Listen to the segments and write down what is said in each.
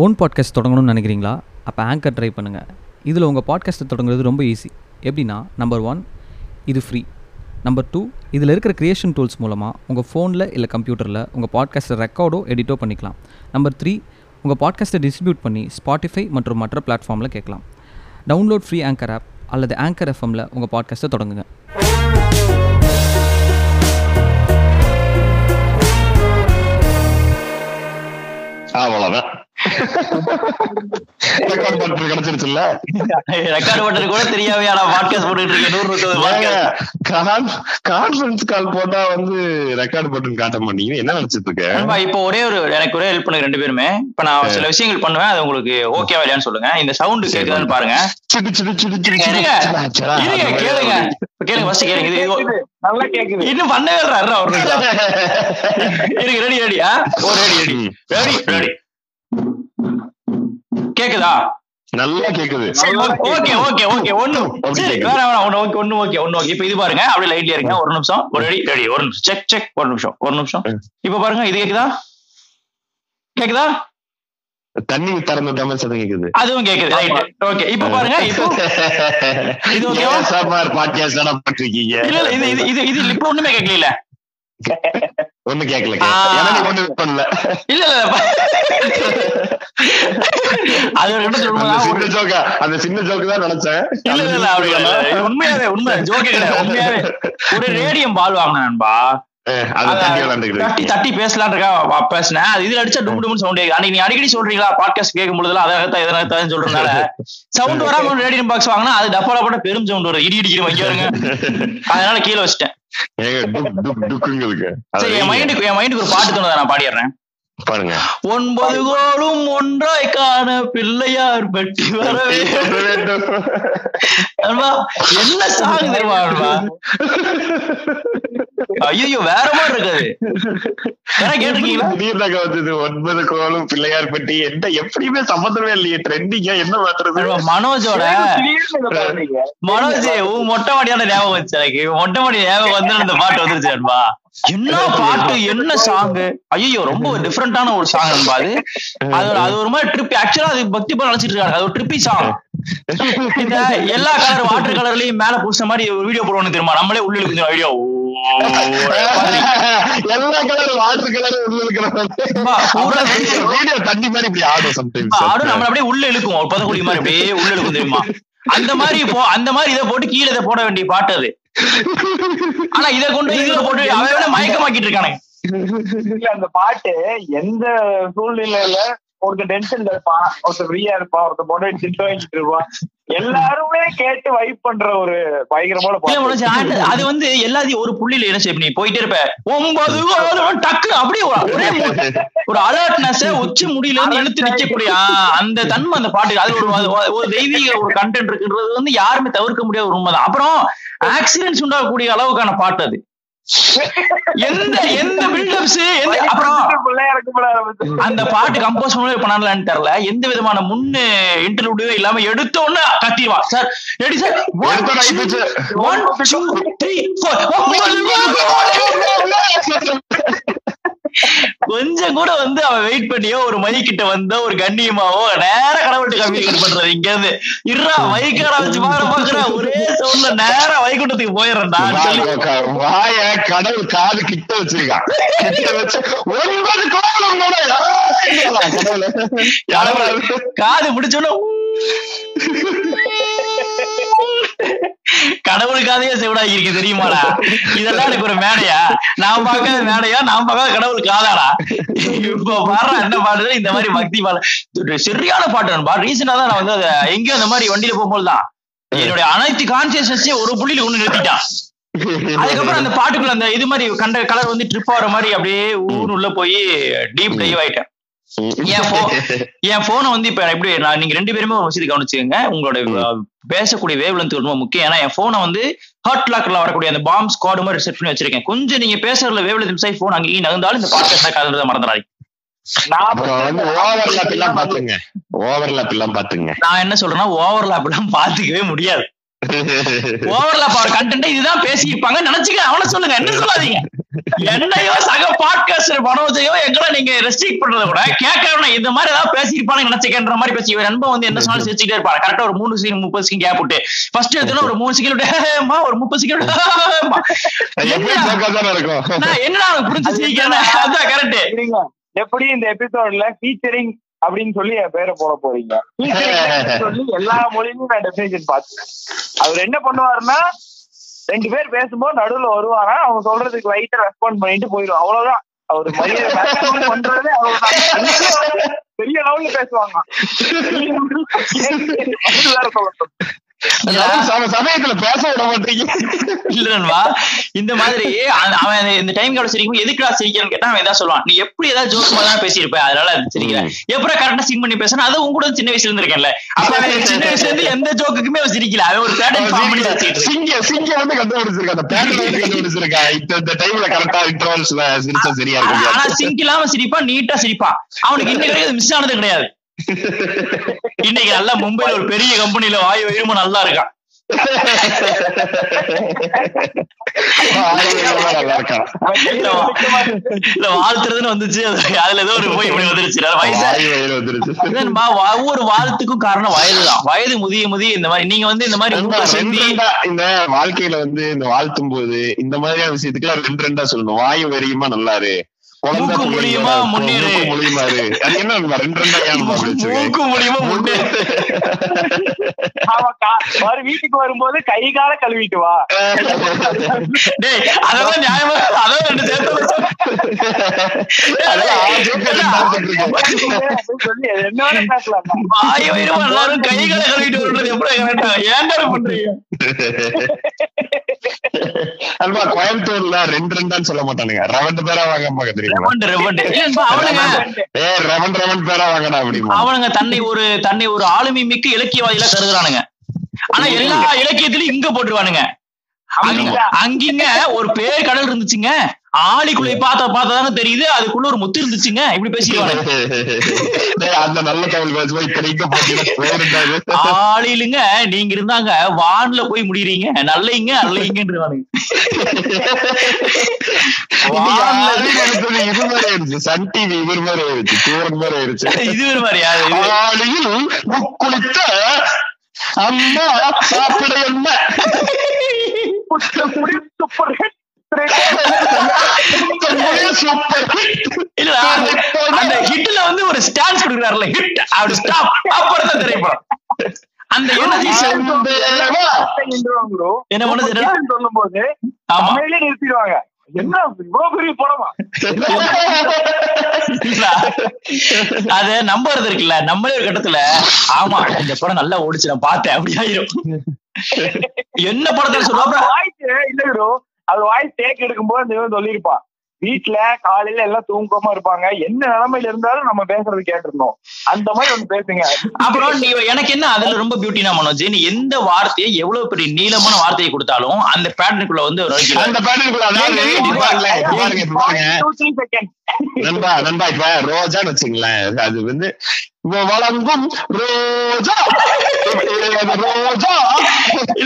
Own podcast தொடங்கணும்னு நினைக்கிறீங்களா? அப்போ anchor try பண்ணுங்கள் இதில் உங்கள் பாட்காஸ்ட்டை தொடங்குறது ரொம்ப ஈஸி எப்படின்னா நம்பர் ஒன் இது ஃப்ரீ நம்பர் டூ இதில் இருக்கிற க்ரியேஷன் டூல்ஸ் மூலமாக உங்கள் ஃபோனில் இல்லை கம்ப்யூட்டரில் உங்கள் பாட்காஸ்ட்டை ரெக்கார்டோ எடிட்டோ பண்ணிக்கலாம். நம்பர் த்ரீ உங்கள் பாட்காஸ்ட்டை டிஸ்ட்ரிபியூட் பண்ணி ஸ்பாட்டிஃபை மற்றும் மற்ற பிளாட்ஃபார்மில் கேட்கலாம். டவுன்லோட் ஃப்ரீ ஆங்கர் ஆப் அல்லது ஆங்கர் எஃப்எம்மில் உங்கள் பாட்காஸ்ட்டை தொடங்குங்க. அவ்வளோதான் ரெக்கார்ட் பண்றது கிடைச்சிருச்சுல்ல? ரெக்கார்ட் பண்றது கூட தெரியாமையா நான் பாட்காஸ்ட் போட்டுட்டு இருக்கேன். நூறு முப்பது கான்ஃபரன்ஸ் கால் போட்டா வந்து ரெக்கார்ட் பட்டன் காட்ட மாட்டீங்க. என்ன நினைச்சிட்டு இருக்க? நண்பா இப்போ ஒரே ஒரு எனக்கு ஒரே ஹெல்ப் பண்ணுங்க ரெண்டு பேருமே. இப்ப நான் சில விஷயங்கள் பண்ணுவேன் அது உங்களுக்கு ஓகேவா இல்லையான்னு சொல்லுங்க. இந்த சவுண்ட் கேக்குதான்னு பாருங்க. கேளுங்க. இப்ப கேளுங்க ஃபர்ஸ்ட் கேளுங்க. இது நல்லா கேக்குது. இன்னும் பண்ணவே ஒரு ரெடி ரெடியா oh ready ready. Ready ready கேக்குதா? நல்லா கேக்குது. ஓகே ஓகே ஓகே ஒண்ணு. சரி. வேற வேணாம் ஒண்ணு ஓகே ஒண்ணு ஓகே ஒண்ணு ஓகே. இப்ப இது பாருங்க அப்படியே லைட்ல இருங்க. ஒரு நிமிஷம் ஒரு ரெடி ரெடி ஒரு நிமிஷம். செக் செக் ஒரு நிமிஷம் ஒரு நிமிஷம். இப்ப பாருங்க இது கேக்குதா? கேக்குதா? தண்ணி திறந்து மாதிரி சத்தம் கேக்குது. அதுவும் கேக்குது ரைட் ஓகே இப்ப பாருங்க இப்போ. இது ஓகேவா? சாப்பார் பாட்காஸ்ட் என்ன பண்ணிருக்கீங்க இல்ல இல்ல இது இது இது இது இப்ப ஒண்ணுமே கேட்கல ஒண்ணு கேட்கல ஒண்ணு பண்ணல. இல்ல இல்ல அது ஒரு சின்ன ஜோக்கா அந்த சின்ன ஜோக்கு தான் நினைச்சேன். இல்ல இல்ல உண்மையாவே உண்மை. ஜோக்கே கிடையாது உண்மையாவே. ஒரு ரேடியம் பால் வாங்கினேன் தட்டி தட்டி பேசலாம்னு இருக்கா பேசினேன். அது இதுல அடிச்சா டும் டும் சவுண்ட் அன்னைக்கு நீ அடிக்கடி சொல்றீங்களா பாட்காஸ்ட் கேட்கும் பொழுதுலாம் அதை தான் இதை தான் சொல்றதுனால. சவுண்ட் வராம ஒரு ரேடியம் பாக்ஸ் வாங்கினா அது டப்பால போட்ட பெரும் சவுண்ட் வரும். இடி இடிக்கிற வைக்க வருங்க அதனால கீழே வச்சிட்டேன். என். மைண்டுக்கு என் மைண்டுக்கு ஒரு பாட்டு தோணுதா நான் பாடிடுறேன். பாருங்க. ஒன்பது கோளும் ஒன்றாய் காண பிள்ளையார் பெட்டி வரவே என்ன சாங் தெரியுமா? ஐயோ வேற மாதிரி இருக்காது. கேட்டிருக்கீங்களா? வந்தது. ஒன்பது கோலும் பிள்ளையார் பெட்டி. என்ன எப்படியுமே சம்மந்தமே இல்லையே. ட்ரெண்டிங்கா என்ன மாத்துறது? அல்வா, மனோஜோட. மனோஜ் உன் மொட்டை மாடியான ஞாபகம் வந்துச்சு எனக்கு. மொட்டை மாடி ஞாபகம் வந்து இந்த பாட்டு வந்துருச்சு அன்பா என்ன பாட்டு என்ன சாங் ஐயோ ரொம்ப டிஃப்ரெண்டான ஒரு சாங் நண்பா அது. அது ஒரு- மாதிரி ட்ரிப் ஆக்சுவலா அது பக்தி பால் நினைச்சிட்டு இருக்காங்க அது ஒரு ட்ரிப்பி சாங் எல்லா கலர் வாட்டர் கலர்லயும் மேல பூசின மாதிரி ஒரு வீடியோ போடுவானு தெரியுமா? நம்மளே உள்ள கொஞ்சம் வீடியோ எல்லா கலர் வாட்டர் கலர் அம்மா, பூரா வீடியோ தண்ணி மாதிரி இப்படி ஆடும் சம்டைம்ஸ் ஆடும் நம்மள அப்படியே உள்ள இழுக்கும். ஒரு பதக்குடி மாதிரி அப்படியே உள்ள இழுக்கும் தெரியுமா? அந்த மாதிரி போ அந்த மாதிரி இதை போட்டு கீழே இதை போட வேண்டிய பாட்டு அது. ஆனா இத கொண்டு இதுல போட்டு அவன் மயக்கமாக்கிட்டு இருக்கானே. இல்ல, அந்த பாட்டு எந்த சூழ்நிலையில ஒருத்தர் டென்ஷன்ல இருப்பான் ஒருத்தர் ஃப்ரீயா இருப்பான் ஒருத்தர் பொண்ணு திட்டு வாங்கிட்டு இருப்பான் எல்லாருமே கேட்டு வைப் பண்ற ஒரு பயங்கரமான அது- வந்து எல்லாத்தையும் ஒரு புள்ளியில என்ன செய்ய நீ போயிட்டே இருப்ப. ஒன்பது டக்கு அப்படியே ஒரு- அலர்ட்னஸ் உச்சி முடியல இழுத்து நிக்கக்கூடிய ஆ, அந்த தன்மை அந்த பாட்டு அது ஒரு ஒரு தெய்வீக ஒரு கண்டென்ட் இருக்குன்றது வந்து யாருமே தவிர்க்க முடியாத ஒரு உண்மைதான். அப்புறம் ஆக்சிடென்ட்ஸ் உண்டாகக்கூடிய அளவுக்கான பாட்டு அது. எந்த எந்த பில்டப்ஸ் அப்புறம். அந்த பாட்டு கம்போஸ் பண்ணவே பண்ணலான்னு தெரியல. எந்த விதமான முன்னு இன்டர்வியூ இல்லாம எடுத்த உடனே கத்திடுவான் sir ready sir. One two three four கொஞ்சம் கூட வந்து அவன் வெயிட் பண்ணியோ ஒரு மைக் கிட்ட வந்தோ ஒரு கண்ணியமாவோ நேர கடவுள்கிட்ட கம்யூனிகேட் பண்றது இங்க இருந்து. இருறா மைக்கார வச்சு பாக்குற பாக்குற ஒரே சவுண்ட்ல நேரா வைகுண்டத்துக்கு வா- வாய கடவுள் காது கிட்ட வச்சிருக்கான். கிட்ட வச்சு அது? காது முடிச்சோன்னு கடவுளுக்காகவே செவிடாகி இருக்கு தெரியுமாடா? இதெல்லாம் எனக்கு ஒரு மேடையா? நான் பார்க்காத மேடையா? நான் பார்க்காத கடவுள் காதாடா இப்ப பாடுற என்ன பாடுறது இந்த மாதிரி பக்தி பாட சரியான பாட்டு நண்பா. ரீசெண்டா தான் நான் வந்து அதை எங்கேயோ அந்த மாதிரி வண்டியில போகும்போது தான் என்னுடைய அனைத்து கான்சியஸ்னஸையும் ஒரு புள்ளியில ஒண்ணு நிறுத்திட்டான். அதுக்கப்புறம் அந்த பாட்டுக்குள்ள அந்த இது மாதிரி கண்ட கலர் வந்து ட்ரிப் ஆகிற மாதிரி அப்படியே ஊர் உள்ள போய் டீப் டைவ் ஆயிட்டேன். என் போனை வந்து இப்ப எப்படி நான் நீங்க ரெண்டு பேருமே ஒரு விஷயத்தை கவனிச்சுக்கோங்க. உங்களோட பேசக்கூடிய வேவ் லென்த் ரொம்ப முக்கியம். ஏன்னா என் போனை வந்து ஹாட் லாக்ல வரக்கூடிய அந்த பாம் ஸ்குவாட் மாதிரி செட் பண்ணி வச்சிருக்கேன். கொஞ்சம் நீங்க பேசுறதுல வேவ் லென்த் மிஸ் போன் அங்கேயும் நகர்ந்தாலும் இந்த பாட்காஸ்ட் கலந்துறத மறந்துடாதீங்க. ஓவர்லாப் எல்லாம் பாத்துங்க. ஓவர்லாப் எல்லாம் பாத்துங்க. நான் என்ன சொல்றேன்னா ஓவர்லாப் எல்லாம் பாத்துக்கவே முடியாது. ஓவர்லாப் அவர் கண்டென்ட் இதுதான் பேசியிருப்பாங்க நினைச்சுக்க அவனை சொல்லுங்க. என்ன சொல்லாதீங்க? என்னையோ சக பாட்காஸ்டர் மனோஜையோ எங்களை நீங்க ரெஸ்ட்ரிக்ட் பண்றத கூட கேட்கறவன இந்த மாதிரி ஏதாவது பேசியிருப்பானு நினைச்சுக்கன்ற மாதிரி பேசி இவன் நண்பன் வந்து என்ன சொன்னாலும் சிரிச்சுட்டே இருப்பான் கரெக்டா ஒரு மூணு செகண்ட் முப்பது செகண்ட் கேப் விட்டு. ஃபர்ஸ்ட் எடுத்தோன்னா ஒரு மூணு செகண்ட் ஒரு முப்பது செகண்ட் எப்படி ஜோக்கா தானே இருக்கும்? நான் என்னடா புரிஞ்சு சிரிக்கிறேன் அதான் கரெக்ட். எப்படி இந்த எபிசோட்ல ஃபீச்சரிங் அப்படின்னு சொல்லி என் பேரை போட போறீங்க? சொல்லி எல்லா மொழியிலும் நான் டெபினேஷன் பார்த்தேன் அவர் என்ன பண்ணுவாருன்னா ரெண்டு பேர் பேசும்போது நடுவுல வருவாரா அவங்க சொல்றதுக்கு லைட்டா ரெஸ்பாண்ட் பண்ணிட்டு போயிடும் அவ்வளவுதான். அவர் மரியாதை பண்றதே பெரிய லெவல்ல பேசுவாங்க. சமயத்துல பேச விட மாட்டீங்க. இந்த மாதிரி அந்த- அவன் இந்த டைம் கார்டு சிரிக்கும் எதுக்குடா சிரிக்கிறேன்னு கேட்டா அவன் ஏதாவது சொல்லுவான். நீ எப்படி ஏதாவது ஜோக் மாதிரி தான் பேசியிருப்ப அதனால அது சிரிக்கிறேன் எப்படி கரெக்டா சிங் பண்ணி பேசுறேன் அது உங்க கூட சின்ன வயசுல இருந்து இருக்கேன்ல அப்ப அவன் சின்ன வயசுல இருந்து எந்த ஜோக்குக்குமே அவன் சிரிக்கல. அவன் ஒரு பேட்டர்ன் ஃபார்ம் பண்ணி. சிங்க சிங்க வந்து கண்டுபிடிச்சிருக்கா அந்த பேட்டர்ன் வந்து கண்டுபிடிச்சிருக்கா இந்த டைம்ல கரெக்டா இன்டர்வல்ஸ்ல சிரிச்சா சரியா ஆனா இருக்கும் சிங்க் இல்லாம சிரிப்பான் நீட்டா சிரிப்பான். அவனுக்கு இன்னைக்கு வரைக்கும் மிஸ் ஆனது கிடையாது. இன்னைக்கு நல்லா மும்பைல ஒரு பெரிய கம்பெனில வாயு வயிறுமா நல்லா இருக்கான். வாழ்த்துறதுன்னு வந்துச்சு. அது- அதுல ஏதோ ஒரு போய் இப்படி வந்துருச்சு. ஒவ்வொரு வாழ்த்துக்கும் காரணம் வயதுதான் வயது முதிய முதிய இந்த மாதிரி நீங்க வந்து இந்த மாதிரி இந்த வாழ்க்கையில வந்து இந்த வாழ்த்தும் போது இந்த மாதிரியான விஷயத்துக்குலாம் ரெண்டு ரெண்டா சொல்லணும். வாயு வெறியுமா நல்லாரு. மூக்கு மூலியமா முன்னேறு. மூலியமாரு அது என்ன ரெண்டு ரெண்டா ஏன்? மூக்கு மூலியமா முன்னே ஆமா கா- மறு வீட்டுக்கு வரும்போது கை கால கழுவிட்டு வா. டேய் அதெல்லாம் நியாயமா? அதான் ரெண்டு ரெண்டா எல்லாரும் கழுவிட்டு எப்படி கரெக்டா? ஏன்டா இப்படி பண்றீங்க? அல்வா கோயம்புத்தூர்ல ரெண்டு ரெண்டான்னு சொல்ல மாட்டானுங்க. ரெவண்டு பேரா வாங்க இல்லப்பா அவனுங்க ஏ ரெவன் ரெவன் பேரா வாங்கடா அப்படிமா அவனுங்க தன்னை ஒரு தன்னை ஒரு ஆளுமை மிக்க இலக்கியவாதிகளா கருதுறானுங்க. ஆனா எல்லா இலக்கியத்திலயும் இங்க போட்டுருவானுங்க. அங்க- அங்கிங்க ஒரு பேர் கடல் இருந்துச்சுங்க. ஆளிக்குள்ளே பார்த்த பார்த்ததானே தெரியுது. அதுக்குள்ள ஒரு முத்து இருந்துச்சுங்க. இப்படி பேசிடுவானுங்க டேய், அந்த நல்ல போயிருந்தாரு ஆளிலுங்க. நீங்க இருந்தாங்க. வான்ல போய் முடியறீங்க. நல்லைங்க மாதிரி ஆயிடுச்சு சன் டிவி இவர் மாதிரி ஆயிடுச்சு சூரன் மாதிரி ஆயிடுச்சு இது ஒரு மாதிரியா இது ஆளியில் முக்குளித்த அம்மா சாப்பிட என்ன? அந்த ஹிட்ல வந்து ஒரு ஸ்டான்ஸ் கொடுக்குறாருல ஹிட் அப்படி ஸ்டாப் அப்புறம் தான் திரைப்படம் அந்த எனர்ஜி என்ன பண்ணுது? என்னடா? சொல்லும் போது நிறுத்திடுவாங்க. என்ன? இவ்வளவு பெரிய படமா. அது நம்புறது இருக்குல்ல. நம்மளே ஒரு கட்டத்துல ஆமா இந்த படம் நல்லா ஓடிச்சு நான் பார்த்தேன் அப்படி ஆயிரும். என்ன படத்துல சொல்லுவாங்க இல்ல. அது வாய்ஸ் டேக் எடுக்கும்போது அந்த இவன் சொல்லியிருப்பான் வீட்டுல காலையில எல்லாம் தூக்கமா இருப்பாங்க. என்ன நிலைமையில இருந்தாலும் நம்ம பேசுறது கேட்டிருந்தோம். அந்த மாதிரி ஒண்ணு பேசுங்க. அப்புறம் நீ எனக்கு என்ன அதுல ரொம்ப பியூட்டினா மனோஜ் நீ எந்த வார்த்தையை எவ்வளவு பெரிய நீளமான வார்த்தையை கொடுத்தாலும் அந்த பேட்டர்னுக்குள்ள வந்து நண்பா நண்பா இப்ப ரோஜான்னு வச்சுங்களேன் அது வந்து வழங்கும் ரோஜா. ரோஜா.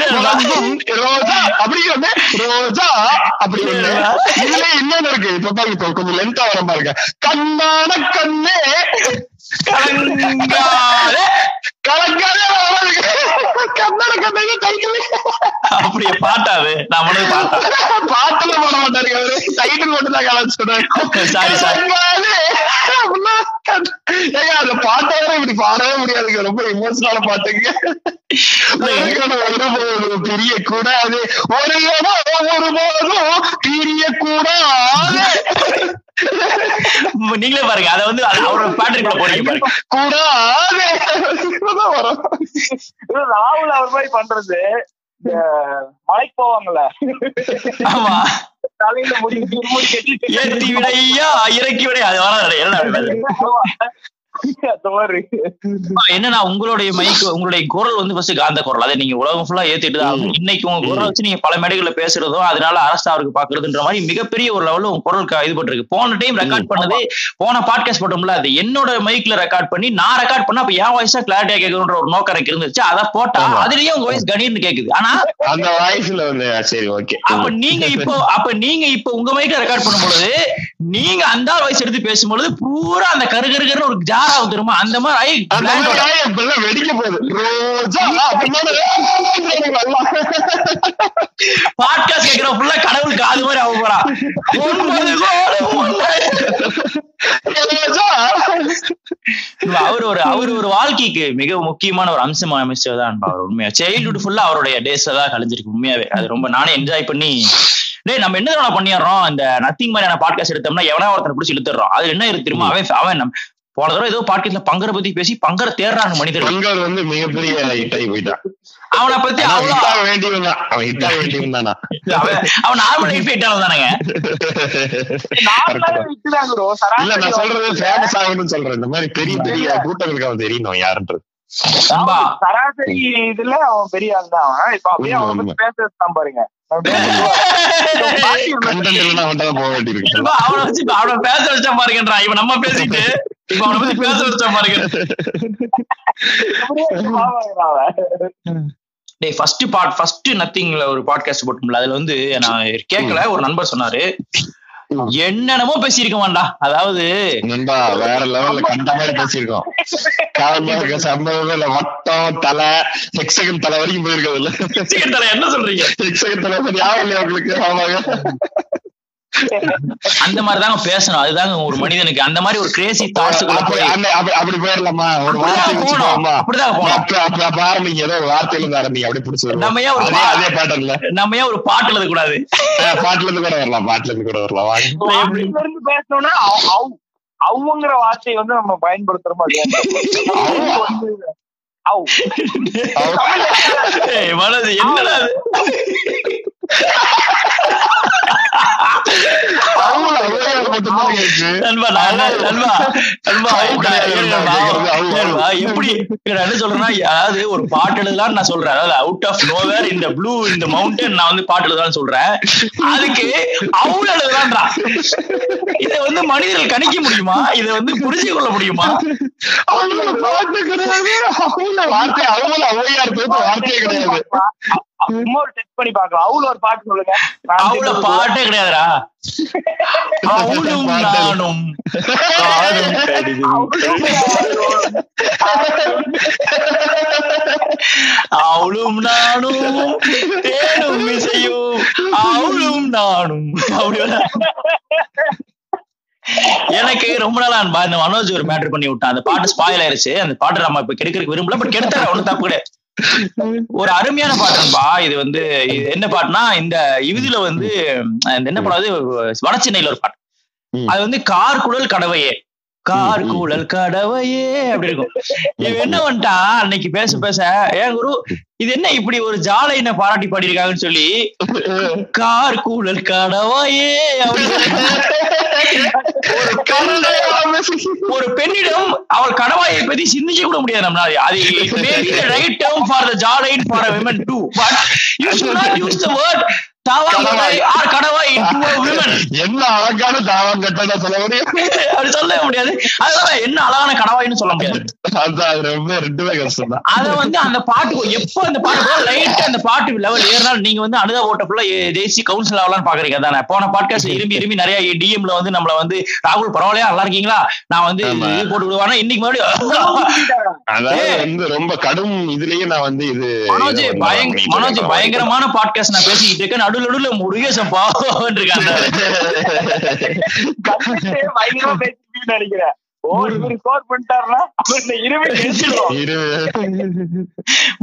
வழங்கும் ரோஜா. அப்படி ஒண்ணு ரோஜா. அப்படி இதுல இன்னொன்னு இருக்கு. இப்ப பாருங்க கொஞ்சம் லென்த்தா வர பாருங்க. கண்ணான கண்ணே. கலங்காதே. கலங்காதே. கண்ணான கண்ணே டைட்டில். அப்படியே பாட்டாது நான் பாட்டா? பாட்டுல போட மாட்டாருங்க அவரு. டைட்டில் மட்டும் தான் கலாச்சுடுறேன் சாரி சாரி. ஏங்க அந்த பாட்டை வேற இப்படி பாடவே முடியாதுங்க. ரொம்ப எமோஷனலான பாட்டுங்க. ஒருபோதும் பிரிய கூடாது ஒரு இடம் ஒருபோதும் பிரிய கூடாது நீங்களே பாருங்க. அத வந்து அவரோட பேட்டர்னுக்குள்ள போறீங்க பாருங்க. கூடாது. இப்பதான் வரும் இது ராகுல் அவர் மாதிரி பண்றது இந்த மலைக்கு போவாங்கல்ல. ஆமா. தலையில முடி முடி கட்டிட்டு. ஏத்தி விடையா இறக்கி விடையா அது வராது. என்ன என்னன்னா உங்களுடைய மைக் உங்களுடைய குரல் வந்து ஃபர்ஸ்ட் காந்த குரல். அதை நீங்க உலகம் ஃபுல்லா ஏத்திட்டு தான். இன்னைக்கு உங்க குரல் வச்சு நீங்க பல மேடைகள்ல பேசுறதும் அதனால அரசு அவருக்கு பாக்குறதுன்ற மாதிரி மிகப்பெரிய ஒரு லெவல்ல உங்க குரல் இது பட்டிருக்கு. போன டைம் ரெக்கார்ட் பண்ணது போன பாட்காஸ்ட் போட்டோம்ல அது என்னோட மைக்ல ரெக்கார்ட் பண்ணி நான் ரெக்கார்ட் பண்ணா அப்ப என் வாய்ஸா கிளாரிட்டியா கேட்கணுன்ற ஒரு நோக்கம் எனக்கு இருந்துச்சு. அதை போட்டா. அதுலயே உங்க வாய்ஸ் கணீர்னு கேக்குது. ஆனா அந்த வாய்ஸ்ல வந்து சரி ஓகே அப்ப நீங்க இப்போ அப்ப நீங்க இப்போ உங்க மைக்ல ரெக்கார்ட் பண்ணும் பொழுது நீங்க அந்த வாய்ஸ் எடுத்து பேசும்பொழுது பூரா அந்த கரு கரு கருன்னு ஒரு ஜாரா அந்த மாதிரி ஆகி அந்த மாதிரி வெடிக்க போகுது. பாட்காஸ்ட் கேக்குற ஃபுல்லா கடவுள் காது மாதிரி ஆக போறா. அவர் ஒரு அவர் ஒரு வாழ்க்கைக்கு மிக முக்கியமான ஒரு அம்சம் அமைச்சர் அவர் உண்மையா. சைல்ட்ஹுட் ஃபுல்லா அவருடைய டேஸ்ல தான் கழிஞ்சிருக்கு உண்மையாவே. அது ரொம்ப நானே என்ஜாய் பண்ணி டேய் நம்ம என்ன தெரியுமா பண்ணிடுறோம்? இந்த நத்திங் மாதிரியான பாட்காஸ்ட் எடுத்தோம்னா எவனா ஒருத்தனை பிடிச்சி இழுத்துறோம் அது என்ன இருக்கு தெரியுமா? அவன் அவன் போன தடவை ஏதோ பாட்காஸ்ட்ல பங்கரை பத்தி பேசி பங்கரை தேடுறாங்க மனிதர்கள். பங்கர் வந்து மிகப்பெரிய ஹிட் ஆகி போயிட்டான். அவனை பத்தி அவன் ஹிட் வேண்டியவன் தான் அவன் ஹிட் ஆக வேண்டியவன் தானா? அவன் அவன் நார்மல் தானேங்க. நார்மலாவே விட்டுதான் bro. இல்ல நான் சொல்றது ஃபேமஸ் ஆகணும்னு சொல்றேன். இந்த மாதிரி பெரிய பெரிய கூட்டங்களுக்கு அவன் தெரியணும் யாருன்றது. சராசரி இதுல அவன் பெரிய ஆள் தான் அவன். இப்ப அப்படியே அவன் பத்தி பேசுறது தான் பாருங்க. அவனை வச்சு இப்ப அவனை பேச வச்சா பாருங்கன்றா. இவன் நம்ம பேசிட்டு ஃபர்ஸ்ட் பார்ட் ஃபர்ஸ்ட் நத்திங்ல ஒரு பாட்காஸ்ட் போட்டோம்ல அதுல வந்து நான் கேட்கல ஒரு நண்பர் சொன்னாரு. என்னென்னமோ பேசியிருக்க வேண்டா அதாவது நண்பா வேற லெவல்ல கண்ட மாதிரி பேசியிருக்கோம். இருக்க சம்பவமே இல்ல வட்டம் தலை ஹெக்ஸகன் தலை வரைக்கும் போயிருக்கிறது இல்ல. சீக்கிரத்துல என்ன சொல்றீங்க? ஹெக்ஸகன் தலை ஞாபகம் இல்லையா உங்களுக்கு? ஆமாங்க. அந்த மாதிரி தாங்க பேசணும். அதுதாங்க ஒரு மனிதனுக்கு. அந்த மாதிரி ஒரு கிரேசி தாட்ஸுக்குள்ள அப்படி போயிடலாமா ஒரு வார்த்தை. போவோமா? அப்படிதான் அப்ப ஆரம்பிங்க. ஏதோ ஒரு வார்த்தையில இருந்து ஆரம்பிங்க. அப்படி பிடிச்சி நம்ம ஏன் ஒரு அதே பா- அதே பேட்டர்ல நம்ம ஏன் ஒரு பாட்டு எழுத கூடாது? பாட்டுல இருந்து கூட வரலாம். பாட்டுல இருந்து கூட வரலாம். இருந்து பேசணும்னா அவ்- அவ்- அவுங்கிற வார்த்தையை வந்து நம்ம பயன்படுத்துறோம் என்னடா இது? அவங்கள அவங்களே மட்டும்தான் கேக்குது நண்பா, நான் என்ன- நண்பா, நண்பா, அவு கிடையாது, நான் நண்பா, கேக்குறது அவு, அவு. நண்பா, எப்படி நான் என்ன சொல்றேன்னா அதாவது ஒரு பாட்டு எழுதலாம்னு நான் சொல்றேன். அதாவது அவுட் ஆஃப் நோவேர் இந்த ப்ளூ இந்த மவுண்டன் நான் வந்து பாட்டு எழுதலாம்னு சொல்றேன். அதுக்கு அவுள் எழுதலான்றா? இதை வந்து மனிதர்கள் கணிக்க முடியுமா? இதை வந்து புரிஞ்சு கொள்ள முடியுமா? அவங்கள பாட்டு கிடையாது. அவங்கள வார்த்தை அவையார் வார்த்தையே கிடையாது. சும்மா ஒரு டெஸ்ட் பண்ணி பார்க்கலாம். அவுல ஒரு பாட்டு சொல்லுங்க. நான் அவுள தெரிஞ்சது பாட்டே கிடையாதுடா. அவளும் நானும். அவளும் நானும் தேடும் இசையும் அவளும் நானும். அப்படி வர- எனக்கு ரொம்ப நாளா அன்பா இந்த மனோஜ் ஒரு மேட்டர் பண்ணி விட்டான். அந்த பாட்டு ஸ்பாயில் ஆயிருச்சு. அந்த பாட்டு நம்ம இப்ப கெடுக்கிறதுக்கு விரும்பல பட் கெடுத்தர ஒண்ணும் தப்பு கிடையாது. ஒரு அருமையான பாட்டுன்பா இது வந்து இது என்ன பாட்டுனா இந்த இதுல வந்து என்ன படம் வடச்சென்னையில ஒரு பாட்டு. அது வந்து கார் குழல் கடவையே கார் குழல் கடவையே அப்படி இருக்கும். இவன் என்ன பண்ணிட்டான் அன்னைக்கு பேச பேச ஏன் குரு இது என்ன இப்படி ஒரு ஜாலைனை பாராட்டி பாடியிருக்காங்கன்னு சொல்லி கார் கூழல் கடவையே அப்படின்னு ஒரு பெண்ணிடம் அவள் கடவாயை பத்தி சிந்திக்க கூட முடியாது நம்மளால. அது right term for the ஜாலைன் for women too but you should not use the word என்ன அழகான தாவம் கட்டண சொல்ல முடியும்? அப்படி சொல்லவே முடியாது. அதனால என்ன அழகான கடவாய்னு சொல்ல முடியாது. அதான் ரொம்ப ரெண்டுமே கஷ்டம் தான். அத வந்து அந்த பாட்டு எப்போ அந்த பாட்டு லைட் அந்த பாட்டு லெவல் ஏறினாலும் நீங்க வந்து அனுதா ஓட்ட ஃபுல்லா தேசிய கவுன்சில் ஆகலாம்னு பாக்குறீங்க தானே போன பாட்காஸ்ட் இரும்பி இரும்பி நிறைய டிஎம்ல வந்து நம்மள வந்து ராகுல் பரவாயில்லையா? நல்லா இருக்கீங்களா? நான் வந்து போட்டு விடுவானா. இன்னைக்கு மறுபடியும் அதாவது. வந்து ரொம்ப கடும் இதுலயே நான் வந்து இது மனோஜ். பயங்கரமான பாட்காஸ்ட் நான் பேசிக்கிட்டு இருக்கேன். நடுவுல நடுவுல முருகேசன் பாவம் இருக்காங்க நினைக்கிறேன்.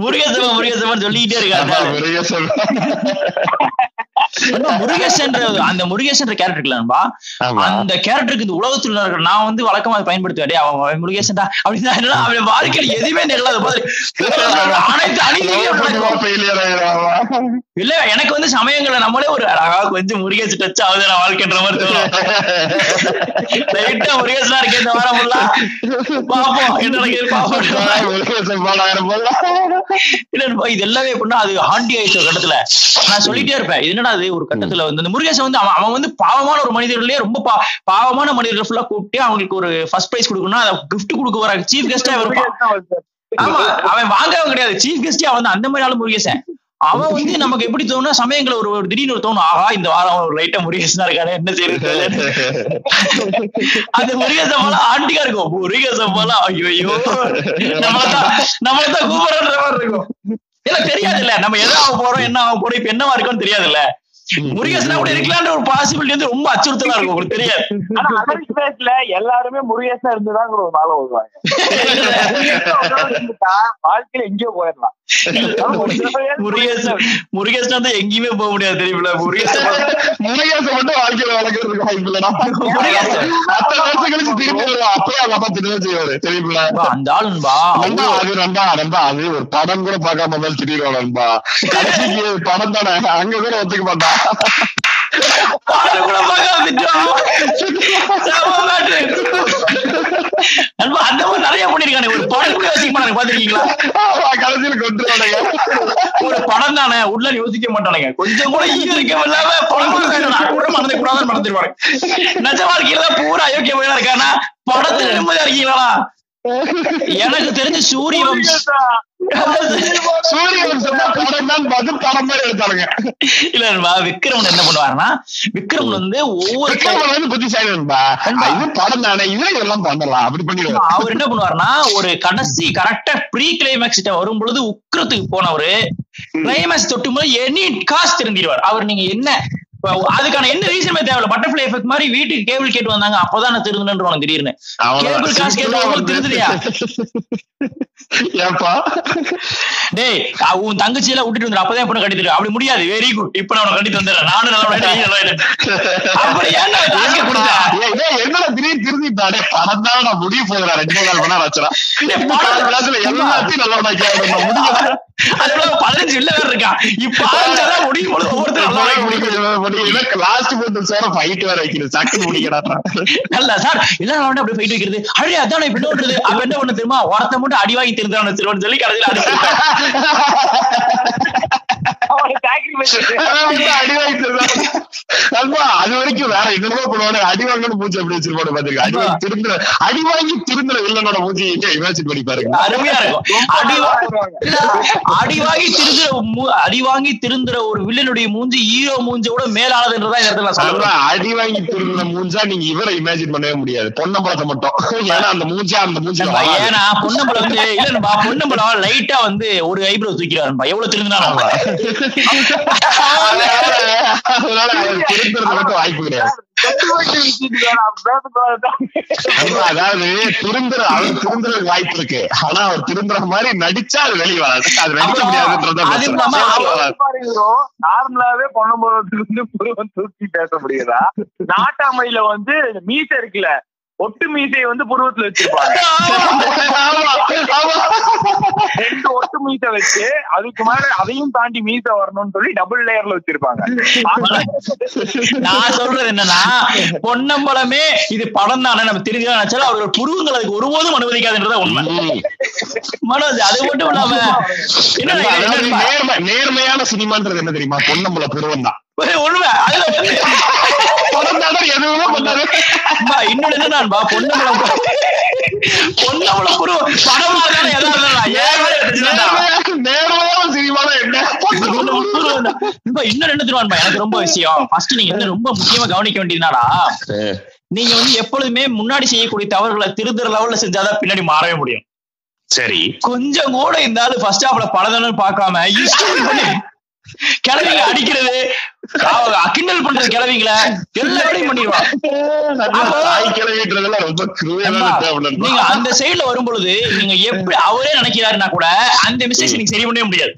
முருகேசன் முருகேசன் சொல்லிக்கிட்டே முருகேசன். நண்பா, முருகேசன்ற அந்த முருகேசன்ற கேரக்டர் ஆமா. அந்த கேரக்டருக்கு இந்த உலகத்துல இருக்கிற நான் வந்து வழக்கமா அதை பயன்படுத்துவேன். டேய், அவன் முருகேசன்டா அப்படின்னா என்னடா, அவன் வாழ்க்கையில எதுவுமே நிகழாத மாதிரி. அனைத்து ஆயிடுவாமா? இல்ல எனக்கு வந்து சமயங்கள்ல நம்மளே ஒரு அழகா கொஞ்சம் முருகேசு டச் ஆகுது நான் வாழ்க்கைன்ற மாதிரி தோணும். லைட்டா முருகேசனா இருக்கே இந்த வாரம் ஃபுல்லா பாப்போம் என்ன இது எல்லாமே எப்படின்னா அது ஹாண்டி ஆயிடுச்சு ஒரு கட்டத்துல. நான் சொல்லிட்டே இருப்பேன். என்னடா அது ஒரு கட்டத்துல வந்து முருகேசன் வந்து அவன் அவன் வந்து பாவமான ஒரு மனிதர்களே ரொம்ப பாவமான மனிதர்கள் ஃபுல்லா கூப்பிட்டு அவங்களுக்கு ஒரு ஃபர்ஸ்ட் பிரைஸ் கொடுக்கணும்னா அதை கிஃப்ட் கொடுக்க வர சீஃப் கெஸ்டா இருப்பான் ஆமா அவன் வாங்கவன் கிடையாது. சீஃப் கெஸ்டே அவன் அந்த மாதிரி ஆளு முருகேசன். அவன் வந்து நமக்கு எப்படி தோணும் சமயங்கள ஒரு ஒரு திடீர்னு ஒரு தோணும். ஆஹா இந்த வாரம் ஒரு லைட்டா முருகேசனா இருக்காரு என்ன செய்யறது? அந்த முருகேசன் போல ஆண்டிகா இருக்கும். முருகேசன் போல ஐயோ ஐயோ நம்மளதான் நம்மளதான் கூப்பிடுற மாதிரி இருக்கும். இல்ல தெரியாது இல்ல நம்ம எதை ஆக போறோம் என்ன ஆக போறோம் இப்ப என்னவா இருக்கும்னு தெரியாது இல்ல முருகேசனா கூட இருக்கலான்ற ஒரு பாசிபிலிட்டி வந்து ரொம்ப அச்சுறுத்தலா இருக்கும் உங்களுக்கு தெரியாது ஆனா அதர் ஸ்பேஸ்ல எல்லாருமே முருகேசனா இருந்துதாங்கிற ஒரு நாளை வருவாங்க இருந்துட்டா வாழ்க்கையில எங்கேயோ போயிடலாம் முருகேசன் முருகேசன் வந்து எங்கேயுமே போக முடியாது தெரியுமில முருகேசன் முருகேசன் மட்டும் வாழ்க்கையில வளர்க்கறதுக்கு வாய்ப்பு இல்லடா. முருகேசன். அத்தனை வருஷம் கழிச்சு திரும்பி வருவான். அப்பயே அவங்க அப்பா திட்டுதான் செய்வாரு. தெரியுமில? அந்த ஆளு நண்பா நண்பா, அது நண்பா, நண்பா, அது ஒரு படம் கூட பார்க்காம இருந்தாலும் திட்டிடுவான் நண்பா. கடைசிக்கு படம் தானே அங்க கூட ஒத்துக்க மாட்டான் அந்த மாதிரி நிறைய பண்ணிருக்கானே ஒரு படம் கூட யோசிக்க பாத்திருக்கீங்களா கடைசியில ஒரு படம் தானே உள்ள யோசிக்க மாட்டானுங்க கொஞ்சம் கூட ஈர்க்கம் இல்லாம படம் கூட மறந்து கூடாது மறந்துடுவாங்க நிஜ வாழ்க்கையில பூரா அயோக்கியமா இருக்கானா படத்துல நிம்மதியா இருக்கீங்களா எனக்கு தெரிஞ்ச சூரிய இல்ல விக்ரமன் என்ன பண்ணுவாருன்னா விக்ரமன் வந்து ஒவ்வொரு படம் தானே இதுல இதெல்லாம் பண்ணலாம் அப்படி பண்ணிடுவாரு. அவர் என்ன பண்ணுவாருன்னா ஒரு கடைசி கரெக்டா ப்ரீ கிளைமேக்ஸ் கிட்ட வரும் பொழுது உக்கிரத்துக்கு போனவரு கிளைமேக்ஸ் தொட்டும் போது எனி காசு திருந்திடுவார். அவர் நீங்க என்ன அதுக்கான என்ன ரீசனுமே தேவையில்ல. பட்டர்ஃபிளை எஃபெக்ட் மாதிரி வீட்டுக்கு கேபிள் கேட்டு வந்தாங்க. அப்பதான் நான் திருந்தேன் திடீர்னு. கேபிள் காசு கேட்டு திருந்துறியா ஏப்பா டேய் உன் தங்கச்சி எல்லாம் விட்டுட்டு வந்து அப்பதான் பொண்ணு கட்டி அப்படி முடியாது. வெரி குட் இப்ப நான் கட்டி தந்துடுறேன். நானும் நல்லா திடீர்னு திருந்திட்டாடே படம் தான் நான் முடிய போகிறேன் ரெண்டு நாள் மணி நேரம் ஆச்சுடா கால் எல்லாத்தையும் நல்லா முடியும் பதினஞ்சு இல்ல வேற இருக்கா? இப்ப ஆரம்பிச்சாதான் முடியும் பொழுது ஒவ்வொருத்தரும் லாஸ்ட் போட்டு சேர ஃபைட் வேற வைக்கிறது சக்கு முடிக்கடா. நல்ல சார் எல்லாரும் அப்படியே போயிட்டு வைக்கிறது. அழே அதான் இப்ப என்ன பண்றது அப்ப என்ன பண்ண தெரியுமா? ஒருத்த மட்டும் அடி வாங்கி திருந்தான சொல்லி கடைசியில அது வரைக்கும் வேற என்னென்னமோ பண்ணுவானு. அடி வாங்கணும் மூச்சு அப்படி வச்சிருப்பானு பாத்துருக்க அடி வாங்கி திருந்துற அடி வாங்கி திருந்துற வில்லனோட மூச்சு எங்க இமேஜின் பண்ணி பாருங்க. அருமையா இருக்கும். அடி வாங்கி திருந்துற அடி வாங்கி திருந்துற ஒரு வில்லனுடைய மூஞ்சி ஹீரோ மூஞ்சோட மேலானதுன்றதா இந்த இடத்துல நான் சொல்றேன் அடி வாங்கி திருந்த மூஞ்சா நீங்க இவரை இமேஜின் பண்ணவே முடியாது. பொன்னம்பலத்தை மட்டும். ஏன்னா அந்த மூஞ்சா அந்த வராது. ஏன்னா பொன்னம்பலம் வந்து இல்ல பொன்னம்பலம் லைட்டா வந்து ஒரு ஐப்ரோ தூக்கிறாருப்பா எவ்வளவு திருந்தினாலும் வாய்ப்பு கிடையாது அதாவது திருந்துற அவர் திருந்துறதுக்கு வாய்ப்பு இருக்கு. ஆனா அவர் திருந்துற மாதிரி நடிச்சா அது வெளியே வராது. அது நடிக்க முடியாதுன்றத நார்மலாவே பொன்னம்பலத்துக்கு வந்து தூக்கி பேச முடியுதா? நாட்டாமையில வந்து மீசை இருக்குல்ல ஒட்டு மீசையை வந்து புருவத்துல வச்சிருப்பாங்க. ரெண்டு ஒட்டு மீசை வச்சு அதுக்கு மேல அதையும் தாண்டி மீசை வரணும்னு சொல்லி டபுள் லேயர்ல வச்சிருப்பாங்க. நான் சொல்றது என்னன்னா பொன்னம்பலமே இது படம் தானே நம்ம தெரிஞ்சு நினைச்சாலும் அவர்கள் புருவங்கள் அதுக்கு ஒருபோதும் அனுமதிக்காதுன்றத உண்மை. மனோஜ் அது மட்டும் இல்லாம நேர்மையான சினிமான்றது என்ன தெரியுமா? பொன்னம்பல புருவம் தான் உண்மை வந்து எதுவுமே பண்ணாரு இன்னொன்னு என்னன்னா படமா இருந்தாலும் இருந்தாலும் என்ன? எனக்கு ரொம்ப விஷயம். ஃபர்ஸ்ட் நீங்க என்ன ரொம்ப முக்கியமா கவனிக்க வேண்டியதுனாடா. நீங்க வந்து எப்பொழுதுமே முன்னாடி செய்யக்கூடிய தவறுகளை திருத்துற லெவல்ல செஞ்சாதான் பின்னாடி மாறவே முடியும். சரி. கொஞ்சம் கூட இந்த ஆளு ஃபர்ஸ்ட் ஹாஃப்ல படதானு பார்க்காம கிளவிங்க அடிக்கிறது. கிண்டல் பண்றது கிளவிங்கள எல்லா வேலையும் பண்ணிடுவான் நீங்க அந்த சைடுல வரும் பொழுது நீங்க எப்படி அவரே நினைக்கிறாருன்னா கூட அந்த மிஸ்டேக்ஸ் நீங்க சரி பண்ணவே முடியாது.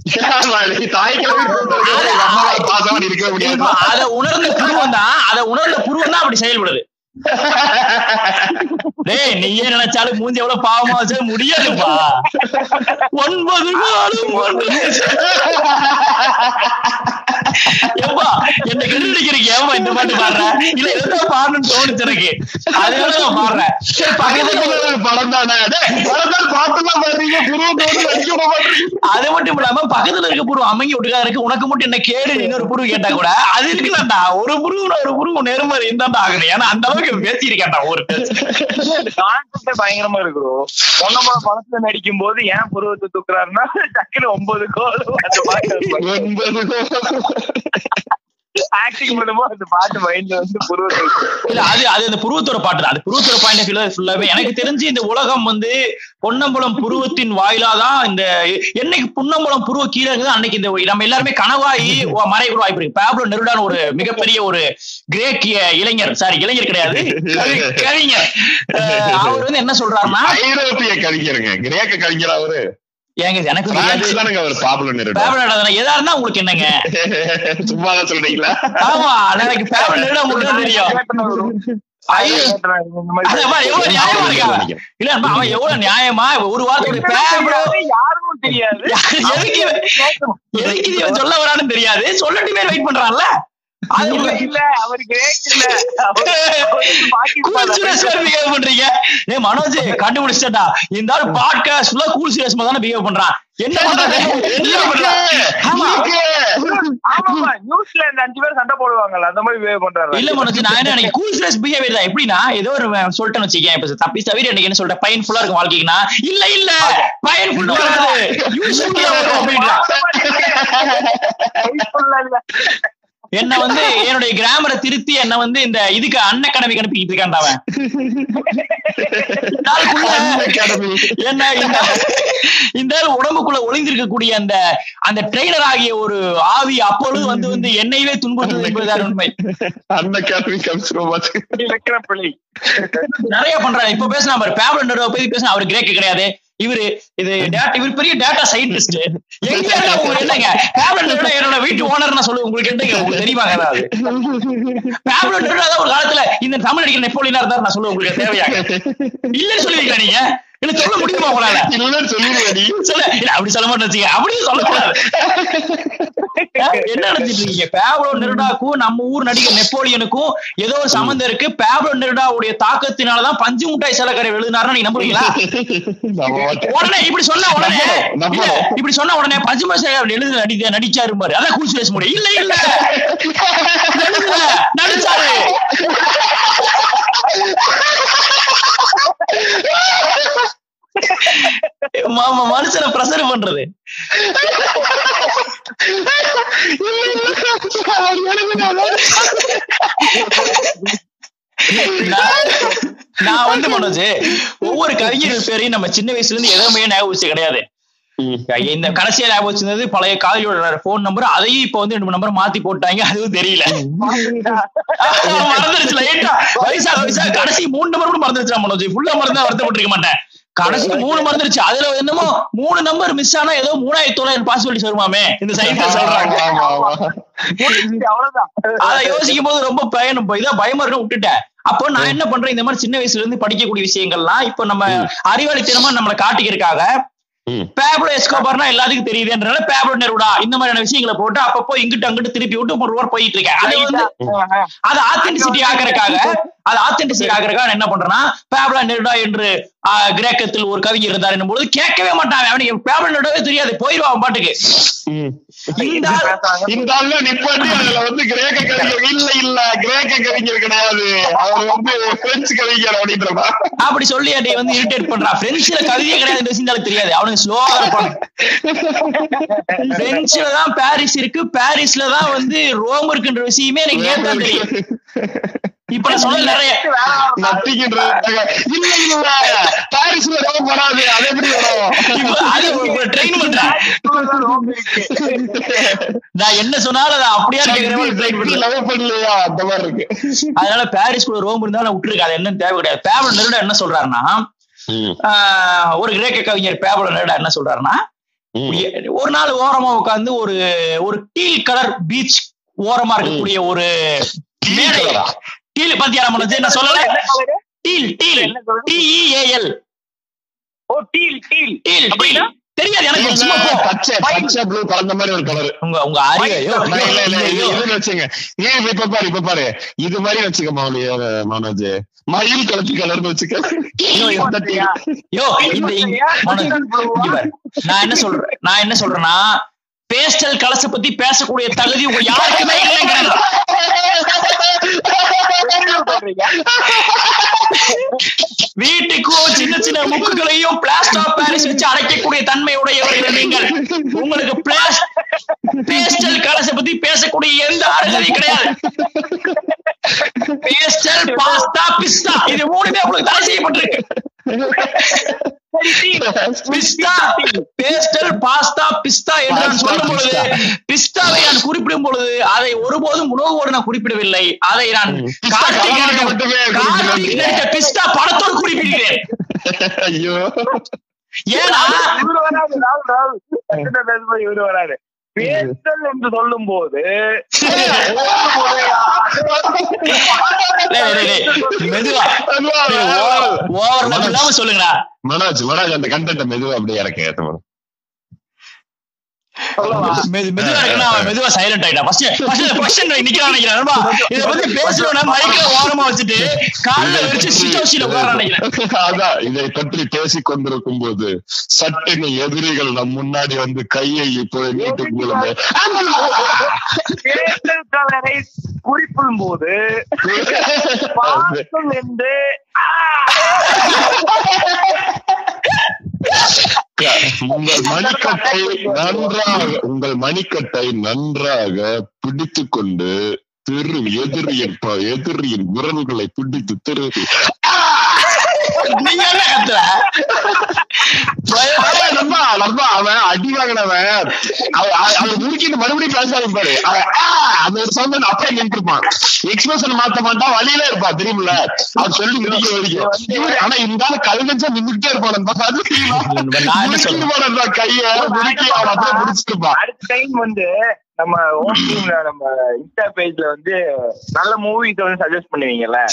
அத உணர்ந்த புருவம் தான் அத உணர்ந்த புருவம் தான் அப்படி செயல்படுது. டேய் நீயே நினைச்சாலும் மூஞ்சி எவ்வளவு பாவமா வச்சா முடியாதுப்பா. ஒன்பது நாளும் ஒன்பது ஏப்பா என்ன கண்டுபிடிக்கிறீங்க ஏமா இந்த பாட்டு பாடுறேன் இல்ல எதாவது பாடணும்னு தோணுச்சு எனக்கு. அதனால நான் பாடுறேன். சரி பக்கத்துல படம் தானே? படம் தான் பாட்டுலாம் பாடுறீங்க புருவத்தோடு நடிக்க விட மாட்டீங்க. அது மட்டும் இல்லாம பக்கத்துல இருக்க புரு அமைங்கி விட்டுக்காத இருக்கு உனக்கு மட்டும் என்ன கேடு இன்னொரு புரு கேட்டா கூட அது ஒரு புருவ ஒரு புருவ நேர்மறை இருந்தாண்டா ஆகணும். ஏன்னா அந்த அளவுக்கு பேசியிருக்கேன்டா ஒரு கான்செப்டே பயங்கரமா இருக்கும் பொன்னம்மா படத்துல நடிக்கும் போது ஏன் புருவத்தை தூக்குறாருன்னா டக்குனு ஒன்பது கோல் ஒன்பது ஆக்டிங் பண்ணும்போது அந்த பாட்டு மைண்ட்ல வந்து புருவத்தை இல்ல அது அது அந்த புருவத்தோட பாட்டு. அது புருவத்தோட பாயிண்ட் ஆஃப் ஃபுல்லாவே எனக்கு தெரிஞ்சு இந்த உலகம் வந்து பொன்னம்பலம் புருவத்தின் வாயிலா தான் இந்த என்னைக்கு பொன்னம்பலம் புருவ கீழே இருக்குது அன்னைக்கு இந்த நம்ம எல்லாருமே கனவாயி கூட வாய்ப்பு இருக்கு. பேப்லோ நெருடான ஒரு மிகப்பெரிய ஒரு கிரேக்கிய இளைஞர் சாரி இளைஞர் கிடையாது. கவி- கவிஞர். அவர் வந்து என்ன சொல்றாருன்னா ஐரோப்பிய கவிஞருங்க. கிரேக்க கவிஞர் அவரு. ஏங்க எனக்கு எதா இருந்தா உங்களுக்கு என்னங்க? சும்மா தான் சொல்றீங்களா? ஆமா எனக்கு மட்டும் தான் தெரியும். நியாயமா இருக்கா? இல்ல அம்மா, அவன் எவ்வளவு நியாயமா? ஒரு யாருக்கும் தெரியாது. சொல்ல வரான்னு தெரியாது. சொல்லட்டுமே வெயிட் பண்றான்ல. பிஹேவ் பண்றீங்க. மனோஜ் கண்டுபிடிச்சிட்டா இந்த ஆள் பாட்காஸ்ட் ஃபுல்லா கூல் சீரியஸ் தானே பிஹேவ் பண்றான். என்ன நியூஸ்ல இந்த அஞ்சு பேர் சண்டை போடுவாங்கல்ல அந்த மாதிரி behave பண்றாரு. இல்ல மனோஜ் நான் என்ன கூல் சீரியஸ் பிஹேவியர் தான். எப்படின்னா ஏதோ ஒரு சொல்லிட்டேன்னு வச்சுக்கேன். இப்ப தப்பி தவிர எனக்கு என்ன சொல்லிட்டேன் பையன் ஃபுல்லா இருக்கும் வாழ்க்கைக்குன்னா இல்ல இல்ல. பையன் ஃபுல்லா யூஸ்ஃபுல்லா என்ன வந்து என்னுடைய கிராமரை திருத்தி என்ன வந்து இந்த இதுக்கு அன்ன கடமைக்கு அனுப்பிக்கிட்டு இருக்கான்டா அவன். என்ன இந்த இந்த உடம்புக்குள்ள ஒளிந்திருக்கக்கூடிய அந்த அந்த ட்ரெயினர் ஆகிய ஒரு ஆவி அப்பொழுது வந்து வந்து என்னையவே துன்புறுத்தது என்பதுதான் உண்மை. பிள்ளை நிறைய பண்றாரு இப்ப பேசினா பாரு பேப்லண்டோ பத்தி பேசினா அவர் கிரேக்க கிடையாது. இவரு இது டேட்டா இவர் பெரிய டேட்டா சயின்டிஸ்ட் எங்க உங்களுக்கு என்னங்க? பேப்லண்டோ என்னோட வீட்டு ஓனர் நான் சொல்லுவேன். உங்களுக்கு என்னங்க? உங்களுக்கு தெரியுமாங்க ஏதாவது? பேப்லண்டோ தான் ஒரு காலத்துல இந்த தமிழ் அடிக்கிற நெப்போலியனா இருந்தாரு நான் சொல்லுவேன். உங்களுக்கு தேவையாக இல்லன்னு சொல்லுவீங்களா நீங்க? இல்ல சொல்ல முடியுமா உங்களால? இல்லன்னு சொல்லிடுங்க சொல்ல. இல்ல அப்படி சொல்ல மாட்டேன் அப்படியும் சொல்லக்கூடாது. என்ன நினைச்சிட்டு இருக்கீங்க? பேப்லோ நெருடாக்கும் நம்ம ஊர் நடிகர் நெப்போலியனுக்கும் ஏதோ ஒரு சம்மந்தம் இருக்கு. பேப்லோ நெருடாவுடைய தாக்கத்தினாலதான் பஞ்சு முட்டாய் செலக்கரை எழுதினாருன்னு நீங்க நம்புறீங்களா. உடனே இப்படி சொன்ன உடனே இப்படி சொன்ன உடனே பஞ்சு முட்டாய் எழுதி நடிக்க நடிச்சாரு பாரு. அதான் கூச்சு பேச முடியும். இல்ல இல்ல. நடிச்சாரு. மாமா மனுஷனை பிரசர் பண்றது. நான் வந்து மனோஜ் ஒவ்வொரு கவிஞர்கள் பேரையும் நம்ம சின்ன வயசுல இருந்து எதுவுமே ஞாபகம் கிடையாது. இந்த கடைசியா ஞாபகம் வச்சிருந்தது பழைய காதலியோட போன் நம்பர் அதையும் இப்ப வந்து ரெண்டு நம்பர் மாத்தி போட்டாங்க அதுவும் தெரியல. மறந்துருச்சு லைட்டா. வயசா வயசா கடைசி மூணு நம்பர் கூட மறந்துருச்சு மனோஜ். ஃபுல்லா மறந்தா வருத்தப்பட்டிருக்க மாட்டேன். கடைசி மூணு மறந்துருச்சு. அதுல என்னமோ மூணு நம்பர் மிஸ் ஆனா ஏதோ மூணாயிரத்தி தொள்ளாயிரம் பாஸ்வேர்டு வருமாமே இந்த சைட்ல சொல்றாங்க. அத யோசிக்கும் போது ரொம்ப பயணம் இதா பயமா இருக்கு விட்டுட்டேன். அப்போ நான் என்ன பண்றேன்? இந்த மாதிரி சின்ன வயசுல இருந்து படிக்கக்கூடிய விஷயங்கள்லாம் இப்போ நம்ம அறிவாளித்தனமா நம்மளை காட்டிக்கிறதுக்காக ம். பேப்லோ எஸ்கோபார்னா எல்லாத்துக்கும் தெரியுதுன்றனால பேப்லோ நெருடா இந்த மாதிரியான விஷயங்களை போட்டு அப்பப்போ இங்கிட்டு அங்கிட்டு திருப்பி விட்டு ஒரு ரூபா போயிட்டு இருக்கேன். அதை வந்து அது ஆத்தென்டிசிட்டி ஆக்கறதுக்காக அது ஆத்தென்டிசிட்டி ஆக்கறதுக்காக நான் என்ன பண்றேன்னா பேப்லா நெருடா என்று கிரேக்கத்தில் ஒரு கவிஞர் இருந்தார் என்னும் போது கேட்கவே மாட்டான். அவனுக்கு பேப்லா நெருடாவே தெரியாது. போயிடுவான் அவன் பாட்டுக்கு. இந்த ஆள் இந்த ஆள்ல நிப்பாட்டி அதுல வந்து கிரேக்க கவிஞர் இல்ல இல்ல கிரேக்க கவிஞர் கிடையாது அவர் வந்து பிரெஞ்சு கவிஞர் அப்படின்றதா அப்படி சொல்லி வந்து இரிட்டேட் பண்றான் பிரெஞ்சுல கவிதையே கிடையாது விஷயம் தெரியாது. அவனுக்கு ஸ்லோவா இருப்பான். பிரெஞ்சுல தான் பாரிஸ் இருக்கு. பாரிஸ்ல தான் வந்து ரோம் இருக்குன்ற விஷயமே எனக்கு நேத்து தான் தெரியும்? இப்ப நான் சொன்ன நிறைய. நத்திக்கின்றது இல்ல இல்ல பாரிஸ்ல ரோம் வராது. அது எப்படி வரும்? இப்ப அது ட்ரெயின் பண்றேன் நான் என்ன சொன்னாலும் அதை அப்படியே லவ் பண்ணலையா? அந்த மாதிரி இருக்கு. அதனால பாரிஸ்குள்ள ரோம் இருந்தாலும் விட்டுருக்கு அது என்னன்னு தேவை கிடையாது. பேபல் நெருடா என்ன சொல்றாருன்னா ஒரு கிரேக்க கவிஞர் பேபல் நெருடா என்ன சொல்றாருன்னா ஒரு நாள் ஓரமா உட்கார்ந்து ஒரு ஒரு டீல் கலர் பீச் ஓரமா இருக்கக்கூடிய ஒரு மேடை? டீல் பத்தியா மனோஜ் நான் சொல்லல? கலரு டீல் டீல் என்ன colour D E A L oh deal deal deal அப்படின்னா? டீல் தெரியாது எனக்கு சும்மா. பச்சை பச்சை ப்ளூ கலந்த மாதிரி ஒரு கலர் உங்க உங்க ஐயோ, இல்ல இல்ல. இதுன்னு வச்சுங்க. ஏன் இப்ப பாரு இப்ப பாரு. இது மாதிரி வச்சுக்க மௌலி அஹ், மனோஜ். மயில் கலத்து கலர்னு வச்சுக்க. டீ? யோ, இந்த. நான் என்ன சொல்றேன்? நான் என்ன சொல்றேன்னா பேஸ்டல் கலச பத்தி பேசக்கூடிய தகுதி உங்க யாருக்குமே இல்லைங்கிறேன் வீட்டுக்கோ சின்ன சின்ன முக்குகளையும் பிளாஸ்டர் ஆஃப் பாரிஸ் வச்சு அடைக்கக்கூடிய தன்மை உடையவர்கள் நீங்கள். உங்களுக்கு பிளாஸ் பேஸ்டல் கலச பத்தி பேசக்கூடிய எந்த அருகதையும் கிடையாது. பேஸ்டல் பாஸ்தா பிஸ்தா இது மூணுமே உங்களுக்கு தடை செய்யப்பட்டிருக்கு. பிஸ்தாவை நான் குறிப்பிடும் பொழுது அதை ஒருபோதும் உணவோடு நான் குறிப்பிடவில்லை. அதை நான் பிஸ்தா படத்தோடு குறிப்பிடுகிறேன். ஐயோ. ஏன்னா இவரு வராது வராது பேசல் என்று சொல்லும் போது சொல்லுங்கடா. மனோஜ் மனோஜ் அந்த கண்டென்ட் மெதுவா அப்படியே இறக்க மெதுவா அவன் மெதுவா சைலண்ட் ஆயிட்டான். ஃபர்ஸ்ட் ஃபர்ஸ்ட் கொஸ்டின் நிக்கிறான் நினைக்கிறேன். நண்பா. இத பத்தி பேசணும்னா மைக்க ஓரமா வச்சுட்டு கால்ல வச்சு சிட்டோசில உட்கார நினைக்கிறேன். அதான் இதை பற்றி பேசிக் கொண்டிருக்கும் போது சட்டென எதிரிகள் நம் முன்னாடி வந்து கையை இப்போ நீட்டும் குறிப்பிடும் போது என்று உங்கள் மணிக்கட்டை நன்றாக உங்கள் மணிக்கட்டை நன்றாக பிடித்துக் கொண்டு திரு எதிரியின் எதிரியின் விரல்களை பிடித்து திரு நீங்க என்ன கத்துற? அவன் நண்பா, நண்பா, அவன் அடி வாங்கினவன். அவ- அவ- அவன் முறுக்கிட்டு மறுபடியும் பேசாத பாரு. அவன், ஆ, அந்த ஒரு சவுண்ட் அப்படியே நின்றுப்பான் எக்ஸ்பிரஷன் மாத்த மாட்டான் வழியில இருப்பான் தெரியுமில்ல? அவன் சொல்லி முடிக்க வரைக்கும். ஆனா இருந்தாலும் கல்வெஞ்சா நின்றுட்டே இருப்பான் நண்பா. கைய முறுக்கி அவன் அப்படியே பிடிச்சிருப்பான் அடுத்த டைம் வந்து நம்ம இன்ஸ்டா பேஜ்ல வந்து நல்ல மூவிஸ் வந்து சஜஸ்ட் பண்ணுவீங்கல்ல.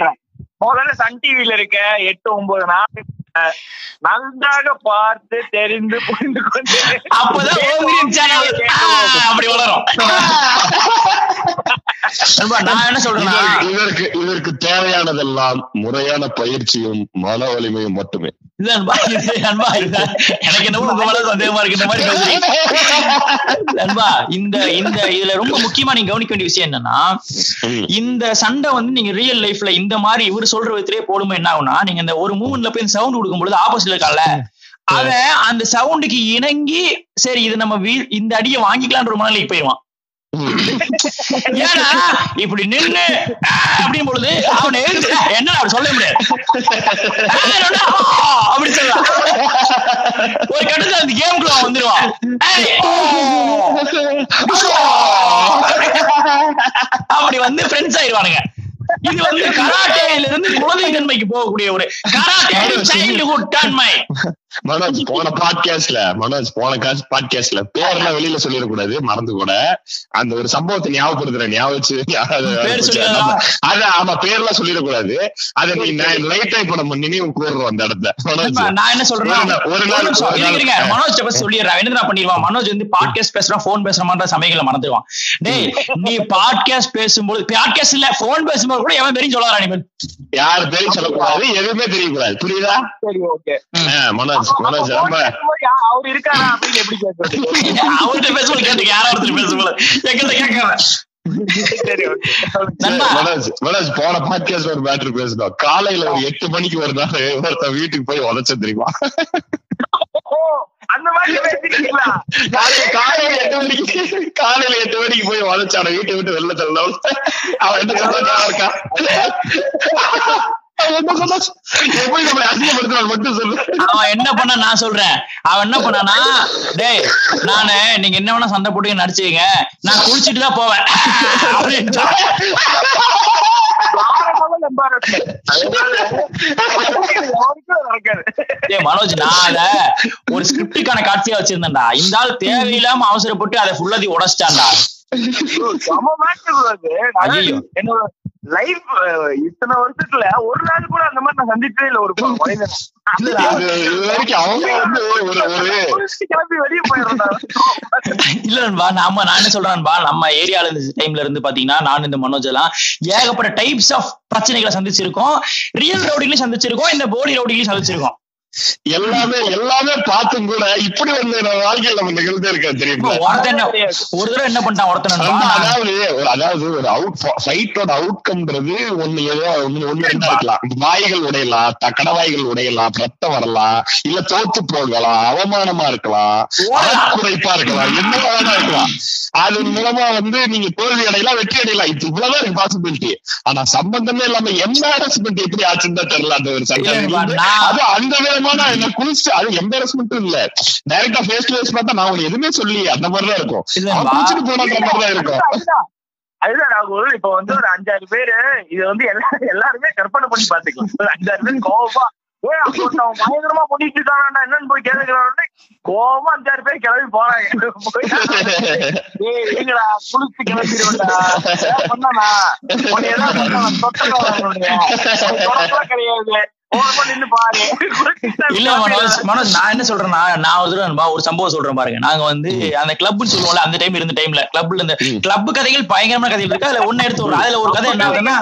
முதல்ல சன் டிவில இருக்க எட்டு ஒன்பது நாள் நன்றாக பார்த்து தெரிந்து புரிந்து கொண்டு அப்பதான் அப்படி வளரும். நான் என்ன இதற்கு- இதற்கு இதற்கு தேவையானதெல்லாம் முறையான பயிற்சியும் மன வலிமையும் மட்டுமே. இல்ல நண்பா, இது நண்பா, இது எனக்கு என்னமோ உங்க மேல சந்தேகமா இருக்கு இந்த மாதிரி பேசுறீங்க. இந்த இந்த இதுல ரொம்ப முக்கியமா நீங்க கவனிக்க வேண்டிய விஷயம் என்னன்னா இந்த சண்டை வந்து நீங்க ரியல் லைஃப்ல இந்த மாதிரி இவர் சொல்ற விதத்திலே போடும்போது என்ன ஆகும்னா நீங்க இந்த ஒரு மூமெண்ட்ல போய் சவுண்ட் கொடுக்கும் பொழுது ஆப்போசிட்ல இருக்கான்ல அவன் அந்த சவுண்டுக்கு இணங்கி சரி இது நம்ம வீ- இந்த அடியை வாங்கிக்கலான்ற ஒரு மனநிலைக்கு போயிடுவான். ஏன்னா இப்படி நின்னு அப்படின் பொழுது அவனை எழுந்து என்ன அப்படி சொல்ல முடியாது? அப்படி சொல்லலாம் ஒரு கட்டத்துல அந்த கேமுக்குள்ள அவன் வந்துருவான். அப்படி வந்து ஃப்ரெண்ட்ஸ் ஆயிருவானுங்க. இது வந்து கராட்டேல இருந்து குழந்தை தன்மைக்கு போகக்கூடிய ஒரு கராட்டே சைல்டுஹுட் தன்மை. மனோஜ் போன பாட்காஸ்ட்ல மனோஜ் போன காசு பாட்காஸ்ட்ல பேர்லாம் வெளியில சொல்லிடக்கூடாது மறந்து கூட. அந்த ஒரு சம்பவத்தை ஞாபகப்படுத்துறேன் ஞாபகம்? அத ஆமா பேர்லாம் சொல்லிடக்கூடாது. அதை நீ லைட்டா இப்ப நம்ம நினைவு கூறுறோம் அந்த இடத்துல. நான் என்ன சொல்றேன்னா ஒரு நாள். மனோஜ் பத்தி சொல்லிடுறான். என்ன பண்ணிடுவான்? மனோஜ் வந்து பாட்காஸ்ட் பேசுறான் போன் பேசுறான் சமயங்களை மறந்துடுவான். டேய் நீ பாட்காஸ்ட் பேசும்போது பாட்காஸ்ட் இல்ல போன் பேசும்போது கூட எவன் தெரியும் சொல்லாரா நீ யார் பேரும் சொல்லக்கூடாது எதுவுமே தெரியக்கூடாது. புரியுதா? சரி ஓகே மனோஜ். அவர் இருக்காரா அப்படின்னு எப்படி கேட்கறது அவர்கிட்ட பேசும்போது கேட்டுக்க யாரா ஒருத்தர் பேசும்போது எங்கிட்ட கேட்கறேன் போன பாட்காஸ்ட் ஒரு மேட்ரு பேசணும் காலையில ஒரு எட்டு மணிக்கு ஒரு நாள் ஒருத்தன் வீட்டுக்கு போய் உதச்ச தெரியுமா? அந்த மாதிரி காலையில காலையில எட்டு மணிக்கு காலையில எட்டு மணிக்கு போய் உதச்சான. வீட்டை விட்டு வெளில தள்ளணும். அவன் என்ன இருக்கா? அவன் என்ன பண்ண நான் சொல்றேன். அவன் என்ன பண்ணானா டேய் நானு நீங்க என்ன வேணா சண்டை போட்டு நடிச்சுங்க நான் குளிச்சுட்டு தான் போவேன். மனோஜ் நான் அத ஒரு ஸ்கிரிப்டுக்கான காட்சியா வச்சிருந்தேன்டா. இந்த ஆள் தேவையில்லாம அவசரப்பட்டு அதை ஃபுல்லாத்தையும் உடைச்சிட்டான்டா. என்னோட லைஃப் இத்தனை வருஷத்துல ஒரு நாள் கூட அந்த மாதிரி நான் சந்திச்சதே இல்ல ஒரு இல்ல, நண்பா நாம நான் என்ன சொல்றேன்பா நம்ம ஏரியால இந்த டைம்ல இருந்து பாத்தீங்கன்னா நான் இந்த மனோஜ் எல்லாம் ஏகப்பட்ட டைப்ஸ் ஆஃப் பிரச்சனைகளை சந்திச்சிருக்கோம். ரியல் ரவுடிகளையும் சந்திச்சிருக்கோம். இந்த போலி ரவுடிகளையும் சந்திச்சிருக்கோம். எல்லாமே எல்லாமே பார்த்தும் கூட இப்படி வந்து வாழ்க்கையில நம்ம நிகழ்ந்தே இருக்க தெரியுமா? என்ன ஒரு தடவை என்ன பண்ணிட்டான் ஒருத்தன் அதாவது ஒரு அதாவது ஒரு அவுட் ஃபைட்டோட அவுட்கம்ன்றது ஒண்ணு ஏதோ ஒண்ணு ஒண்ணு ரெண்டா இருக்கலாம். வாய்கள் உடையலாம் கடவாய்கள் உடையலாம் ரத்தம் வரலாம் இல்ல தோத்து போகலாம் அவமானமா இருக்கலாம் குறைப்பா இருக்கலாம் என்ன வேணா இருக்கலாம். அது மூலமா வந்து நீங்க தோல்வி அடையலாம் வெற்றி அடையலாம். இது இவ்வளவுதான் இருக்கு பாசிபிலிட்டி ஆனா சம்பந்தமே இல்லாம எம்பாரஸ்மெண்ட் எப்படி ஆச்சுன்னு தான் தெரியல அந்த ஒரு சட்டம் அது அந்த விதமான என்ன குளிச்சு அது எம்பாரஸ்மெண்ட்டும் இல்ல. டைரக்டா ஃபேஸ் டு ஃபேஸ் பார்த்தா நான் உங்களுக்கு எதுவுமே சொல்லி அந்த மாதிரிதான் இருக்கும். குளிச்சுட்டு போன மாதிரிதான் இருக்கும். அதுதான் ராகுல். இப்ப வந்து ஒரு அஞ்சாறு பேரு இது வந்து எல்லா எல்லாருமே கற்பனை பண்ணி பாத்துக்கலாம் ஒரு அஞ்சாறு பேர் ஒருத்தன் பயங்கரமா பண்ணிட்டு இருக்கானா என்னன்னு போய் கேட்டுக்கிறான்னு கோவமா அஞ்சாறு பேர் கிளம்பி போறாங்க. எங்கடா குளிச்சு கிளம்பிடுவேன்டா. ஏதாவது பண்ணானா உன்னை ஏதாவது கிடையாது. இல்ல மனோஜ் மனோஜ் நான் என்ன சொல்றேன்னா நான் ஒரு தடவை ஒரு சம்பவம் சொல்றேன் பாருங்க. நாங்க வந்து அந்த கிளப்னு சொல்லுவோம்ல அந்த டைம் இருந்த டைம்ல கிளப்ல இந்த. கிளப் கதைகள் பயங்கரமான கதைகள் இருக்கு. அதுல ஒண்ணு எடுத்து ஒரு அதுல ஒரு கதை என்ன ஆகுதுன்னா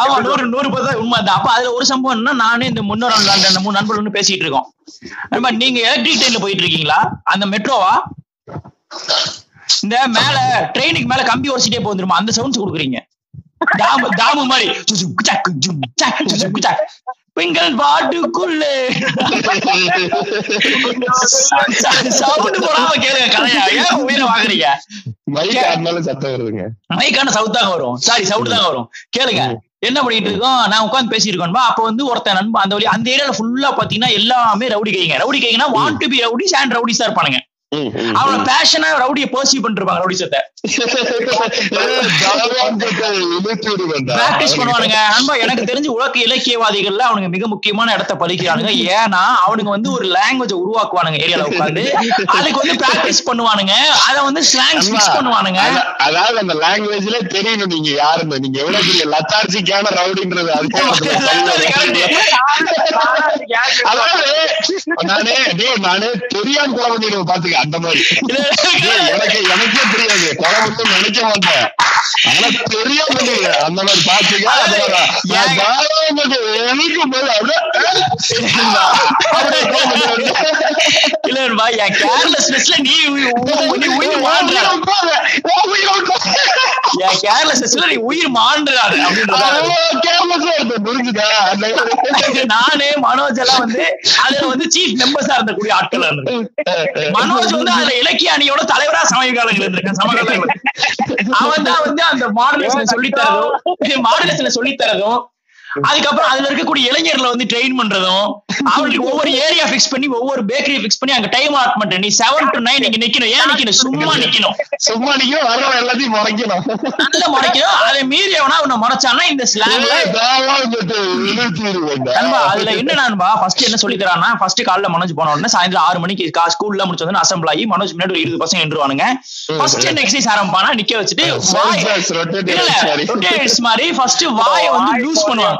ஆமா நூறு நூறு பத்து உண்மை தான். அப்ப அதுல ஒரு சம்பவம் என்ன நானே இந்த முன்னோர் அந்த மூணு நண்பர்கள் ஒண்ணு பேசிட்டு இருக்கோம். நண்பா நீங்க எலக்ட்ரிக் ட்ரெயின்ல போயிட்டு இருக்கீங்களா? அந்த மெட்ரோவா? இந்த மேல ட்ரெயினுக்கு மேல கம்பி உடச்சிட்டே போந்துருமா அந்த சவுண்ட்ஸ் கொடுக்குறீங்க. தாமு தாமு மாதிரி. பெண்கள் பாட்டுக்குள்ளே. சவுண்ட் போடாம கேளுங்க கதையா? ஏன் உயிரை வாங்குறீங்க? மைக்கான சவுட் தாங்க வரும். சாரி சவுட் தாங்க வரும். கேளுங்க. என்ன பண்ணிட்டு இருக்கோம்? நான் உட்காந்து பேசிட்டு இருக்கோம்பா அப்ப வந்து ஒருத்தன் நண்பன் அந்த வழி அந்த ஏரியால ஃபுல்லா பாத்தீங்கன்னா எல்லாமே ரவுடி கைங்க. Rowdy கைங்கன்னா want to be rowdies and rowdies இருப்பானுங்க. அவன பேஷனா ரவுடிய பர்சீவ் பண்ணிட்டு இருப்பாங்க ரவுடி சத்தை. பிராக்டிஸ் பண்ணுவானுங்க. நண்பா எனக்கு தெரிஞ்சு உலக இலக்கியவாதிகள்ல அவனுங்க மிக முக்கியமான இடத்த பழிக்கிறானுங்க ஏன்னா அவனுங்க வந்து ஒரு லாங்குவேஜ் உருவாக்குவானுங்க ஏரியால உட்காந்து அதுக்கு வந்து பிராக்டிஸ் பண்ணுவானுங்க. அத வந்து ஸ்லாங்ஸ் மிக்ஸ் பண்ணுவானுங்க. அத- அதாவது அந்த லாங்குவேஜ்ல தெரியணும் நீங்க யாருன்னு. நீங்க எவ்வளவு பெரிய லத்தார்ஜிக்கான ரவுடின்றது அதுக்கே நானே டேய் நானே தெரியாம கொலை பண்ணிடுவேன் பாத்துக்க அந்த மாதிரி. எனக்கு எனக்கே தெரியாது. கொலை நினைக்க மாட்டேன். ஆனா தெரியாம பண்ணிடுவேன் அந்த மாதிரி பாத்துக்க நான் தாராளமாக எனக்கு மேல அப்படியே, அப்படியே கோவம் இல்ல நண்பா, என் கேர்லெஸ்னஸ்ல நீ உயிர் மாண்டுற என் கேர்லெஸ்னஸ்ல நீ உயிர் மாண்டுற அப்படின்றத நானே மனோஜ் எல்லாம் வந்து அதுல வந்து சீஃப் மெம்பர்ஸா இருந்தக்கூடிய ஆட்கள் மனோஜ் வந்து அதுல இலக்கிய அணியோட தலைவரா சமீப காலங்கள் இருந்திருக்கேன் சமகாலங்கள் அவன் தான் வந்து அந்த மாடலேஷன் சொல்லித்தரதும் மாடலேஷன் அதுக்கப்புறம் அதுல இருக்கக்கூடிய இளைஞர்களை வந்து ட்ரெயின் பண்றதும் அவங்களுக்கு ஒவ்வொரு ஏரியா ஃபிக்ஸ் பண்ணி ஒவ்வொரு பேக்கரி ஃபிக்ஸ் பண்ணி அங்க டைம் ஆட் நீ செவன் டு நைன் நீங்க நிக்கணும். ஏன் நிக்கணும்? சும்மா நிக்கணும். சும்மா நீங்க வர்றவன் எல்லாத்தையும் முறைக்கணும். நல்ல முறைக்கணும். அதை மீறி எவனா அவனை முறைச்சானா இந்த ஸ்லாங்ல நண்பா அதுல என்ன நண்பா? ஃபர்ஸ்ட் என்ன சொல்லி தரான்னா ஃபர்ஸ்ட் காலைல மனோஜ் போன உடனே சாயந்தரம் ஆறு மணிக்கு ஸ்கூல்ல முடிச்ச உடனே அசம்பிள் ஆகி மனோஜ் முன்னாடி ஒரு இருபது பசங்க நின்றுவானுங்க. ஃபர்ஸ்ட் என்ன எக்ஸசைஸ் ஆரம்பிப்பானா நிக்க வச்சுட்டு வாய் மாதிரி ஃபர்ஸ்ட் வாயை வந்து லூஸ் பண்ணுவாங்க.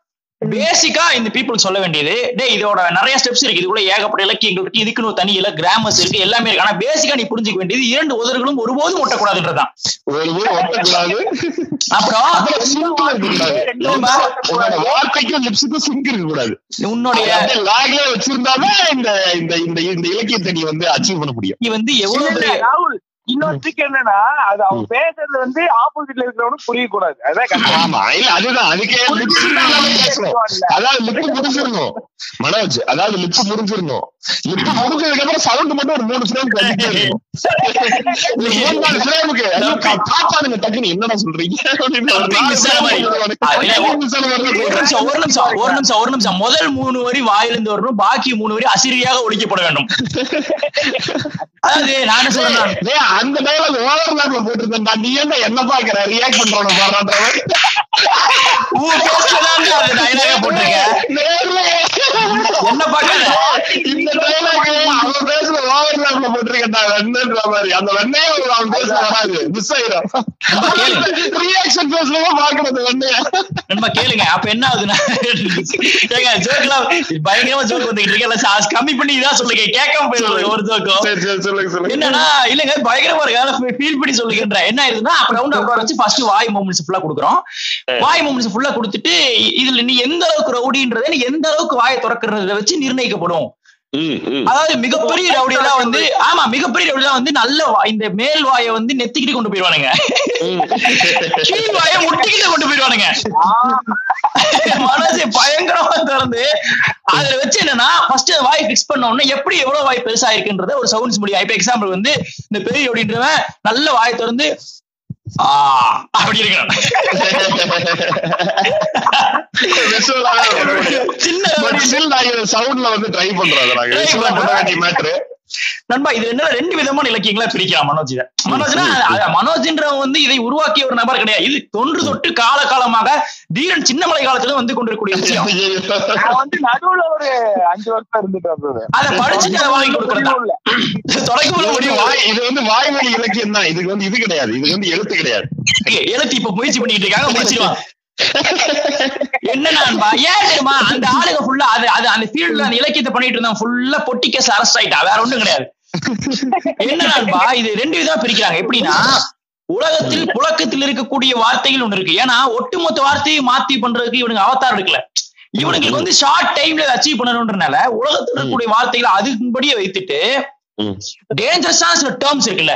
பேசிக்கா இந்த பீப்புள் சொல்ல வேண்டியது டேய் இதோட நிறைய ஸ்டெப்ஸ் இருக்கு. இதுக்குள்ள ஏகப்பட்ட இலக்கியங்கள் இருக்கு. இதுக்குன்னு ஒரு தனி இல கிராமர்ஸ் இருக்கு எல்லாமே இருக்கு. ஆனா பேசிக்கா நீ புரிஞ்சுக்க வேண்டியது இரண்டு உதறுகளும் ஒருபோதும் ஒட்டக்கூடாதுன்றதுதான். ஒரு ஊர் ஒட்டக்கூடாது. அப்புறம் அப்புறம் சிங்க் இருக்கக்கூடாது. உன்னோட வார்த்தைக்கும் லிப்ஸுக்கும் சிங்க் இருக்கக்கூடாது. உன்னுடைய லாக்ல வச்சிருந்தாதான் இந்த இந்த இந்த இலக்கியத்தை நீ வந்து அச்சீவ் பண்ண முடியும். நீ வந்து எவ்வளவு இன்னொரு ட்ரிக் என்னன்னா அது அவன் பேசுறது வந்து ஆப்போசிட்ல இருக்கிறவனுக்கு புரியக்கூடாது. அதான். ஆமா இல்ல அதுதான். அதுக்கே அதாவது லிப்பு முடிஞ்சிடணும் மனோஜ் அதாவது லிப்பு முடிஞ்சிடணும் லிப்பு முடிஞ்சதுக்கு அப்புறம் சவுண்ட் மட்டும் ஒரு மூணு ஃப்ரேம் கட்டிட்டே இருக்கும் மூணு நாலு ஃப்ரேமுக்கு பாப்பானுங்க டக்குன்னு என்னடா சொல்றீங்க? நிமிஷம் நிமிஷம் ஒரு நிமிஷம். முதல் மூணு வரி வாயிலிருந்து வரணும். பாக்கி மூணு வரி அசிரியாக ஒழிக்கப்பட வேண்டும். அதாவது நான் என்ன சொல்றேன் அந்த டைலாக் ஓவர்லாப்ல போட்டிருந்தா நீ என்ன என்ன பாக்குற ரியாக்ட் பண்றவன பாடுறான்ற. போட்டிருக்க. என்ன இந்த டைலாக் அவன் பேசுற ஓவர்லாப்ல போட்டிருக்கா வெண்ணன்ற மாதிரி. அந்த வெண்ணையே அவன் பேச வராது. மிஸ் ஆயிரும். ரியாக்ஷன் பேசுறவங்க பாக்குறது வெண்ணைய. கேளுங்க. அப்ப என்ன ஆகுதுன்னா ஏங்க ஜோக்லாம் பயங்கரமா ஜோக் வந்துகிட்டு இருக்கு. எல்லாம் சாஸ் கம்மி பண்ணி இதான் சொல்லுங்க. கேட்காம போயிடுது ஒரு ஜோக்கும் சொல்லுங்க சொல்லுங்க. என்னன்னா இல்லங்க பயங்கரமா இருக்கு. ஃபீல் பண்ணி சொல்லுகின்ற. என்ன ஆயிருதுன்னா அப்ப ரவுண்ட் உட்கார வச்சு ஃபர்ஸ்ட் வாய் மூமெண்ட்ஸ் ஃபுல்லா கொடுக்குறோம். வாய் மூமெண்ட்ஸ் ஃபுல்லா கொடுத்துட்டு இதுல நீ எந்த அளவுக்கு ரவுடின்றதை நீ எந்த அளவுக்கு வாயை திறக்கிறத வச்சு நிர்ணயிக்கப்படும். அதாவது மிகப்பெரிய ரவுடி எல்லாம் வந்து ஆமா மிகப்பெரிய ரவுடி எல்லாம் வந்து நல்ல இந்த மேல் வாயை வந்து நெத்திக்கிட்டு கொண்டு போயிருவானுங்க கீழ் வாயை முட்டிக்கிட்டு கொண்டு போயிருவானுங்க மனசு பயங்கரமா திறந்து. அதுல வச்சு என்னன்னா ஃபர்ஸ்ட் வாய் பிக்ஸ் பண்ண உடனே எப்படி எவ்வளவு வாய் பெருசா இருக்குன்றத ஒரு சவுண்ட்ஸ் முடியும் இப்ப எக்ஸாம்பிள் வந்து இந்த பெரிய அப்படின்றவன் நல்ல வாய் திறந்து அப்படி இருக்கிறான். சின்ன sound-ல வந்து பண்றோம் அதை நாங்க. பண்ண. வேண்டிய. நண்பா இது என்ன ரெண்டு விதமான இலக்கியங்களா பிரிக்கலாம் மனோஜ் மனோஜ்னா மனோஜ்ன்றவன் வந்து இதை உருவாக்கிய ஒரு நபர் கிடையாது. இது தொன்று தொட்டு கால காலமாக தீரன் சின்னமலை காலத்துல வந்து நான் வந்து நடுவுல ஒரு அஞ்சு வருஷம் இருந்துட்டு அதை படிச்சுட்டு அதை வாங்கி கொடுக்கறதா? தொடக்க இது வந்து முடியும் வாய்- இது வந்து வாய்மொழி இலக்கியம் தான் இதுக்கு வந்து இது கிடையாது. இது வந்து எழுத்து கிடையாது. எழுத்து இப்ப முயற்சி பண்ணிட்டு இருக்காங்க முடிச்சிருவாங்க என்ன நண்பா ஏன் தெரியுமா? அந்த ஆளுங்க ஃபுல்லா அது அது அந்த ஃபீல்ட்ல அந்த இலக்கியத்தை பண்ணிட்டு இருந்தான் ஃபுல்லா பொட்டி கேஸ் அரெஸ்ட் ஆயிட்டா வேற ஒண்ணும் கிடையாது. என்ன நண்பா இது ரெண்டு விதமா பிரிக்கிறாங்க. எப்படின்னா உலகத்தில் புழக்கத்தில் இருக்கக்கூடிய வார்த்தைகள் ஒண்ணு இருக்கு. ஏன்னா ஒட்டுமொத்த வார்த்தையை மாத்தி பண்றதுக்கு இவனுங்க அவதாரம் எடுக்கல. இவனுங்களுக்கு வந்து ஷார்ட் டைம்ல அச்சீவ் பண்ணணும்ன்றனால உலகத்தில் இருக்கக்கூடிய வார்த்தைகளை அதுபடியே வைத்துட்டு டேஞ்சரஸான சில டேர்ம்ஸ் இருக்குல்ல.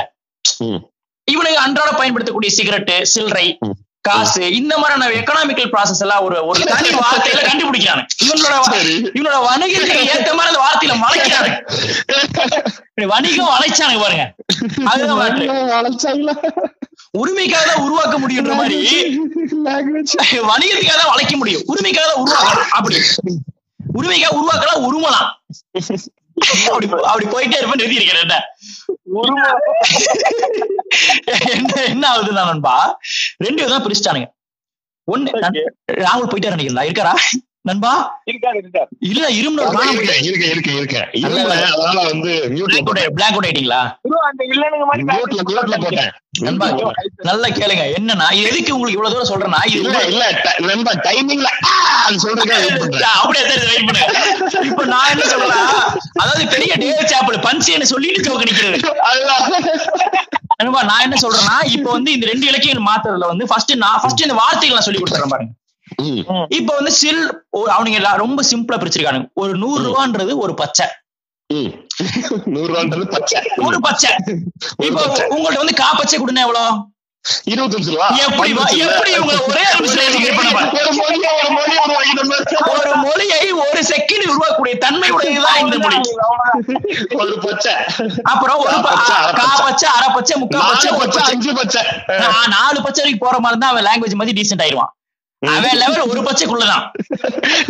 இவனுக்கு அன்றாட பயன்படுத்தக்கூடிய சிகரெட்டு சில்லறை. காசு இந்த மாதிரியான எக்கனாமிக்கல் ப்ராசஸ் எல்லாம் ஒரு ஒரு தனி வார்த்தையில கண்டுபிடிக்கிறாங்க இவனோட. இவனோட வணிகத்துக்கு ஏத்த மாதிரி அந்த வார்த்தையில மலைக்கிறாங்க வணிகம் வளைச்சானுங்க பாருங்க. அதுதான்? உரிமைக்காக தான் உருவாக்க முடியுன்ற மாதிரி. வணிகத்துக்காக தான் வளைக்க முடியும். உரிமைக்காக தான் உருவாக்கலாம் அப்படி. உரிமைக்காக உருவாக்கலாம் உருவலாம். அப்படி அப்படி போயிட்டே இருப்பேன் நிறுத்தி இருக்கிறேன் என்ன? என்ன என்ன ஆகுதுன்னா நண்பா ரெண்டு விதம் பிரிச்சுட்டானுங்க. ஒண்ணு ராகுல் போயிட்டாரு நினைக்கிறா இருக்காரா? நண்பா? இல்ல அதனால வந்து. பிளாக் அவுட் ஆயிட்டீங்களா. நண்பா நல்லா கேளுங்க. என்னன்னா இது எதுக்கு உங்களுக்கு இவ்வளவு தூரம் சொல்றேன்னா இல்ல, இல்ல, நண்பா, ஆ, அது பண்றேன். அப்படியே வெயிட் பண்ணுங்க இப்ப நான் என்ன சொல்றேன் அதாவது பெரிய டேவ் சாப்பிள் பஞ்சுன்னு சொல்லிட்டு சோக்கு நிக்கிறது. நண்பா நான் என்ன சொல்றேன்னா இப்ப வந்து இந்த ரெண்டு இலக்கியங்கள் மாத்துறதுல வந்து ஃபர்ஸ்ட் நான் ஃபர்ஸ்ட் இந்த வார்த்தைகள் நான் சொல்லி கொடுத்துறேன் பாருங்க. இப்ப வந்து சில் ஒரு- அவனுங்க ரொம்ப சிம்பிளா பிரிச்சிருக்கானுங்க. ஒரு நூறு ரூபான்றது ஒரு பச்சை. நூறு ரூபான்றது பச்சை. ஒரு பச்சை. இப்போ பச்சை. உங்கள்ட்ட வந்து கா பச்சை கொடுனா எவ்வளவு இருபத்தஞ்சு ரூபா. எப்படி எப்படி இவங்க ஒரே. ஒரு மொழியை ஒரு செகண்ட் உருவாக்கக்கூடிய தன்மை உடையதுதான் இந்த மொழி. ஒரு பச்சை. அப்புறம் ஒரு ப- பச்சை, அரை கா பச்சை. அரை பச்சை முக்கா பச்சை பச்சை அஞ்சு பச்சை. நாலு பச்சை வரைக்கும் போற மாதிரி இருந்தா அவன் லாங்குவேஜ் மாதிரி டீசென்ட் அவன் லெவல் ஒரு பச்சைக்குள்ளதான்.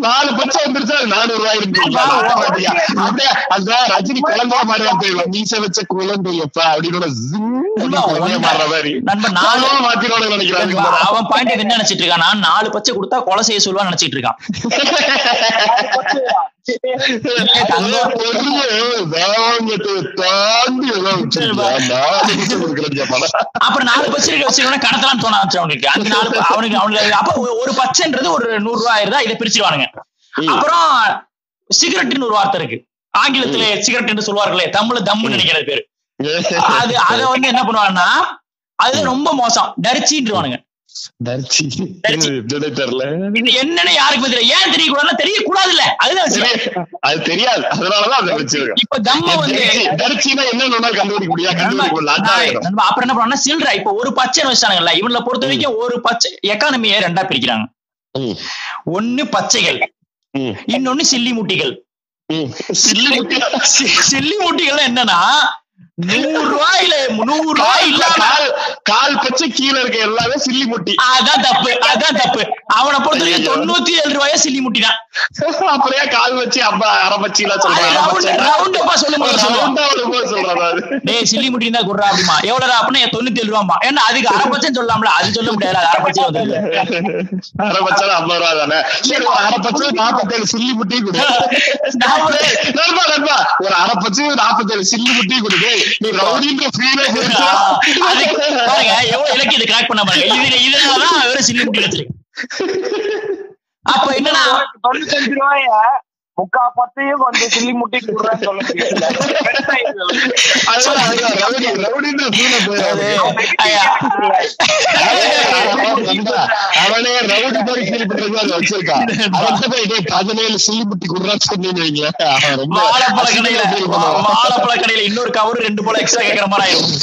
நாலு பச்சை வந்துருச்சா? நானூறு ரூபாய் அந்த ரஜினி குழந்தைய மாதிரி போயிடுவான் மீச வச்ச குழந்தையப்பா அப்படின்னு மாறுற மாதிரி. நானும் மாத்திரோட அவன் பாயிண்ட் என்ன நினைச்சிட்டு இருக்கான் நான் நாலு பச்சை கொடுத்தா கொலை செய்ய சொல்லுவான்னு நினைச்சிட்டு இருக்கான். வச்சிருக்கா. அப்புறம் நாலு பச்சை இருக்க வச்சிருக்கோம்னா கடத்தலாம் தோண அவனுக்கு. அந்த நாலு அவனுக்கு அவனுக்கு அப்ப ஒரு- பச்சைன்றது ஒரு நூறு ரூபாய் ஆயிருந்தா இதை பிரிச்சிருவானுங்க. அப்புறம் சிகரெட்னு ஒரு வார்த்தை இருக்கு. ஆங்கிலத்துல சிகரெட் என்று சொல்வார்களே தமிழ்ல தம்முன்னு நினைக்கிற பேரு. அது அத வந்து என்ன பண்ணுவாங்கன்னா அது ரொம்ப மோசம். டரிச்சின்றுவானுங்க. என்னன்னு யாருக்கு தெரியல ஏன் தெரியக்கூடாதுன்னா தெரியக்கூடாதுல்ல. அதுதான் விஷயம். தெரிய- அது தெரியாது. அதனாலதான் அதை வச்சிருக்கேன். இப்ப தம்ம வந்து தர்ச்சினா என்ன கண்டுபிடிக்க முடியாது கண்டுபிடிக்க முடியல அதான் வேணும். நண்பா, அப்புறம் என்ன பண்ணா சில்லற. இப்ப ஒரு பச்சை வச்சானுங்கல்ல இவங்கள பொறுத்த வரைக்கும் ஒரு பச்சை எக்கானமியை ரெண்டா பிரிக்கிறாங்க. ஒண்ணு பச்சைகள் இன்னொன்னு சில்லி முட்டிகள். சில்லி முட்டி சி- சில்லி முட்டிகள் என்னன்னா நூறு ரூபாயில நூறு ரூபாய் கால் இல்லாம கால் கால் பச்சை கீழே இருக்க எல்லாமே சில்லி முட்டி. அதான் தப்பு அதான் தப்பு. அவனை பொறுத்த. தொண்ணூத்தி ஏழு ரூபாயா சில்லி முட்டி தான். ஏன் கால் வச்சு அப்ப அரை பச்சிலாம் சொல்றேன் ரவுண்ட் அப்பா சொல்றேன் அது டேய் சில்லி முட்டி தான் குடுறா அப்படிமா. எவ்வளவு அப்படின்னா தொண்ணூத்தி ஏழு ரூபாமா ஏன்னா அதுக்கு அரை பச்சைன்னு சொல்லலாம்ல அது சொல்ல முடியாது அரை பச்சை வந்து அரை பச்சை ஐம்பது ரூபா தானே? அரை பச்சை நாற்பத்தேழு சில்லி முட்டி கொடு. நண்பா ஒரு அரை பச்சை நாற்பத்தேழு சில்லி முட்டி கொடுக்கு நீ ரவுடின்ற ஃபீலே அதுக்கு பாருங்க எவ்வளவு இலக்கியத்தை கிராக் பண்ண பாருங்க. இது இதனாலதான் வெறும் சில்லி முட்டி வச்சிருக்கு அப்ப என்னன்னா தொண்ணூத்தஞ்சு ரூபாய? முக்கா பத்தையும் கொஞ்சம் சில்லி முட்டி கொடுறேன்னு சொல்ல முடியல அவனே ரவுடி மாதிரி ஃபீல் பண்றது அதை வச்சிருக்கான். பதினேழு சில்லி முட்டி குடுறான்னு சொன்னீங்க ரொம்ப வாழைப்பழ கடையில. வாழைப்பழ இன்னொரு கவரு ரெண்டு போல எக்ஸ்ட்ரா கேக்குற மாதிரி ஆயிரும்.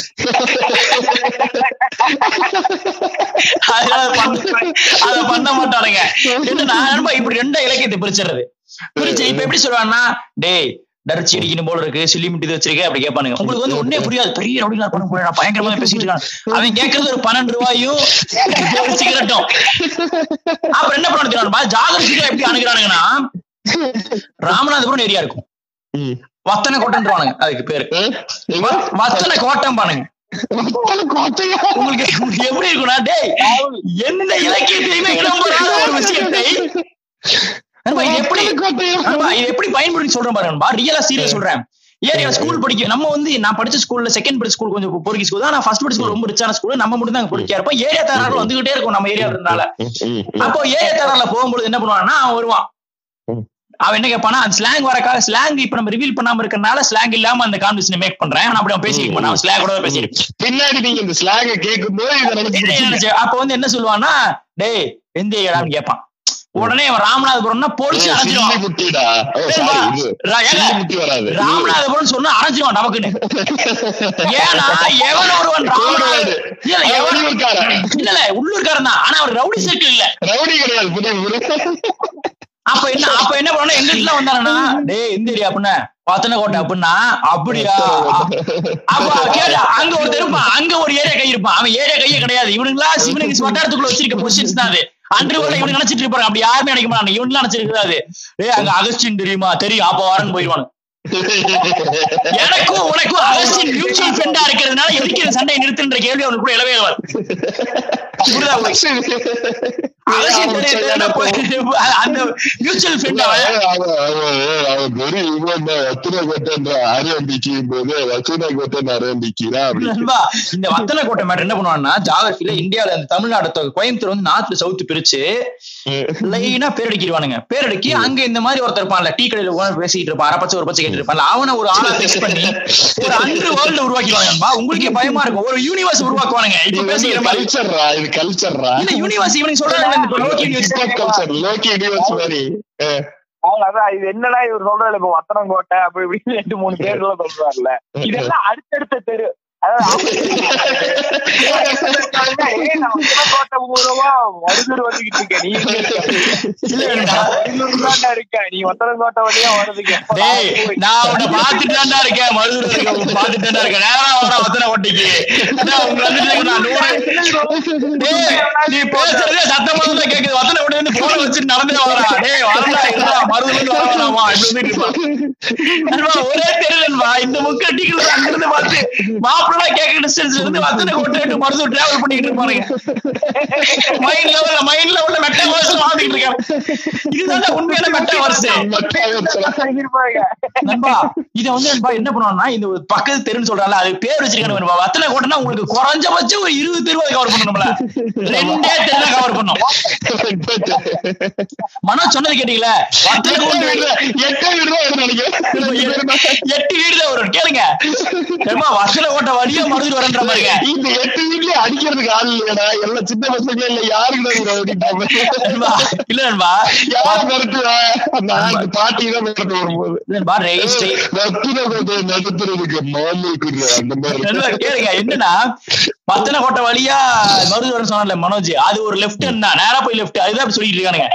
அதனால அத பண்ண மாட்டானுங்க. நண்பா இப்படி ரெண்டா இலக்கியத்தை பிரிச்சிடுறது. பிரிச்சு இப்ப எப்படி சொல்லுவாங்கன்னா டேய் டர்ச்சி அடிக்கணும் போல இருக்கு சில்லி மிட்டி வச்சிருக்க அப்படி கேட்பானுங்க. உங்களுக்கு வந்து ஒண்ணே புரியாது. பெரிய ரவுடி நான் பண்ண நான் பயங்கரமா பேசிட்டு இருக்கான் அவன் கேட்கறது ஒரு பன்னெண்டு ரூபாயும் ஒரு சிகரெட்டும். அப்புறம் என்ன பண்ண ஜாகிரதையா எப்படி அணுகிறானுங்கன்னா ராமநாதபுரம் ஏரியா இருக்கும். வத்தனை கோட்டைன்றானுங்க அதுக்கு பேரு? வத்தனை கோட்டம் பானுங்க? உங்களுக்கு எப்படி இருக்கும்னா டேய் எந்த இலக்கியத்தையுமே இடம் ஒரு விஷயத்தை எப்படி எப்படி பயன்படுத்தி சொல்றேன் பாருங்க ரியலா சீரியஸ் சொல்றேன். ஏரியா ஸ்கூல் படிக்க நம்ம வந்து நான் படிச்ச ஸ்கூல்ல செகண்ட் படிச்ச ஸ்கூல் கொஞ்சம் பொறுக்கி ஸ்கூல் தான் நான் ஃபர்ஸ்ட் படிச்ச ஸ்கூல் ரொம்ப ரிச்சான ஸ்கூல் நம்ம மட்டும் தான் பொறுக்கியா இருப்போம். ஏரியா தகராறு வந்துகிட்டே இருக்கும் நம்ம ம். அப்போ ஏரியா தகராறுல போகும்போது என்ன பண்ணுவான்னா அவன் வருவான். அவன் என்ன கேட்பானா அந்த ஸ்லாங் வரக்காக ஸ்லாங் இப்ப நம்ம ரிவீல் பண்ணாம இருக்கறனால ஸ்லாங் இல்லாம அந்த கான்வர்சேஷன் மேக் பண்றேன். ஆனா அப்படி அவன் பேசிக்க மாட்டான் ஸ்லாங் கூட பேசிட்டு பின்னாடி நீங்க இந்த கேட்கும் போது? அப்ப வந்து என்ன சொல்லுவான்னா டேய் எந்த ஏடான்னு கேட்பான். உடனே அவன் ராமநாதபுரம்னா போலீஸ் வராது. ராமநாதபுரம் சொன்னா அரைஞ்சிருவான் நமக்குன்னு ஏன்னா எவன் ஒருவன் ராமநாத இல்ல. இல்ல உள்ளூர்காரன் தான் ஆனா அவர் ரவுடி சர்க்கிள் இல்ல. ரவுடி கிடையாது அப்ப என்ன அப்ப என்ன பண்ணா எங்க வீட்டுல வந்தாருன்னா டேய் இந்த ஏரியா அப்படின்னா பத்தனை கோட்டை அப்படின்னா அப்படியா? அப்ப கேளு அங்க ஒரு இருப்பான் அங்க ஒரு ஏரியா கை இருப்பான். அவன் ஏரியா கையே கிடையாது. இவனுங்களா சிவனுக்கு வட்டாரத்துக்குள்ள வச்சிருக்க பொசிஷன்ஸ் தான் அது. அன்று கூட இவனு நினைச்சிட்டு இருப்பாரு. அப்படி யாருமே நினைக்க மாட்டாங்க. இவனுக்கு நினைச்சிருக்காது ஏ அங்க அகஸ்டின் தெரியுமா? தெரியும். அப்ப வரன்னு போயிடுவானு. எனக்கும் உனக்கும் அகஸ்டின் மியூச்சுவல் ஃப்ரெண்டா இருக்கிறதுனால எதுக்கு சண்டையை நிறுத்துன்ற கேள்வி அவனுக்கு கூட இளவே இந்த வத்தன கோட்டை மேட்டர் என்ன பண்ணுவான்னா ஜாகிரபில இந்தியால இந்த தமிழ்நாடு கோயம்புத்தூர் வந்து நார்த்ல சவுத் பிரிச்சு லைனா பேரடிக்கிடுவானுங்க. பேரடிக்கி அங்க இந்த மாதிரி ஒருத்தர் இருப்பான்ல டீ கடையில உட்கார்ந்து பேசிட்டு இருப்பான் அரை பச்சை ஒரு பச்சை கேட்டு இருப்பான்ல அவனை ஒரு ஆளா பிக்ஸ் பண்ணி ஒரு அன்று வேர்ல்டு உருவாக்கிடுவாங்க நண்பா. உங்களுக்கே பயமா இருக்கும். ஒரு யூனிவர்ஸ் உருவாக்குவானுங்க. இப்ப பேசிக்கிற மாதிரி. கல்ச்சர்ரா இது கல்ச்சர்ரா இல்ல யூனிவர்ஸ் இவனுக்கு சொல்றாங்க இது என்னடா இவர் சொல்றாரு இப்ப வத்தனங்கோட்டை அப்படி இப்படின்னு ரெண்டு மூணு பேர்ல சொல்றாருல்ல. இதெல்லாம் அடுத்தடுத்த தெரு. நான் மருதூர். மருதூர் உன்னை பாத்துட்டு இருக்கேன். மருதூர் பாத்துட்டு இருக்கேன். நேரா வர வத்தன நீ பேசுறதே சத்தமா தான் கேக்குது. வத்தனை விட்டு வந்து போன வச்சு நடந்தே வரா டேய் வரடா இருந்து வரலாமா இப்படி ஒரே தெரியலன்பா இந்த பார்த்து மாப்பிள்ளை கேட்க டிஸ்டன்ஸ்ல இருந்து வத்தனை கொண்டு மருது டிராவல் பண்ணிட்டு இருப்பானுங்க. மைண்ட் லெவல்ல மைண்ட் லெவல்ல மெட்டா வர்ஸ் வாழ்ந்துட்டு இருக்காங்க. இதுதான் உண்மையான மெட்டா இருப்பாங்க. நண்பா இத வந்து நண்பா என்ன பண்ணுவாங்கன்னா இந்த பக்கத்து தெருன்னு சொல்றாங்க அது பேர் வச்சிருக்கானு நண்பா. வத்தனை கோட்டைனா உங்களுக்கு குறைஞ்சபட்சம் ஒரு இருபது தெருவை கவர் பண்ணணும்ல. ரெண்டே தெரு கவர் பண்ணும். மனோஜ் சொன்னது கேட்டீங்களா? வத்தனை கோட்டை எட்டு வீடு தான் நினைக்கிறேன் எட்டு வீடு தான் வரும் கேளுங்க வசல கோட்டை வழியா மறுத்து வரன்ற பாருங்க. இந்த எட்டு வீட்லயே அடிக்கிறதுக்கு ஆள் இல்லையடா எல்லாம் சின்ன பசங்க இல்ல யாருக்கு நண்பா, இல்ல நண்பா. யார மிரட்டுவா அந்த பாட்டி தான் மிரட்டு வரும்போது. நடத்துறதுக்கு மாமூல் அந்த மாதிரி. நண்பா, கேளுங்க என்னன்னா பத்தனை கோட்டை வழியா மருதுவரன் சொன்னார்ல மனோஜ் அது ஒரு லெஃப்ட் தான். நேரா போய் லெஃப்ட் அதுதான் சொல்லிட்டு இருக்கானுங்க.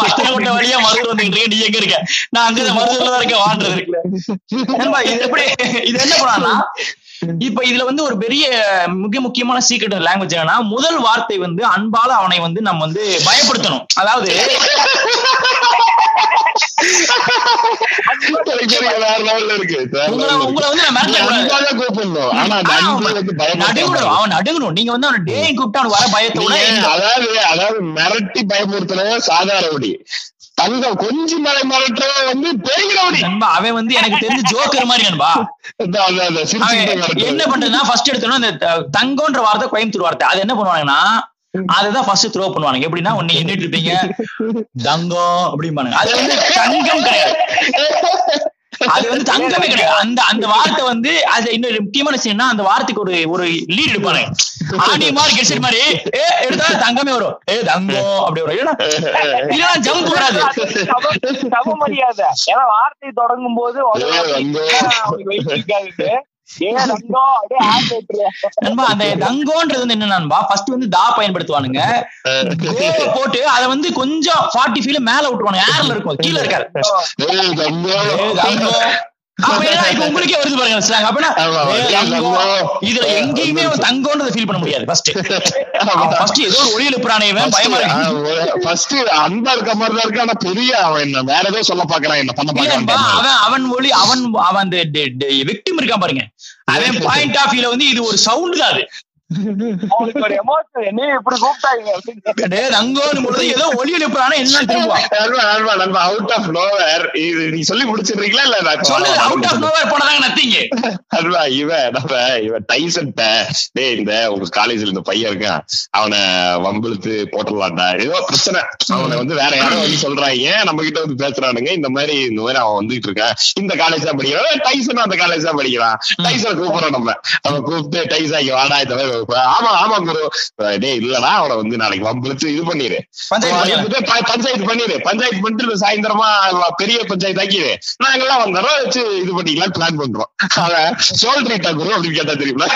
பத்தனை கோட்டை வழியா மருது வந்துட்டு நீ எங்க இருக்க? நான் அங்க மருதுல தான் இருக்க வாழ்றது இருக்கு நண்பா, இது எப்படி இது என்ன பண்ணான்னா இப்ப இதுல வந்து ஒரு பெரிய மிக முக்கியமான சீக்ரெட் லாங்குவேஜ் என்னன்னா முதல் வார்த்தை வந்து அன்பால அவனை வந்து நம்ம வந்து பயப்படுத்தணும். அதாவது நீங்க வந்து அவன் டே கூப்பிட்டு அவன் வர பயத்தோட அதாவது அதாவது மிரட்டி பயமுறுத்துறவன் சாதாரண தங்கம் கொஞ்சம் மலை மிரட்டுறவன் வந்து ரவுடி நண்பா அவன் வந்து எனக்கு தெரிஞ்சு ஜோக்கர் மாதிரி நண்பா. என்ன பண்றதுன்னா ஃபர்ஸ்ட் எடுத்தோன்னா அந்த தங்கம்ன்ற வார்த்தை கோயம்புத்தூர் வார்த்தை. அது என்ன பண்ணுவாங்கன்னா அதுதான் ஃபர்ஸ்ட் த்ரோ பண்ணுவாங்க எப்படின்னா ஒண்ணு எண்ணிட்டு இருப்பீங்க. தங்கம் அப்படிம்பானுங்க. அது வந்து தங்கம் கிடையாது. அது வந்து தங்கமே கிடையாது. அந்த அந்த வார்த்தை வந்து அது இன்னொரு முக்கியமான விஷயம்னா அந்த வார்த்தைக்கு ஒரு ஒரு லீட் எடுப்பாங்க. ஆணி மாதிரி கெட்செட் மாதிரி ஏ எடுத்தா தங்கமே வரும். ஏ தங்கம் அப்படி வரும். இல்லைன்னா ஜம்ப் வராது. சம- சம மரியாதை. ஏன்னா வார்த்தை தொடங்கும் போது நண்பா அந்த தங்கம்ன்றது வந்து என்னன்னா ஃபர்ஸ்ட் வந்து தா பயன்படுத்துவானுங்க. போட்டு அதை வந்து கொஞ்சம் ஃபார்ட்டி ஃபீல மேல விட்டுருவானுங்க. ஏர்ல இருக்கும். கீழே இருக்காது. உங்களுக்கே வருது பாருங்க slang. அப்ப என்ன? ஆமா, ஏய், ஏய், தங்கம். தங்கம். இதுல எங்கேயுமே தங்கம்ன்றதை ஃபீல் பண்ண முடியாது ஃபர்ஸ்ட் ஆமா. ஃபர்ஸ்ட் ஏதோ ஒரு ஒளி எழுப்புறானே இவன் பயமா ஃபர்ஸ்ட் அன்பா இருக்க மாதிரி தான் இருக்கு ஆனா பெரிய அவன் என்ன வேற ஏதோ சொல்ல பாக்குறான் என்ன பண்ண பாக்குறான் அவன் அவன் ஒளி அவன் அவன் அந்த விக்டிம் இருக்கான் பாருங்க அவன் பாயிண்ட் ஆஃப் வியூல வந்து இது ஒரு சவுண்ட் தான் அது அவனுக்கு ஒரு எமோஷன் என்ன இப்படி கூப்பிட்டாங்க அப்படின்னு டேய், தங்கம்னு பொழுது ஏதோ ஒளி எழுப்புறானே என்ன திரும்புவான் நண்பா நண்பா நண்பா அவுட் ஆஃப் நோவேர் இது நீ சொல்லி முடிச்சிடுறீங்களா இல்ல நான் சொல்லுங்க அவுட் ஆஃப் நோவேர் போனதாங்க நத்திங்க நண்பா இவன் நம்ம இவன் டைசன் டேய் இந்த உங்க காலேஜ்ல இந்த பையன் இருக்கான். அவனை வம்பிழுத்து போட்டுடலாம்டா. ஏதோ பிரச்சனை. அவனை வந்து வேற யாரோ வந்து சொல்றாங்க ஏன் நம்ம கிட்ட வந்து பேசுறானுங்க? இந்த மாதிரி இந்த மாதிரி அவன் வந்துட்டு இருக்கான். இந்த காலேஜ் தான் படிக்கிறான். டைசன் அந்த காலேஜ் தான் படிக்கிறான். டைசனை கூப்பிடுறோம் நம்ம. அவன் கூப்பிட்டு டைசா இங்க வாடா இந்த மாதிரி ஆமா ஆமா குரு டேய் இல்லடா அவனை வந்து நாளைக்கு வம்பிழுத்து இது பண்ணிரு. பஞ்சாயத்து பண்ணிடலாம். வந்துட்டு ப- பஞ்சாயத்து பண்ணிடு பஞ்சாயத்து பண்ணிட்டு சாயந்தரமா பெரிய பஞ்சாயத்து ஆக்கிடு நாங்க எல்லாம் வந்தோம் வச்சு இது பண்ணிக்கலாம் பிளான் பண்றோம். அவன் சொல்றீட்டா குரு அப்படின்னு கேட்டா தெரியுமா?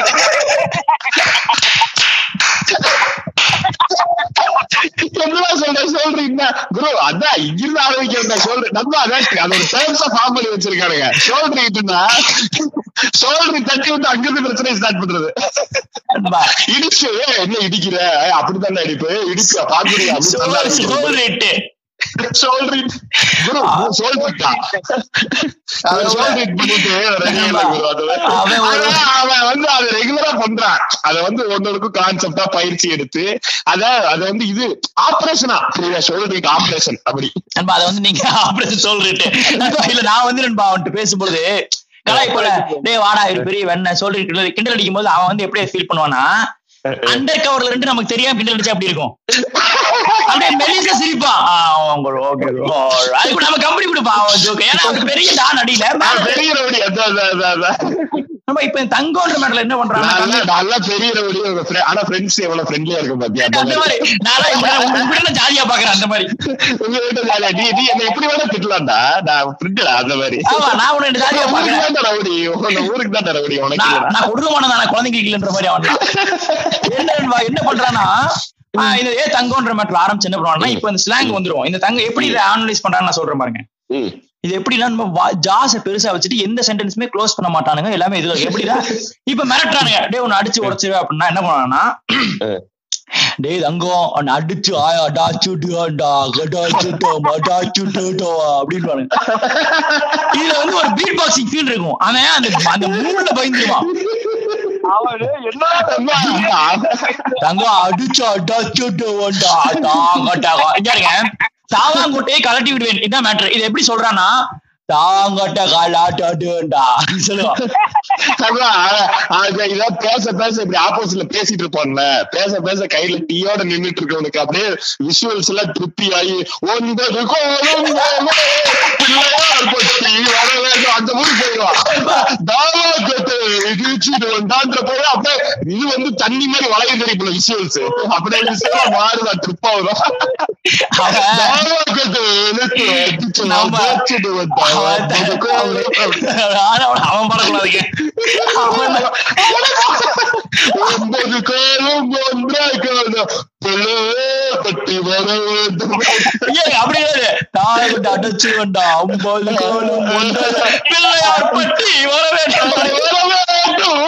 என்னடா சொல்ற? சொல்றீங்கன்னா குரு அதான் இங்கிருந்து ஆரம்பிக்கிறேன் சொல்றேன். நம்ம அதான் அது ஒரு டேர்ம்ஸ் ஆஃப் ஃபார்ம் பண்ணி வச்சிருக்கானுங்க சொல்றீட்டுன்னா சொல்றி தட்டி விட்டு அங்கிருந்து பிரச்சனை ஸ்டார்ட் பண்றது. இடிச்சு என்ன இடிக்கிற? அப்படித்தானே அடிப்பு இடிச்சு பாக்குறீங்க சோல் அப்படின்னு சொல்றீட்டா அவன் அது. வந்து. அதை ரெகுலரா பண்றான் அத வந்து ஒன்னொருக்கும் கான்செப்டா பயிற்சி எடுத்து அத அத வந்து இது ஆபரேஷனா சொல்றீட் ஆபரேஷன் அப்படி. நண்பா அதை வந்து நீங்க ஆபரேஷன் சோல் ரேட்டு நண்பா இல்ல நான் வந்து நண்பா அவன்கிட்ட பேசும்போது கலாய் போல டேய் வாடா பெரிய வெண்ண. சொல்லிட்டு கிண்டல் அடிக்கும் போது அவன் வந்து எப்படி ஃபீல் பண்ணுவானா அண்டர் கவர்ல இருந்து நமக்கு தெரியாம கிண்டல் அடிச்சா அப்படி இருக்கும்? அப்படியே மெலிசா okay, alright. அதுக்கு நம்ம கம்பெனி கொடுப்பா ஜோக்கு ஏன்னா பெரிய டான் அடியில. பெரிய நம்ம இப்ப தங்கம்ன்ற மேட்டர்ல என்ன பண்றாங்க நல்லா பெரிய ஆனா ஃப்ரெண்ட்ஸ் எவ்வளவு ஃப்ரெண்ட்லியா இருக்கும் பாத்தியா? அந்த மாதிரி. நான் உங்ககிட்ட ஜாலியா பாக்குறேன் அந்த மாதிரி. உங்க வீட்டு ஜாலியா நீ நீ என்ன எப்படி வேணா திட்டலாம்டா. நான் ஃப்ரெண்டுடா அந்த மாதிரி. ஆமா நான் உன்னை ஜாலியா பாக்குறேன். தான் ரவுடி உன்னை ஊருக்கு தான் ரவுடி உனக்கு நான் இல்லடா. நான் குழந்தைங்களுக்கு இல்லைன்ற மாதிரி அவன் என்ன என்ன பண்றான்னா ஆஹ் இது ஏ தங்கம்ன்ற மேட்டர் ஆரம்பிச்சு என்ன பண்ணுவாங்கன்னா இப்ப இந்த ஸ்லாங் வந்துரும். இந்த தங்கம் எப்படி இதை அனலைஸ் பண்றான்னு நான் சொல்றேன் பாருங்க. இது எப்படின்னா நம்ம ஜாஸ பெருசா வச்சுட்டு எந்த சென்டென்ஸுமே க்ளோஸ் பண்ண மாட்டானுங்க. எல்லாமே இதுல எப்படின்னா இப்ப மிரட்டுறானுங்க. டே உன்னை அடிச்சு உடச்சிரு அப்படின்னா என்ன பண்ணுவாங்கன்னா டேய் தங்கம் உன்னை அடிச்சு ஆயா டாச்சுட்டுடா கடாச்சுட்டோம் அடாச்சுட்டோம் அப்படின்னு பாருங்க இதுல வந்து ஒரு பீட் பாக்ஸிங் ஃபீல் இருக்கும். அவன் அந்த அந்த மூணுல பயந்துருவான். தங்கம் அடிச்சு அடாச்சுட்டோம்டா தாங்கட்டாக சாவாங்குட்டையை கலட்டி விடுவேன். இதான் மேட்ரு இது எப்படி சொல்றான்னா தாங்கட்ட காலாட்டாடுண்டா சொல்லுவான் பேச பேச இப்படி ஆப்போசிட்ல பேசிட்டு இருப்பான்ல. பேச பேச கையில டீயோட நின்னுட்டு இருக்கவனுக்கு அப்படியே விஷுவல்ஸ் எல்லாம் திருப்தி ஆகி ஒன்பது கோலம் வர வேண்டும் அந்த ஊருக்கு போயிடுவான் தாவா கேட்டு இடிச்சுட்டு வந்தான்ற இது வந்து தண்ணி மாதிரி வளைய தெரியுமில்ல விஷுவல்ஸ் அப்படியே விஷயம் மாறுதா ட்ரிப் ஆகுதா? அவன் நம்ம- ஆனா அவன் அவன் ஒன்பது காலம் ஒன்றாய் காலம் பட்டி வர வேண்டும் ஏய், அப்படி அடைச்சு ஐம்பது பிள்ளையார் பட்டி வர வேண்டும் வர வேண்டும்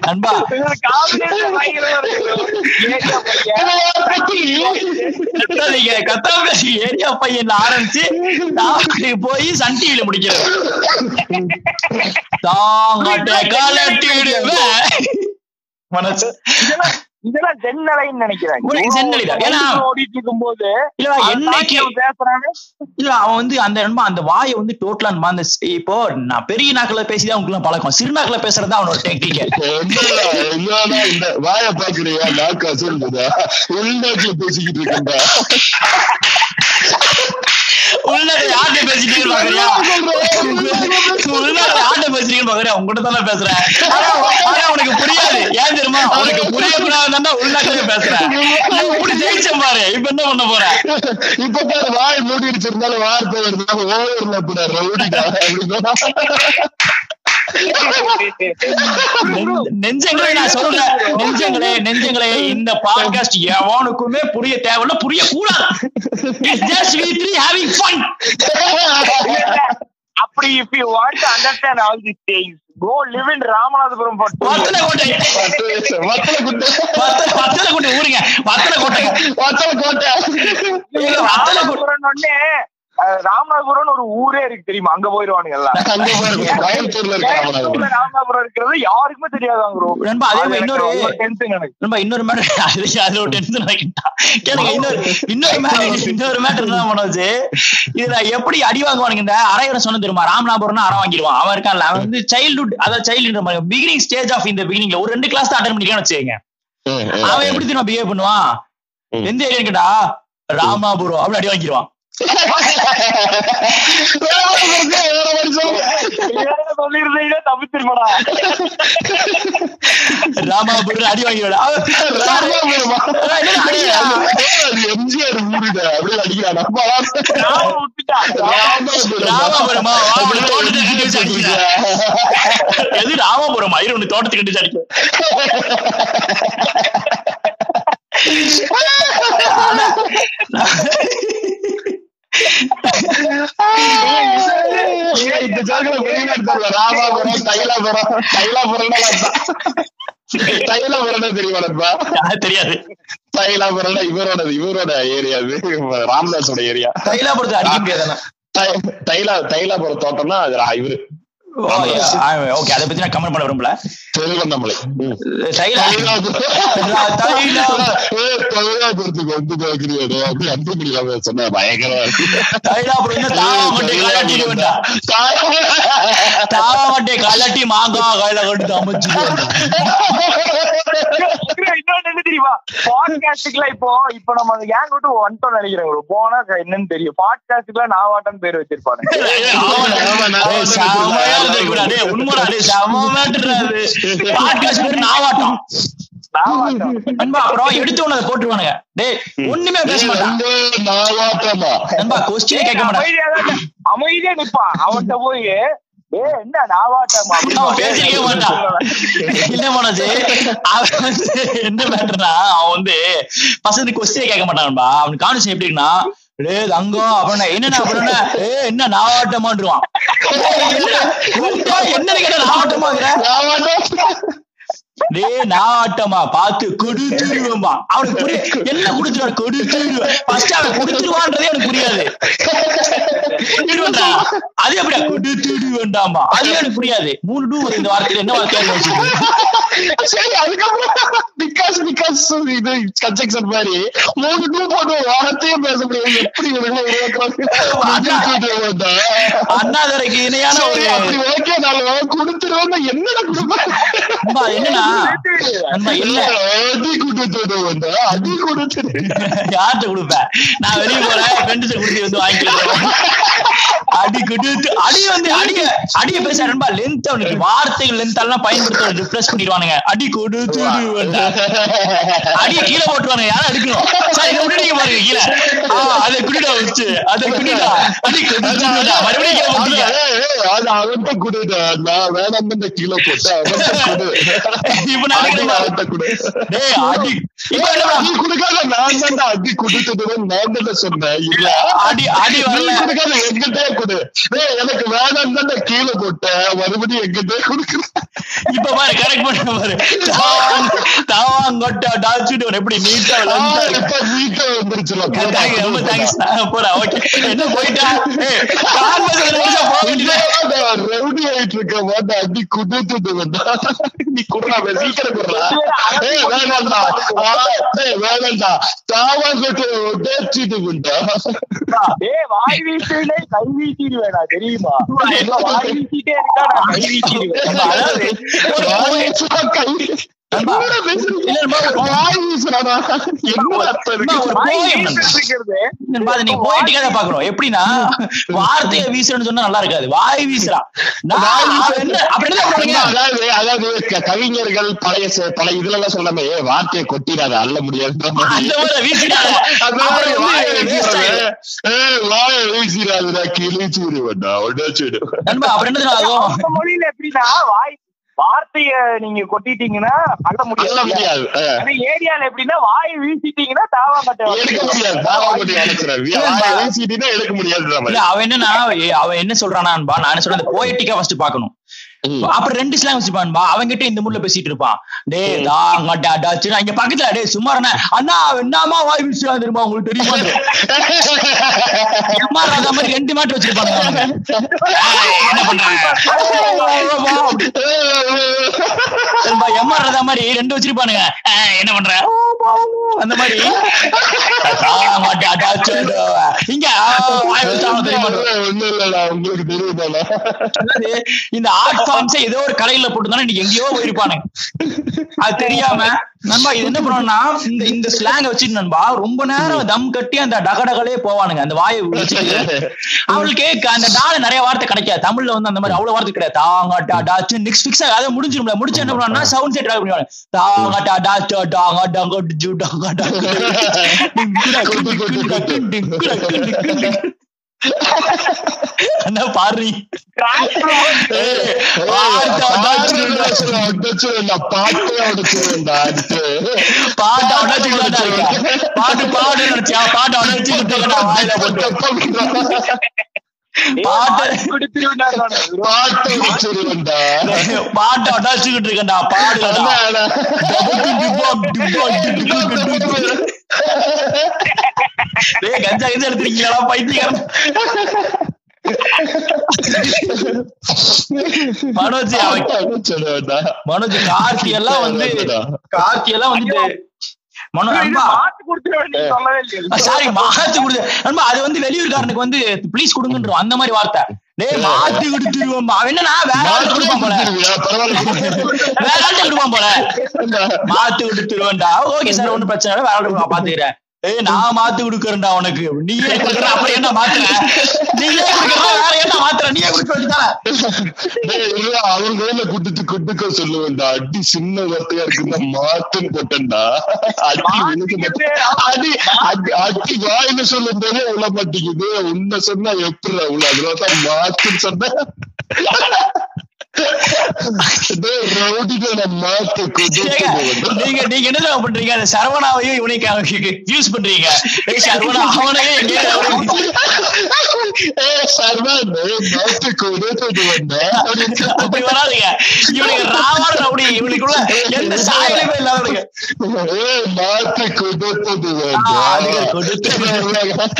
நண்பா. இருக்கு. ஏரியா பையன். ஆரம்பிச்சு போய் சன் டிவில முடிக்கிறது கலட்டிடுவேன் மனசு. இதெல்லாம் ஜென்னலைன்னு. ஏன்னா- ஓடிட்டு இருக்கும்போது இல்ல என்னைக்கு பேசுறானே? இல்ல அவன் வந்து அந்த நண்பா அந்த வாயை வந்து டோட்டலா நண்பா அந்த இப்போ நான் பெரிய நாக்கில பேசிதான் உங்களுக்கு பழக்கம். சிறு நாக்கில பேசுறது அவனோட டெக்னிக் வாய பாக்குறியா நாக்கா சொல்லுதா உள்நாட்டுல பேசிக்கிட்டு இருக்கா உள்நாட்டுல யார்கிட்ட பேசிட்டு பாக்குறியா உள்நாட்டுல யார்கிட்ட பேசிட்டு பாக்குறியா உங்ககிட்ட தானே பேசுறேன். ஆனா உனக்கு புரியாது. ஏன் தெரியுமா? உனக்கு புரியக்கூடாதுன்னு உள்நாட்டுல பேசுறேன். இப்படி ஜெயிச்சேன் பாரு. இப்ப என்ன பண்ண போறேன் இப்ப பாரு வாய் மூடிடுச்சு. இருந்தாலும் வார்த்தை வருது. ஓவர்ல நெஞ்சங்களே நான் சொல்றேன். நெஞ்சங்களே நெஞ்சங்களே இந்த பாட்காஸ்ட் எவனுக்குமே புரிய தேவையில்ல புரிய கூடாது அப்படி if you want to understand all the things go live in Ramanathapuram வத்தல கோட்டை. வத்தல குட்டை. வத்தல வத்தல கோட்டை ஊருங்க. வத்தல கோட்டை. வத்தல கோட்டை. வத்தல கோட்டை. ராமநாதபுரம் ஒரு ஊரே இருக்கு தெரியுமா? அங்க போயிருவானுங்க எல்லாம். ராமநாதபுரம். இருக்கிறது யாருக்குமே தெரியாதாங்க bro. நண்பா அதே இன்னொரு எனக்கு ரொம்ப tension எனக்கு. நண்பா இன்னொரு மேட்டர் அது அதுல ஒரு டென்ஷன் ஆகிட்டான் கேளுங்க இன்னொரு இன்னொரு மேட்டர் இன்னொரு மேட்டர் என்ன பண்ணுச்சு இதுல எப்படி அடி வாங்குவானுங்க இந்த அரைவரை சொன்ன தெரியுமா? ராமநாதபுரம்னா அரை வாங்கிடுவான். அவன் இருக்கான்ல அவன் வந்து சைல்ட்ஹுட் அதாவது சைல்டு பிகினிங் ஸ்டேஜ் ஆஃப் இந்த பிகினிங்ல ஒரு ரெண்டு கிளாஸ் தான் அட்டன் பண்ணிருக்கான்னு வச்சுக்கோங்க. அவன் எப்படி தெரியுமா பிஹேவ் பண்ணுவான். எந்த ஏரியா கேட்டா ராமாபுரம் அப்படி அடி வாங்கிடுவான். ராமாபுரம் அடி? அது எம்ஜிஆர் ராமாபுரமா. எது ராமபுரம் மயிர் ஒண்ணு தோட்டத்துக்கு கட்டி அடிக்கும் இந்த ஜோக்குல. ராமாபுரம் தைலாபுரம் தைலாபுரம் தைலாபுரம் தெரியுமாப்பா அது தெரியாது. தைலாபுரம் இவரோட இவரோட ஏரியா இது ராமதாஸோட ஏரியா தைலாபுரத்தை தைலா தைலாபுரம் தோட்டம்னா அது இவரு. ஓகே அதை பத்தி நான் கமெண்ட் பண்ண விரும்பல. தைலா- தைலாபுரத்துக்கு வந்து பாக்குறியாடா அப்படி அன்பு முடியாம சொன்ன பயங்கரமா இருக்கு. கலட்டி மாங்காய் கையில அமைச்சு இப்போ இப்போ நம்ம கேங் விட்டு வந்துட்டோம் நினைக்கிறேன் bro. போனா என்னன்னு தெரியும். பாட்காஸ்டுக்குலாம் நாவாட்டம் பேர் நாவாட்டம். நண்பா அப்புறம் எடுத்து உனதை போட்டுருவானுங்க. டேய் ஒண்ணுமே பேச மாட்டான். நாவாட்டமா? நண்பா கொஸ்டினே கேட்க மாட்டான். அமைதியா தான் அமைதியா நிப்பான் அவன்கிட்ட போய் ஏ என்ன அவன் அவன் வந்து என்ன மேட்டர்னா அவன் வந்து பசங்க கொஸ்டினே கேட்க மாட்டான்பா அவனுக்கு கான்வர்சேஷன் எப்படி டேய் தங்கம் அப்படின்னா என்னண்ணா அப்படின்னா ஏ என்ன நாவாட்டமான்றுவான் என்ன கேட்ட நாவாட்டமாங்கிற? நாவாட்டமா பார்த்து கொடுத்துருவேன்பா அவனுக்கு புரிய என்ன கொடுத்துருவான் கொடுத்துருவேன் ஃபர்ஸ்ட் அவன் கொடுத்துருவான்றதே எனக்கு புரியாது. கொடுத்துருவேன்டா. அது எப்படியா கொடுத்துடுவேண்டாமா அது எனக்கு புரியாது. மூணு டூ இந்த வார்த்தையில என்ன வார்த்தையா இருக்கு சரி அதுக்கப்புறம் பிகாஸ் பிகாஸ் இது கன்ஸ்ட்ரக்ஷன் மாதிரி மூணு டூ போட்டு வார்த்தையும் பேச முடியாது எப்படி அண்ணாதுரைக்கு இணையான ஒரு அப்படி ஓகே நான் கொடுத்துருவேன் என்னடா கொடுப்பேன்? யார்கிட்ட கொடுப்பேன் நான் வெளியே போறேன் ஃப்ரெண்ட்ஸ் கொடுத்து வந்து வாங்கிக்கிறேன். அடி கொடுத்து அடி வந்து அடிய அடிய பேச லென்த் அவனுக்கு வார்த்தைகள் லென்த் எல்லாம் பயன்படுத்த ரிப்ரெஸ் பண்ணிடுவானுங்க. அடி கொடுத்து அடிய கீழே போட்டுருவாங்க யாரும் அடிக்கணும். சார் இதை விட்டுட்டீங்க பாருங்க கீழே. ஆ, அதை குடிடா வச்சு. அதை குடிடா. அடி கொடுத்து மறுபடியும் கீழே போட்டீங்க அது அவன்கிட்ட கொடுடா நான் வேணாம் கீழே இப்ப நான் அடி அடி. நான் தான் அடி சொன்னேன். இல்ல. கொடுக்காத எங்கிட்டே கொடு. டேய், எனக்கு வேணாம் தான் கீழே போட்டேன். மறுபடியும் எங்கிட்டே கொடுக்குறேன். இப்ப பாரு கரெக்ட் பண்ண பாரு. தாவாங் தாவாங்கொட்ட டாச்சுட்டு எப்படி நீட்டா இப்ப நீட்டா வந்துருச்சுல ரொம்ப தேங்க்ஸ் போறேன் ஓகே என்ன போயிட்டா? ரவுடி ஆயிட்டு இருக்க மாட்டா அடி குடுத்துட்டு வந்தா. நீ குடுறா சீக்கிரம் வேணாம்டா ஆ, ஏய் வேணாம்டா தாவா கொட்டு உடைச்சிட்டு வந்தா ஏய் வாய் வீசிலே கை வீசிடுவேடா தெரியுமா? எங்க வாய் வீசிட்டே இருக்கா நான் கை வீசிடுவேன் அதாவது ஒரு வாய் வீசுறா, கை எப்படின்னா வார்த்தையை வீசுறேன்னு சொன்னா நல்லா இருக்காது. வாய் வீசுறா. அப்படி அதாவது கவிஞர்கள் பழைய பழைய இதுல எல்லாம் சொல்லாம ஏ வார்த்தையை கொட்டிடாத மாதிரி. வந்து வாயை வீசிடாதடா, கிழிச்சிடுவேன்டா, உடைச்சிடுவேன். நண்பா அப்புறம் என்ன ஆகும்? அந்த மொழியில எப்படின்னா வாய் வார்த்தைய நீங்க கொட்டிட்டீங்கன்னா அள்ள முடியாது. ஏரியால எப்படின்னா வாய் வீசிட்டீங்கன்னா தாவா கொட்டி. அவன் என்னன்னா அவன் என்ன சொல்றானான்பா நான் என்ன சொல்றேன் போயட்டிக்கா ஃபர்ஸ்ட் பாக்கணும். அப்புறம் ரெண்டு ஸ்லாங் வச்சுப்பான்பா அவன்கிட்ட இந்த மூட்ல பேசிட்டு இருப்பான். டேய் தாங்கடா டாச்சு இங்க பக்கத்துல டேய் சும்மா. அண்ணா என்னமா வாய் வீசுறா தெரியுமா? உங்களுக்கு தெரியுமா? எம்மா ராதா மாதிரி ரெண்டு மாட்டு வச்சிருப்பாங்க. என்ன பண்ற எம்மா ராதா மாதிரி ரெண்டு வச்சிருப்பானுங்க. என்ன பண்ற? அந்த மாதிரி. இங்க உங்களுக்கு இந்த ஆர்ட் ஃபார்ம்ஸ் ஏதோ ஒரு கடையில போட்டுதானே இன்னைக்கு எங்கேயோ போயிருப்பானுங்க. அது தெரியாம நண்பா இது என்ன பண்ணுவோம்னா இந்த இந்த ஸ்லாங்க வச்சுட்டு நண்பா ரொம்ப நேரம் தம் கட்டி அந்த டகடகளே போவானுங்க அந்த வாயை அவளுக்கு அந்த டால நிறைய வார்த்தை கிடைக்காது. தமிழ்ல வந்து அந்த மாதிரி அவ்வளவு வார்த்தை கிடையாது. தாங்க டா டாச்சு நெக்ஸ்ட் ஃபிக்ஸ் அதை முடிஞ்சிரும்ல முடிச்சு என்ன பண்ணுவாங்கன்னா சவுண்ட் செட் ஆகி பண்ணுவாங்க தாங்க டா டாச்சு டாங்க டாங்க டாங்க டாங்க என்ன பாரு பாட்டு உடச்சுக்கிட்டா பாட்டு பாடு நினைச்சியா பாட்டு போட்டு உடச்சுக்கிட்டு இருக்கேன்டா பாடு. டேய் கஞ்சா கஞ்சா எடுத்துருக்கீங்களா பைத்தியம் மனோஜ். மனோஜ் கார்த்தி எல்லாம் வந்து கார்த்தி எல்லாம் வந்துட்டு சாரி மாத்து கொடுத்து நண்பா அது வந்து வெளியூர்காரனுக்கு வந்து ப்ளீஸ் கொடுங்கன்றோம் அந்த மாதிரி வார்த்தை. டேய் மாத்தி கொடுத்துருவோம் அவன் என்னன்னா வேற ஆள்கிட்ட கொடுப்பான் போல. வேற ஆள்கிட்ட கொடுப்பான் போல. மாத்து கொடுத்துருவேன்டா ஓகே சார் ஒண்ணும் பிரச்சனை இல்லை. வேற பாத்துக்கிறேன். ஏய் நான் மாத்து கொடுக்கறேன்டா உனக்கு. நீயே கொடுக்கற அப்புறம் என்ன மாத்துற? நீயே கொடுக்கற வேற என்ன மாத்துற? நீயே கொடுக்க வேண்டியதானே அவன் கையில குடுத்து குடுக்க சொல்லுவேன்டா. அடி சின்ன வார்த்தையா இருக்குன்னா மாத்துன்னு போட்டேன்டா. அடி அடி அடி வாயில சொல்லும் போதே உள்ள மாட்டேங்குது உன்னை சொன்னா எப்படி உள்ள? அதனாலதான் மாத்துன்னு சொன்னேன். நீங்க நீங்க என்ன பண்றீங்க? அந்த சரவணாவையும் இவனைக்கு யூஸ் பண்றீங்க. சரவணா அவனையே எங்கேயாவது ஏ சர்வன் மாத்து கொடுத்து வந்தேன். அப்படி வராதுங்க. இவனுக்கு ராவான ரவுடி இவனுக்குள்ள எந்த சாயலுமே இல்லாதவனுங்க ஏய், மாத்து கொடுத்தது ஆ, அதுக்கு கொடுத்தது வேண்டாம்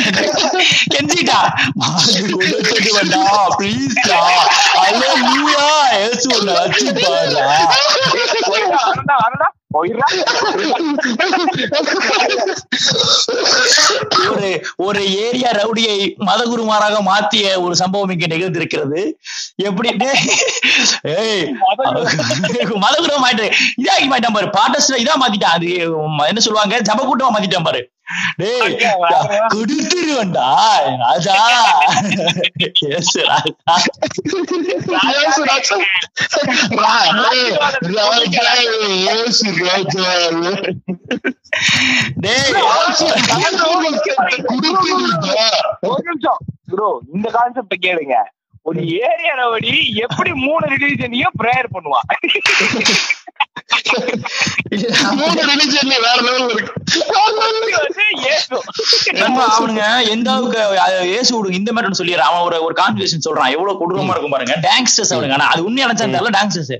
கெஞ்சிட்டா கொடுத்தது வேண்டா ப்ளீஸ்டா அல்லேலூயா இயேசு ஒரு ஒரு ஏரியா ரவுடியை மதகுருமாராக மாத்திய ஒரு சம்பவம் இங்கே நிகழ்ந்திருக்கிறது. எப்படி ஏய் மதகுருவம் ஆயிட்டு இதாகி மாட்டான் பாரு. பாட்டஸ்ல இதா மாத்திட்டான். அது என்ன சொல்லுவாங்க? ஜபக்கூட்டமா மாத்திட்டான் பாரு. டேய் கொடுத்துருவன்டா ராஜா. Yes, ராஜா. இந்த கான்செப்ட் கேளுங்க. ஒரு ஏரியா ரவடி எப்படி மூணு ரிலீஜனையும் ப்ரேயர் பண்ணுவான் மூணு வேற லெவல்ல இருக்கு அவனுங்க எந்த அளவுக்கு இயேசு விடுங்க இந்த மாதிரி சொல்லிடுறான் அவன் ஒரு ஒரு கான்வர்சேஷன் சொல்றான் எவ்வளவு கொடூரமா இருக்கும் பாருங்க டாங்ஸ்டர்ஸ் அவனுங்க ஆனா அது உண்மையா நினைச்சா டாங்ஸ்டர்ஸ்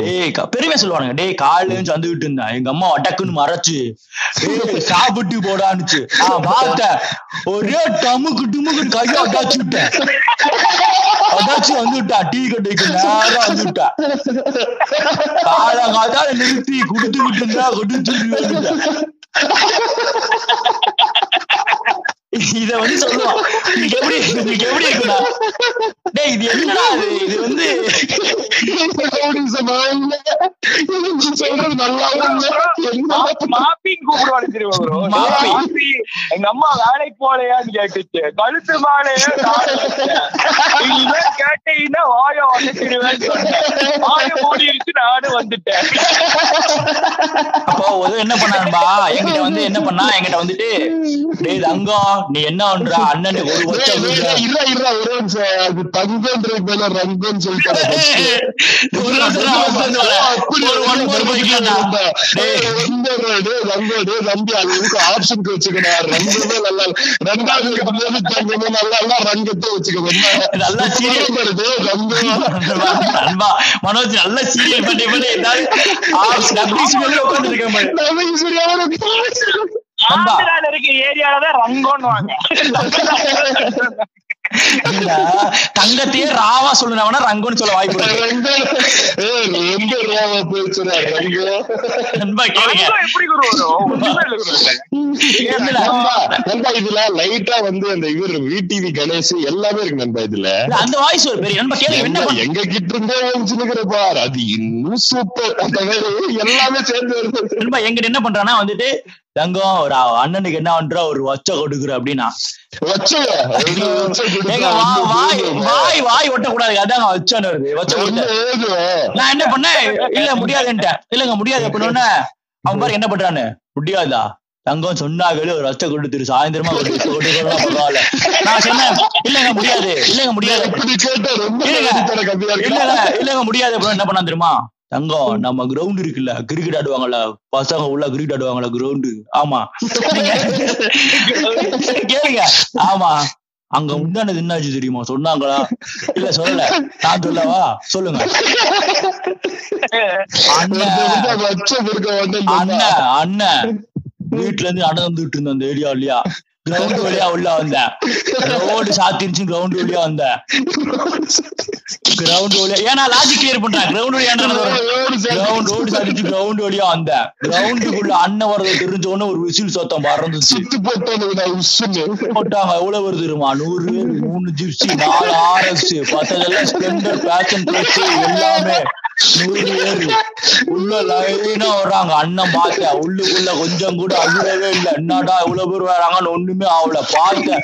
டேய் பெருமையா சொல்லுவானுங்க டேய் காலையில வந்துகிட்டு இருந்தான் எங்க அம்மா அடக்குன்னு மறைச்சு டேய் சாப்பிட்டு போடான்னுச்சு பார்த்தேன் ஒரே டமுக்கு டுமுக்கு கையை அடாச்சு விட்டேன் அடாச்சு வந்து விட்டா டீ கடைக்கு நேரா வந்து விட்டா காலங்காத்தால நிறுத்தி குடுத்துக்கிட்டு இருந்தா குடிச்சு இத வந்து சொல்லுவான் இதுக்கு எப்படி இதுக்கு எப்படி இருக்குன்னா டேய் இது என்னடா இது? வந்து சொல்றது நல்லாவும் இல்ல. என்ன மா- மாப்பின்னு கூப்பிடுவானு தெரியுமா. எங்க அம்மா வேலைக்கு போலையான்னு கேட்டுச்சு. கழுத்து மாலையே கேட்டீங்கன்னா வாய வந்துடுவேன் வாய மூடிடுச்சு நானும் வந்துட்டேன். அப்போ ஒரு என்ன பண்ணான்பா என்கிட்ட வந்து என்ன பண்ணா? என்கிட்ட வந்துட்டு டேய் தங்கம் நீ என்ன பண்ற அண்ணனுக்கு ஒரு வருஷம் நிமிஷம். அது ரங்கம்னு சொல்லிட்டாரா first? ஒரு. ரங்கம்டா, டேய், ரங்கம், டேய், ரம்பி, அது எதுக்கு optionக்கு வச்சுக்கடா. ரங்கமே நல்லா. ரெண்டாவது தங்கமே நல்லா இல்ல, ரங்கத்தை? நல்லா பாரு, டேய், ரங்கம். மனோஜ் நல்ல சீரியல் பண்ணி பண்ணி ஏதாவது இருக்கேன் ஆந்திரால இருக்க ஏரியால தான் ரங்கம்னு வாங்க இல்ல, தங்கத்தையே ராவா சொல்லுனவனா ரங்கம்னு சொல்ல வாய்ப்பு ரொம்ப ராவா. நண்பா இதுல லைட்டா வந்து அந்த இவர் விடிவி கணேஷ் எல்லாமே இருக்கு நண்பா இதுல. அந்த வாய்ஸ் ஒரு பெரிய நண்பா கேளுங்க என்ன எங்க- எங்க கிட்ட இருந்தே பார். அது இன்னும் சூப்பர் எல்லாமே சேர்ந்து வருது. நண்பா எங்கிட்ட என்ன பண்றானா வந்துட்டு தங்கம் ஒரு அண்ணனுக்கு என்ன பண்ற? ஒரு வச்ச கொடுக்குற அப்படின்னா. வாய்? வாய் வாய் ஒட்டக்கூடாது. அதாங்க வச்சான்னு வருது. வச்ச? நான் என்ன பண்ணேன்? இல்ல முடியாதுன்ட்டேன். இல்லங்க முடியாது. அப்படின்னு அவன் பாரு என்ன பண்றான்னு. முடியாதா? தங்கம் சொன்னாங்களே ஒரு ரத்த கொடுத்துரு சாயந்தரமா கொண்டு வந்து கொடுக்கலாம் பரவாயில்ல நான் சொன்னேன் இல்லங்க முடியாது. இல்லங்க முடியாது. இல்லங்க. இல்லங்க முடியாது. என்ன பண்ணா தெரியுமா? தங்கம் நம்ம கிரவுண்ட் இருக்குல்ல கிரிக்கெட் ஆடுவாங்கல்ல பசங்க உள்ள கிரிக்கெட் ஆடுவாங்கல்ல கிரவுண்டு ஆமா. கேளுங்க. ஆமா. அங்க முந்தானது என்னாச்சு தெரியுமா? சொன்னாங்களா? இல்ல சொல்லல. நான் சொல்லவா? சொல்லுங்க. அண்ணன் அண்ணன் வீட்டுல இருந்து நடந்துட்டு இருந்தேன் அந்த ஏரியா இல்லையா கிரவுண்ட் வழியா உள்ள வந்தேன் ரோடு சாத்திருச்சு கிரவுண்ட் வழியா வந்தேன் கிரவுண்ட் வழியா ஏன்னா லாஜிக் கிளியர் பண்றேன் கிரவுண்ட் வழியா கிரவுண்ட் ரோடு சாத்திச்சு கிரவுண்ட் வழியா வந்தேன் கிரவுண்டுக்குள்ள அண்ணன் வரதை தெரிஞ்ச உடனே ஒரு விசில் சத்தம் பறந்துச்சு போட்டாங்க எவ்வளவு வருது தெரியுமா நூறு மூணு ஜிப்சி நாலு ஆர்எக்ஸ் பத்ததெல்லாம் ஸ்பிளெண்டர் பேஷன் எல்லாமே நூறு பேர் உள்ள லைனா வர்றாங்க அண்ணன் பார்த்தேன் உள்ளுக்குள்ள கொஞ்சம் கூட அழுறவே இல்ல. என்னடா இவ்வளவு பேர் வராங்கன்னு ஒண்ணுமே ஆகல. பார்த்தேன்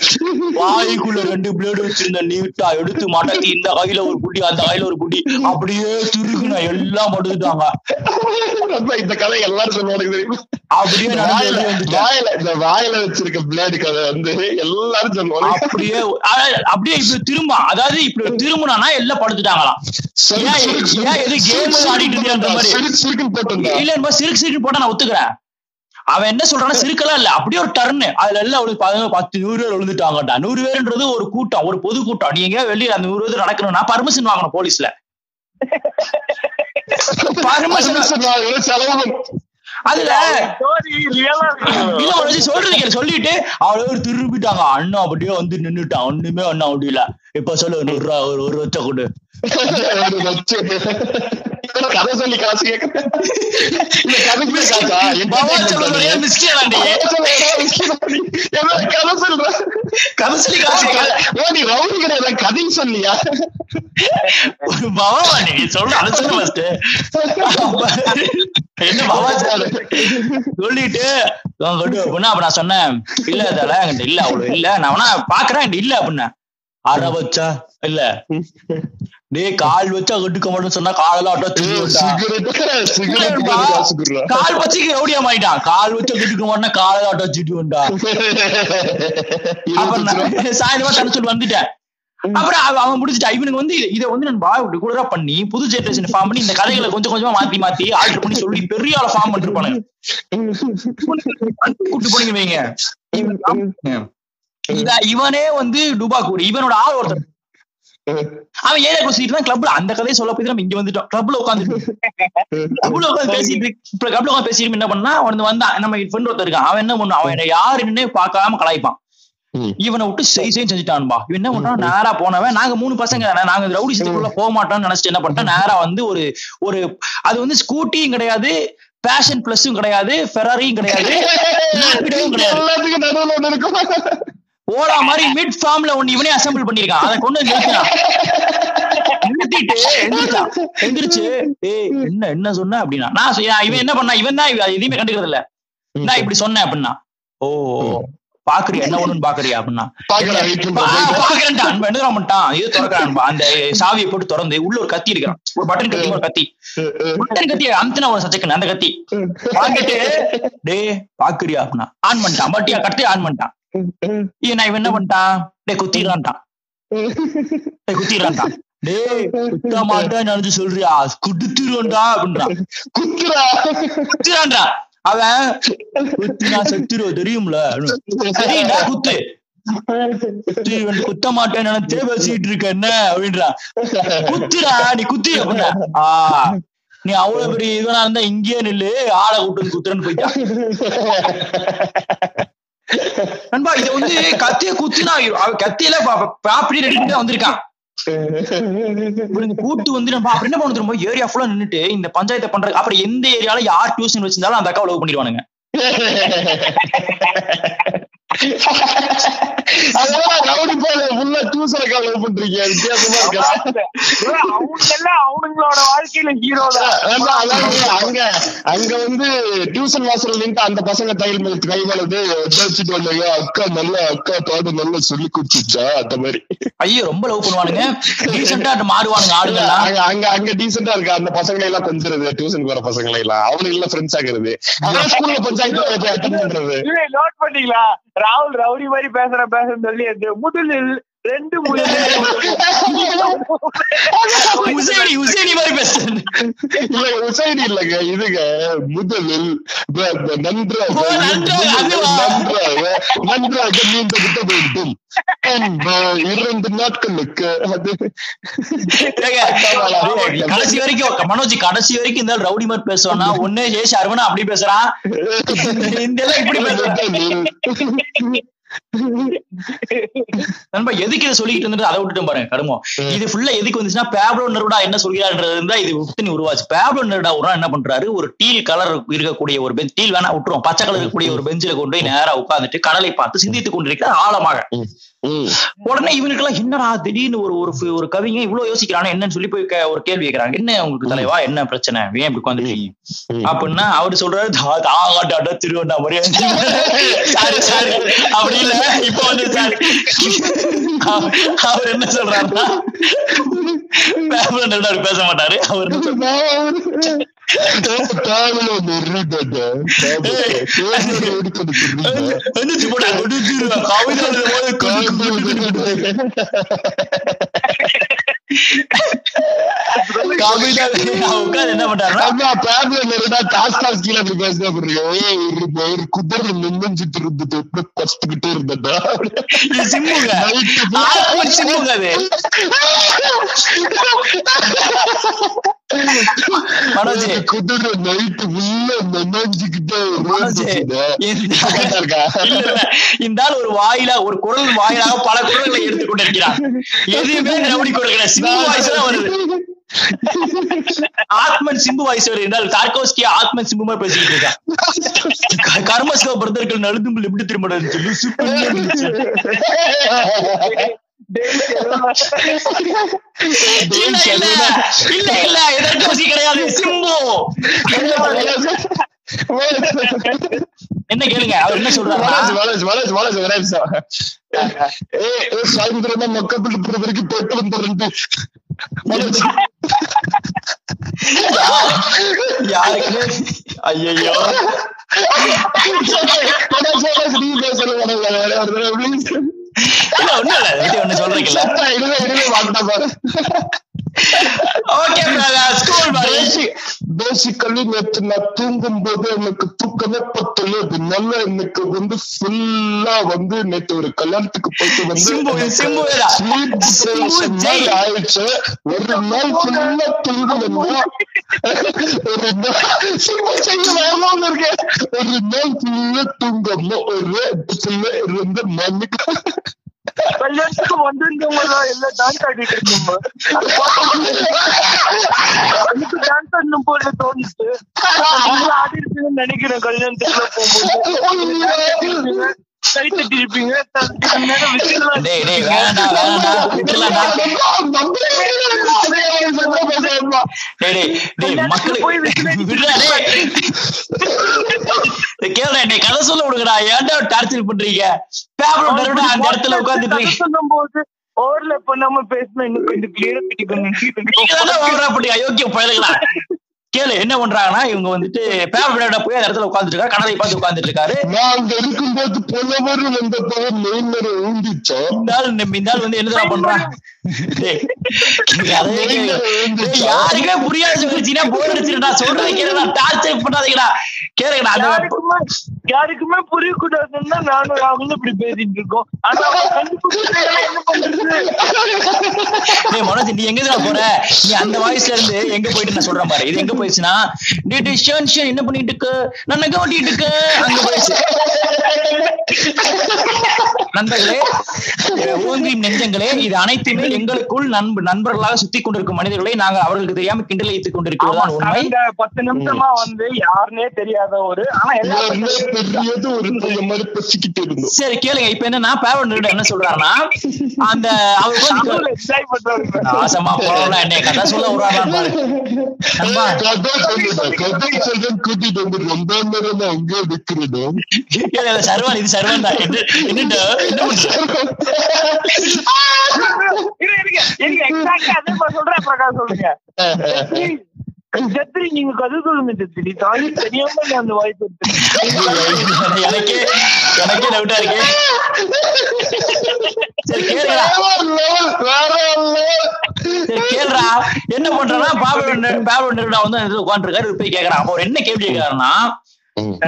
வாய்க்குள்ள ரெண்டு பிளேடு வச்சிருந்த நீட்டா எடுத்து மடக்கி இந்த கையில ஒரு குட்டி அந்த கையில ஒரு குட்டி. அப்படியே திருகுன எல்லாம் படுத்துட்டாங்க. இந்த கதை எல்லாரும் சொல்லுவாங்க தெரியுமா? அப்படியே வாயில இந்த வாயில வச்சிருக்க பிளேடு கதை வந்து எல்லாரும் சொல்லுவாங்க அப்படியே அப்படியே இப்படி திரும்ப அதாவது இப்படி திரும்பினா எல்லாம் படுத்துட்டாங்களாம். ஏன் ஏன் எது கேம் ஆடிட்டு இல்ல சிறுக்கு சிறுக்கு போட்டா நான் ஒத்துக்கிறேன். அவன் என்ன சொல்றான்னா சிறுக்கெல்லாம் இல்ல. அப்படியே ஒரு டர்னு அதுல எல்லாம் அவளுக்கு பதினொரு பத்து நூறு பேர் விழுந்துட்டாங்கடா. நூறு பேருன்றது ஒரு கூட்டம் ஒரு பொது கூட்டம். நீங்க வெளியே அந்த நூறு பேர் நடக்கணும்னா பர்மிஷன் வாங்கணும் போலீஸ்ல. அதுல கேளு. சொல்லிட்டு அவள ஒரு திரும்பிட்டாங்க அண்ணா அப்படியே வந்து நின்னுட்டான். ஒண்ணுமே அண்ணா முடியல. இப்ப சொல்லு நூறு ரூபா ஒரு ஒரு வச்ச கொடு. கதை சொல்லி காசு கதைக்கு காசா பவா கதை சொல்ற கதை சொல்லி காசு. ஓ நீ ரவுடி கிடையாது கதையும் சொல்லியா பவாவா நீ சொல்ற அதை சொல்லு. என்ன பவா சொல்லு. சொல்லிட்டு அப்படின்னா அப்ப நான் சொன்னேன் இல்ல என்கிட்ட இல்ல அவ்வளவு இல்ல நான் வேணா பாக்குறேன் இல்ல அப்படின்னேன் அரை வச்சா இல்ல. டேய் கால் வச்சா கட்டுக்க மாட்டேன்னு சொன்னா காலெல்லாம் கால் வச்சுக்கு எப்படியா மாயிட்டான் கால் வச்சா கட்டுக்க மாட்டேன்னா காலெல்லாம் அட்டா வச்சுட்டு அப்புறம் நான் சாயந்தரமா சொல்லி வந்துட்டேன். அப்புறம் அவன் முடிச்சுட்டா. இவனுக்கு வந்து இதை- வந்து நான் பா ரெகுலரா பண்ணி புது ஜெனரேஷன் ஃபார்ம் பண்ணி இந்த கதைகளை கொஞ்சம் கொஞ்சமா மாத்தி மாத்தி ஆல்டர் பண்ணி சொல்லி பெரிய ஆள ஃபார்ம் பண்ணிருப்பானுங்க. கூட்டு போனீங்க வைங்க. இவனே வந்து டுபா கூடி இவனோட ஆள் ஒருத்தர் அவன் ஏரியா தான் கிளப்ல அந்த கதையை சொல்ல போய் நம்ம இங்க வந்துட்டோம். கிளப்ல உட்காந்து கிளப்ல உட்காந்து பேசிட்டு இப்ப கிளப்ல உட்காந்து பேசிட்டு என்ன பண்ணா அவன் வந்தான். நம்ம ஃப்ரெண்ட் ஒருத்தர் இருக்கான். அவன் என்ன பண்ணுவான்? அவன் யாருன்னே பார்க்காம கலாய்ப்பான். இவனை விட்டு செய் செய் செஞ்சுட்டான்பா இவன் என்ன பண்றான் நேரா போனவன். நாங்க மூணு பசங்க நாங்க ரவுடி சித்துக்குள்ள போக மாட்டோம்னு நினைச்சிட்டு என்ன பண்ணிட்டோம்? நேரா வந்து ஒரு ஒரு அது வந்து ஸ்கூட்டியும் கிடையாது. பேஷன் பிளஸும் கிடையாது. ஃபெராரியும் கிடையாது. ஒண்ணு ஓலா மாதிரி மிட் ஃபார்ம்ல ஒண்ணு இவனே அசெம்பிள் பண்ணிருக்கான் அதை கொண்டு நிறுத்திட்டு எந்திரிச்சு. ஏய் என்ன என்ன சொன்ன? அப்படின்னா நான் இவன் என்ன பண்ணா? இவன் தான் எதையுமே கண்டுக்கிறது இல்ல. நான் இப்படி சொன்னேன் அப்படின்னா. ஓ பாக்குறியா? என்ன ஒண்ணுன்னு பாக்குறியா? அப்படின்னா பாக்குறேன்டா. பண்ணிட்டான்? இது திறக்கிறான்பா அந்த சாவியை போட்டு திறந்து உள்ள ஒரு கத்தி இருக்கிறான் ஒரு பட்டன் கத்தி ஒரு கத்தி. பட்டன் கத்தி அமுத்தின ஒரு சச்சக்கன் அந்த கத்தி. வாங்கிட்டு டேய் பாக்குறியா? அப்படின்னா ஆன் பண்ணிட்டான். பட்டியா கத்தி ஆன் பண்ணிட்டான். இவன் என்ன பண்ணிட்டான் டேய் குத்திடுறான்ட்டான் டேய் குத்திடுறான்ட்டான் டேய் குத்த மாட்டேன்னு நினைச்சு சொல்றியா குடுத்துருவோம்டா அப்படின்றான் குத்துறா. குத்துறான்டா அவன் குத்தினா செத்துருவோம் தெரியும்ல? சரிடா குத்து. குத்து இவன் குத்த மாட்டேன்னு நினைச்சே பேசிட்டு இருக்க என்ன? அப்படின்றான் குத்துடா நீ குத்து அப்படின்னா ஆ நீ அவ்வளவு பெரிய இவனா இருந்தா இங்கேயே நில்லு ஆளை கூட்டு குத்துறன்னு போயிட்டான் நண்பா இது வந்து கத்திய குத்தினா கத்தியில ப்ராப்பர்ட்டி ரெடி வந்திருக்கான் கூட்டு வந்து நம்ம அப்புறம் என்ன பண்ண திரும்ப ஏரியா ஃபுல்லா நின்னுட்டு இந்த பஞ்சாயத்தை பண்றது அப்புறம் எந்த ஏரியால யார் டியூஷன் வச்சிருந்தாலும் அந்த அக்கா உழவு பண்ணிடுவானுங்க. அதெல்லாம் ரவுடி போல உள்ள டியூசனை கவலை பண்றீங்க வித்தியாசமா இருக்கா? அவங்க எல்லாம் அவனுங்களோட வாழ்க்கையில ஹீரோ தான். அதான், அதாவது அங்க அங்க வந்து டியூஷன் வாசல் நின்று அந்த பசங்க தையல் மேல கை வளர்ந்து வச்சுட்டு வந்தாங்க அக்கா நல்லா அக்கா பாடு நல்லா சொல்லி அந்த மாதிரி. ஐயோ ரொம்ப லவ் பண்ணுவானுங்க. ரீசெண்டா மாறுவானுங்க ஆளுங்கெல்லாம் அங்க அங்க அங்க டீசெண்டா இருக்கு அந்த பசங்களை எல்லாம் கொஞ்சிருது டியூஷனுக்கு வர பசங்களை எல்லாம். அவனுக்கு எல்லாம் ஃப்ரெண்ட்ஸ் ஆகுறது. ஸ்கூல்ல பஞ்சாயத்து போய் அட்டன் பண்றது. நோட் பண்ணீங்களா ராகுல் ரவுடி மாதிரி பேசுற பேசுறன்னு சொல்லி முதலில் ரெண்டு உசேனி உசேனி மாதிரி பேசுறேன் இல்ல உசைன் இல்லங்க இதுங்க முதலில் நன்றாக நன்றாக, நீந்த விட வேண்டும். என்ப இரண்டு நாட்களுக்கு அது. கடைசி வரைக்கும் மனோஜ் கடைசி வரைக்கும் இந்த ரவுடி மாதிரி பேசுவானா ஒன்னே ஜெய் சரவணா அப்படி பேசுறான். இந்த எல்லாம் இப்படி பேசுறான். நண்பா எதுக்கு இதை சொல்லிட்டு இருந்துட்டு அதை விட்டுட்டு பாருங்க கருமம் இது ஃபுல்லா எதுக்கு வந்துச்சுன்னா பேப்லோ நெருடா என்ன சொல்கிறான்றது தான் இது விட்டு உருவாச்சு. பேப்லோ நெருடா ஒரு என்ன பண்றாரு? ஒரு டீல் கலர் இருக்கக்கூடிய ஒரு பெஞ்ச் டீல் வேணா விட்டுரும் பச்சை கலர் இருக்கக்கூடிய ஒரு பெஞ்சில கொண்டு போய் நேரா உட்கார்ந்துட்டு கடலை பார்த்து சிந்தித்துக் கொண்டிருக்கிறார் ஆழமாக. உடனே இவனுக்கெல்லாம் என்னடா திடீர்னு ஒரு ஒரு ஒரு கவிங்க இவ்வளவு யோசிக்கிறானே என்னன்னு சொல்லி போய் ஒரு கேள்வி கேட்கறாங்க என்ன உங்களுக்கு தலைவா? என்ன பிரச்சனை? ஏன் இப்படி உட்காந்துருக்கீங்க. அப்படின்னா அவரு சொல்றாரு "தா- தாகாட்டாட்டா திருவண்ணா மாதிரியே சாரி சாரி. அப்படி இல்ல இப்ப வந்து அவர் என்ன சொல்றாருன்னா பேப்பர் பேச மாட்டாரு. அவர். கவிதை என்ன ஒரு ஒரு குதிரை நைட்டு இந்த- ஆள் ஒரு வாயிலா ஒரு குரல் வாயிலாக பல குரல்களை எடுத்துக்கொண்டிருக்கிறார் எதுவுமே ரவுடி குரல் கிடையாது சின்ன வருது. ஆத்மன் சிம்பு வாய்ஸ் என்றால் தார்கோஸ்கி ஆத்மன் சிம்பு மாதிரி பேசிக்கிட்டு இருக்கான் கர்மஸ்கோ பிரதர்கள் நழுதும்பல் எப்படி திரும்ப சொல்லி சூப்பரா. இல்ல இல்ல எதற்கோசி கிடையாது சிம்பு. என்ன கேளுங்க அவர் என்ன சொல்றாரு? சாயந்தரமா மக்கள் பிரதருக்கு போயிட்டு வந்துடுறேன் வளர்ச்சி. யாருக்குமே ஐயோ வளர்ச்சி, வளர்ச்சி, ஓகே basically நேத்து நான் தூங்கும் போது எனக்கு தூக்கமே பத்தல. அதனால எனக்கு வந்து ஃபுல்லா வந்து நேத்து ஒரு கல்யாணத்துக்கு போயிட்டு வந்து. ஆயிடுச்சு. ஒரு நாள் ஃபுல்லா தூங்கணும்னா ஒரு நாள் இருக்கேன்? ஒரு நாள் ஃபுல்லா தூங்கணும் ஒரு ஃபுல்லா இருந்து மன்னிக்க கல்யாணத்துக்கு வந்திருந்தவங்க எல்லாம் டான்ஸ் ஆடிட்டு இருந்தோம்? எனக்கு டான்ஸ் ஆடணும் போல தோணுச்சு. ஆடி இருப்பீங்கன்னு நினைக்கிறேன் கல்யாணத்துக்குள்ள போகும்போது. கை தட்டி இருப்பீங்க டேய் டேய் வேணாம் வேணாம் விட்டுலாம்டா டேய் டேய் டேய் மக்கள் போய் விட்டுல விடுடா டேய். டேய், கேளுடா கதை சொல்ல விடுங்கடா. ஏன்டா டார்ச்சர் பண்றீங்க? அந்த இடத்துல உட்கார்ந்துட்டு இருக்கீங்க சொல்லும் போது ஓவர்ல பண்ணாம பேசினா இன்னும் கொஞ்சம் கிளியரா பிடிக்கணும் பண்ணி அயோக்கிய பயலுங்களா கேளு என்ன பண்றாங்கன்னா இவங்க வந்துட்டு பேப்பர் போய் அந்த இடத்துல உட்கார்ந்துட்டு இருக்காரு கனலை பார்த்து உட்கார்ந்துட்டு இருக்காரு. நாங்க இருக்கும்போது புலவர் வந்தப்போ மெயினர் ஊண்டிச்சோம் இந்த ஆள் இந்த ஆள் வந்து என்னதான் பண்றான் யாருக்குமே புரியாது சொல்லிச்சுன்னா போர் அடிச்சிருடா சொல்றது கேளுடா டார்ச்சர் பண்ணாதீங்கடா கேளுங்கடா யாருக்குமே யாருக்குமே புரியக்கூடாதுன்னா நானும் ராகுலும் இப்படி பேசிட்டு இருக்கோம். மனோஜ் நீ எங்க போற? நீ அந்த வாய்ஸ்ல இருந்து எங்க போயிட்டு நான் சொல்றேன் பாரு. இது எங்க போயிடுச்சுன்னா டே டே ஷேன் ஷேன் என்ன பண்ணிட்டு இருக்கு? நான் எங்க ஓட்டிட்டு இருக்கு அங்க போயிடுச்சு. நண்பர்களே ஓங்கியும் நெஞ்சங்களே இது அனைத்துமே எங்களுக்குள் நண்ப நண்பர்களாக சுத்தி கொண்டிருக்கும் மனிதர்களை நாங்க அவர்களுக்கு தெரியாம கிண்டல் வைத்துக் உண்மை? கடந்த பத்து நிமிஷமா வந்து யாருனே தெரியாத ஒரு சரி கேளுங்க இப்ப என்னன்னா நிருட என்ன சொல்றாருன்னா அந்த அவர் நாசமா போறோம்ல என்னை கதை சொல்ல விடுறாங்க கதை சொல்லுங்க கதை சொல்றேன் கூட்டிட்டு வந்து ரொம்ப நேரம் இல்ல, இல்ல, சர்வன் இது சர்வன் தான். சொல்றேன் பிரகாஷ் சொல்லுங்க. ஜத்ரி நீங்க கதை சொல்லுங்க ஜத்ரி தாலி தெரியாம நான் அந்த வாய்ப்பு எனக்கே எனக்கே டவுட்டா இருக்கு. சரி கேளுடா. சரி கேளுடா. என்ன பண்றா பாபு வந்து உட்காந்துருக்காரு போய் கேக்குறான் அப்போ அவர் என்ன கேள்வி கேக்குறாருன்னா